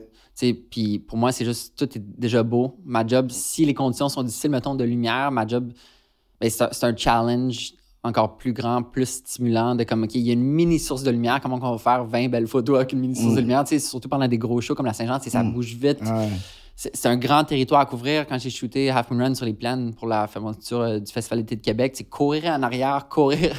Puis pour moi, c'est juste, tout est déjà beau. Ma job, si les conditions sont difficiles, mettons, de lumière, ma job, ben, c'est un, challenge encore plus grand, plus stimulant de comme, OK, il y a une mini source de lumière, comment on va faire 20 belles photos avec une mini source de mm. lumière, surtout pendant des gros shows comme la Saint-Jean, ça mm. bouge vite c'est un grand territoire à couvrir. Quand j'ai shooté Half Moon Run sur les plaines pour la fermeture euh, du Festival d'été de Québec, c'est courir en arrière, courir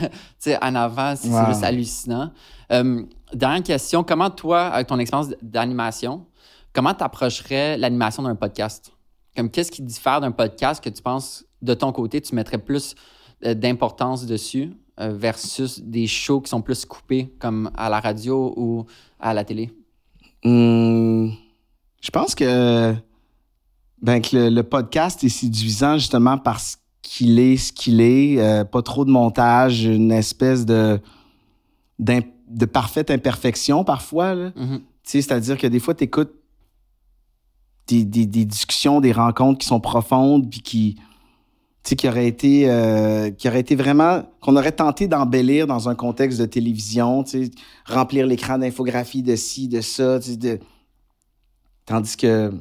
en avant, c'est juste hallucinant. Euh, dernière question, comment toi, avec ton expérience d'animation, comment tu approcherais l'animation d'un podcast? Comme qu'est-ce qui diffère d'un podcast que tu penses de ton côté, tu mettrais plus euh, d'importance dessus versus des shows qui sont plus coupés comme à la radio ou à la télé? Hum, je pense que Ben, que le, le podcast est séduisant justement parce qu'il est ce qu'il est. euh, pas trop de montage, une espèce de, de parfaite imperfection parfois. sais, c'est-à-dire que des fois, tu écoutes des, des- des discussions, des rencontres qui sont profondes, puis qui, tu sais, qui auraient été, euh, qui auraient été vraiment, qu'on aurait tenté d'embellir dans un contexte de télévision, tu sais, remplir l'écran d'infographie de ci, de ça, tu sais, de... tandis que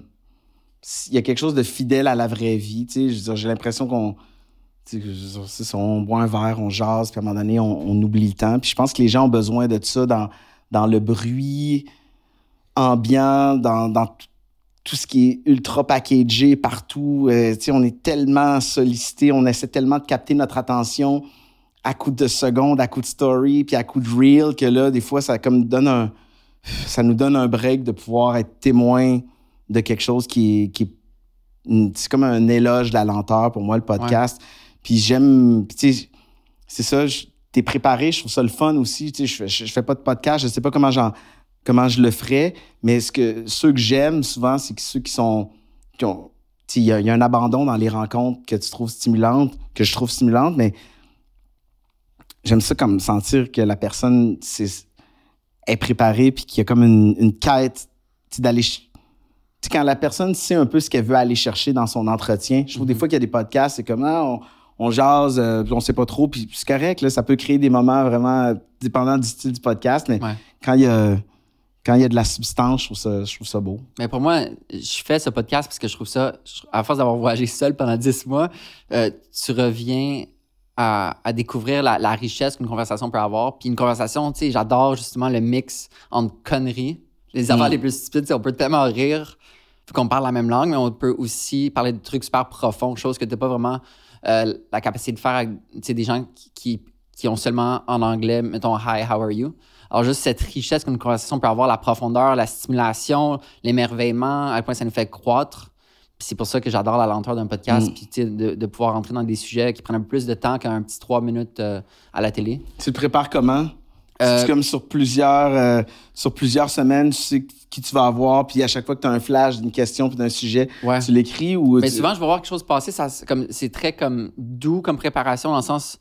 il y a quelque chose de fidèle à la vraie vie, j'ai l'impression qu'on on boit un verre, on jase, puis à un moment donné, on, oublie le temps. Puis je pense que les gens ont besoin de ça dans, le bruit ambiant, dans, dans tout ce qui est ultra packagé partout. Euh, on est tellement sollicité, on essaie tellement de capter notre attention à coup de secondes, à coup de story, puis à coup de reel, que là, des fois, ça comme donne un, ça nous donne un break de pouvoir être témoin de quelque chose qui est, qui est- c'est comme un éloge de la lenteur pour moi, le podcast. Puis j'aime, puis tu sais, c'est ça, t'es préparé, je trouve ça le fun aussi. Tu sais, je, fais- je, je fais pas de podcast, je sais pas comment comment je le ferais, mais ce que, ceux que j'aime souvent, c'est que ceux qui sont, qui ont, tu sais, il y, a- il y a un abandon dans les rencontres que tu trouves stimulantes, que je trouve stimulantes, mais j'aime ça comme sentir que la personne c'est, est préparée puis qu'il y a comme une, une quête d'aller quand la personne sait un peu ce qu'elle veut aller chercher dans son entretien, je trouve des fois qu'il y a des podcasts, c'est comme ah, on, on jase, euh, puis on sait pas trop, puis c'est correct, là, ça peut créer des moments vraiment euh, dépendant du style du podcast, mais Ouais. quand il y a quand il y a de la substance, je trouve ça, je trouve ça beau. Mais pour moi, je fais ce podcast parce que je trouve ça, je- à force d'avoir voyagé seul pendant 10 mois, euh, tu reviens à, à découvrir la, la richesse qu'une conversation peut avoir. Puis une conversation, tu sais, j'adore justement le mix entre conneries. Les affaires Mm. les plus stupides, tu sais, on peut tellement rire qu'on parle la même langue, mais on peut aussi parler de trucs super profonds, choses que tu n'as pas vraiment euh, la capacité de faire avec tu sais, des gens qui, qui, qui ont seulement en anglais, mettons, Hi, how are you? Alors, juste cette richesse qu'une conversation peut avoir, la profondeur, la stimulation, l'émerveillement, à quel point ça nous fait croître. C'est pour ça que j'adore la lenteur d'un podcast, Mm. puis de, de pouvoir entrer dans des sujets qui prennent un peu plus de temps qu'un petit trois minutes euh, à la télé. Tu le prépares comment? Euh, C'est comme sur plusieurs, euh, sur plusieurs semaines, tu sais qui tu vas avoir, puis à chaque fois que tu as un flash d'une question puis d'un sujet, Ouais. tu l'écris ou Mais tu- souvent, je vais voir quelque chose passer, ça, c'est comme, c'est très comme doux comme préparation, dans le sens,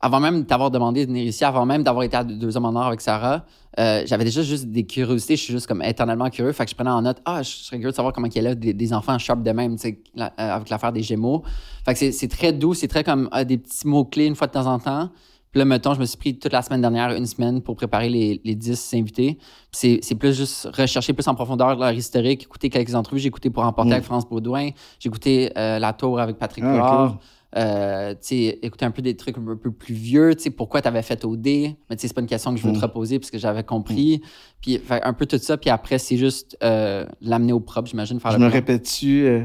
avant même d'avoir demandé de venir ici, avant même d'avoir été à deux hommes en or avec Sarah, euh, j'avais déjà juste des curiosités, je suis juste comme éternellement curieux, fait que je prenais en note, ah, je serais curieux de savoir comment il y a des, des enfants sharp de même, tu sais, la- euh, avec l'affaire des Gémeaux. Fait que c'est, très doux, c'est très comme ah, des petits mots-clés une fois de temps en temps. Puis là, mettons, je me suis pris toute la semaine dernière, une semaine, pour préparer les, les 10 invités. C'est, plus juste rechercher plus en profondeur leur historique, écouter quelques entrevues. J'ai écouté pour emporter Mm. avec France Baudouin. J'ai écouté euh, La Tour avec Patrick Ah. Euh, écouter un peu des trucs un peu plus vieux, pourquoi tu avais fait OD. Mais c'est pas une question que je veux Mm. te reposer parce que j'avais compris. Puis fait, un peu tout ça. Puis après, c'est juste euh, l'amener au propre, j'imagine, faire je le me répète-tu, euh,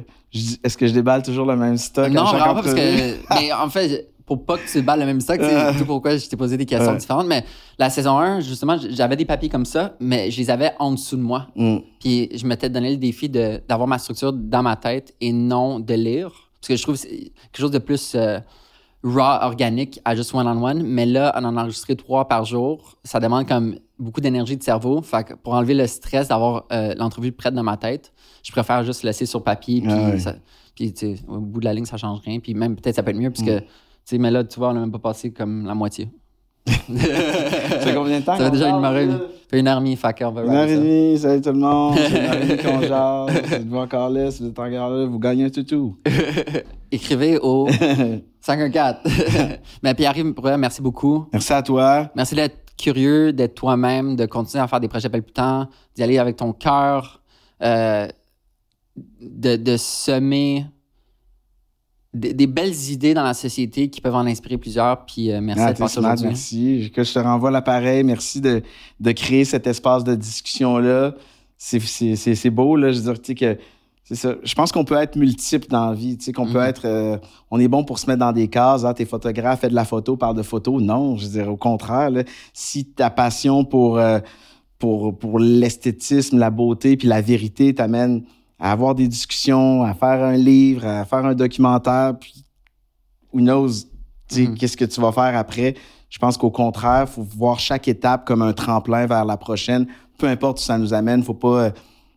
est-ce que je déballe toujours le même stock? Non, vraiment pas parce que. mais en fait, pour pas que tu balles le même stock, c'est tout pourquoi je t'ai posé des questions Ouais. différentes. Mais la saison 1, justement, j'avais des papiers comme ça, mais je les avais en dessous de moi. Mm. Puis je m'étais donné le défi de- d'avoir ma structure dans ma tête et non de lire. Parce que je trouve que c'est quelque chose de plus euh, raw, organique à juste one-on-one. Mais là, en en enregistrer trois par jour, ça demande comme beaucoup d'énergie de cerveau. Fait que pour enlever le stress d'avoir euh, l'entrevue prête dans ma tête, je préfère juste laisser sur papier. Puis, Ah ça- puis au bout de la ligne, ça change rien. Puis même peut-être ça peut être mieux, parce Mm. que, tu sais, mais là, tu vois, on n'a même pas passé comme la moitié. Ça fait combien de temps? Ça fait déjà une ça fait une fait qu'on va Une heure et demie, salut tout le monde. C'est une demie qu'on jase. Si vous encore là, si vous êtes encore là, vous gagnez un toutou. Écrivez au 514. Mais Pierre-Yves, merci beaucoup. Merci à toi. Merci d'être curieux, d'être toi-même, de continuer à faire des projets palpitants, d'y aller avec ton cœur, euh, de, de semer des, des belles idées dans la société qui peuvent en inspirer plusieurs. Puis euh, merci Ah, smart, aujourd'hui. merci. Que je te renvoie l'appareil. Merci de, de créer cet espace de discussion-là. C'est- beau, là. Je veux dire, tu sais, que c'est ça. Je pense qu'on peut être multiple dans la vie. Tu sais, qu'on peut Mhm. être. euh, on est bon pour se mettre dans des cases. Ah, t'es photographe, fais de la photo, parle de photo. Non, je veux dire, au contraire, là, si ta passion pour, euh, pour, pour l'esthétisme, la beauté puis la vérité t'amène à avoir des discussions, à faire un livre, à faire un documentaire, puis who knows, tu sais, Mhm. qu'est-ce que tu vas faire après. Je pense qu'au contraire, faut voir chaque étape comme un tremplin vers la prochaine. Peu importe où ça nous amène, faut pas, euh,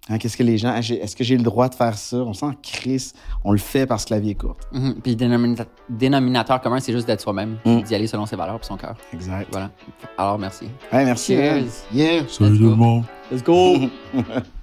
Hein, Qu'est-ce que les gens. ah, Est-ce que j'ai le droit de faire ça? On sent Chris, on le fait parce que la vie est courte. Mhm. Puis le dénomina- dénominateur commun, c'est juste d'être soi-même, Mm. d'y aller selon ses valeurs et son cœur. Exact. Voilà. Alors, merci. Ouais, merci. Cheers. man. Yeah. Salut tout le monde. Let's go.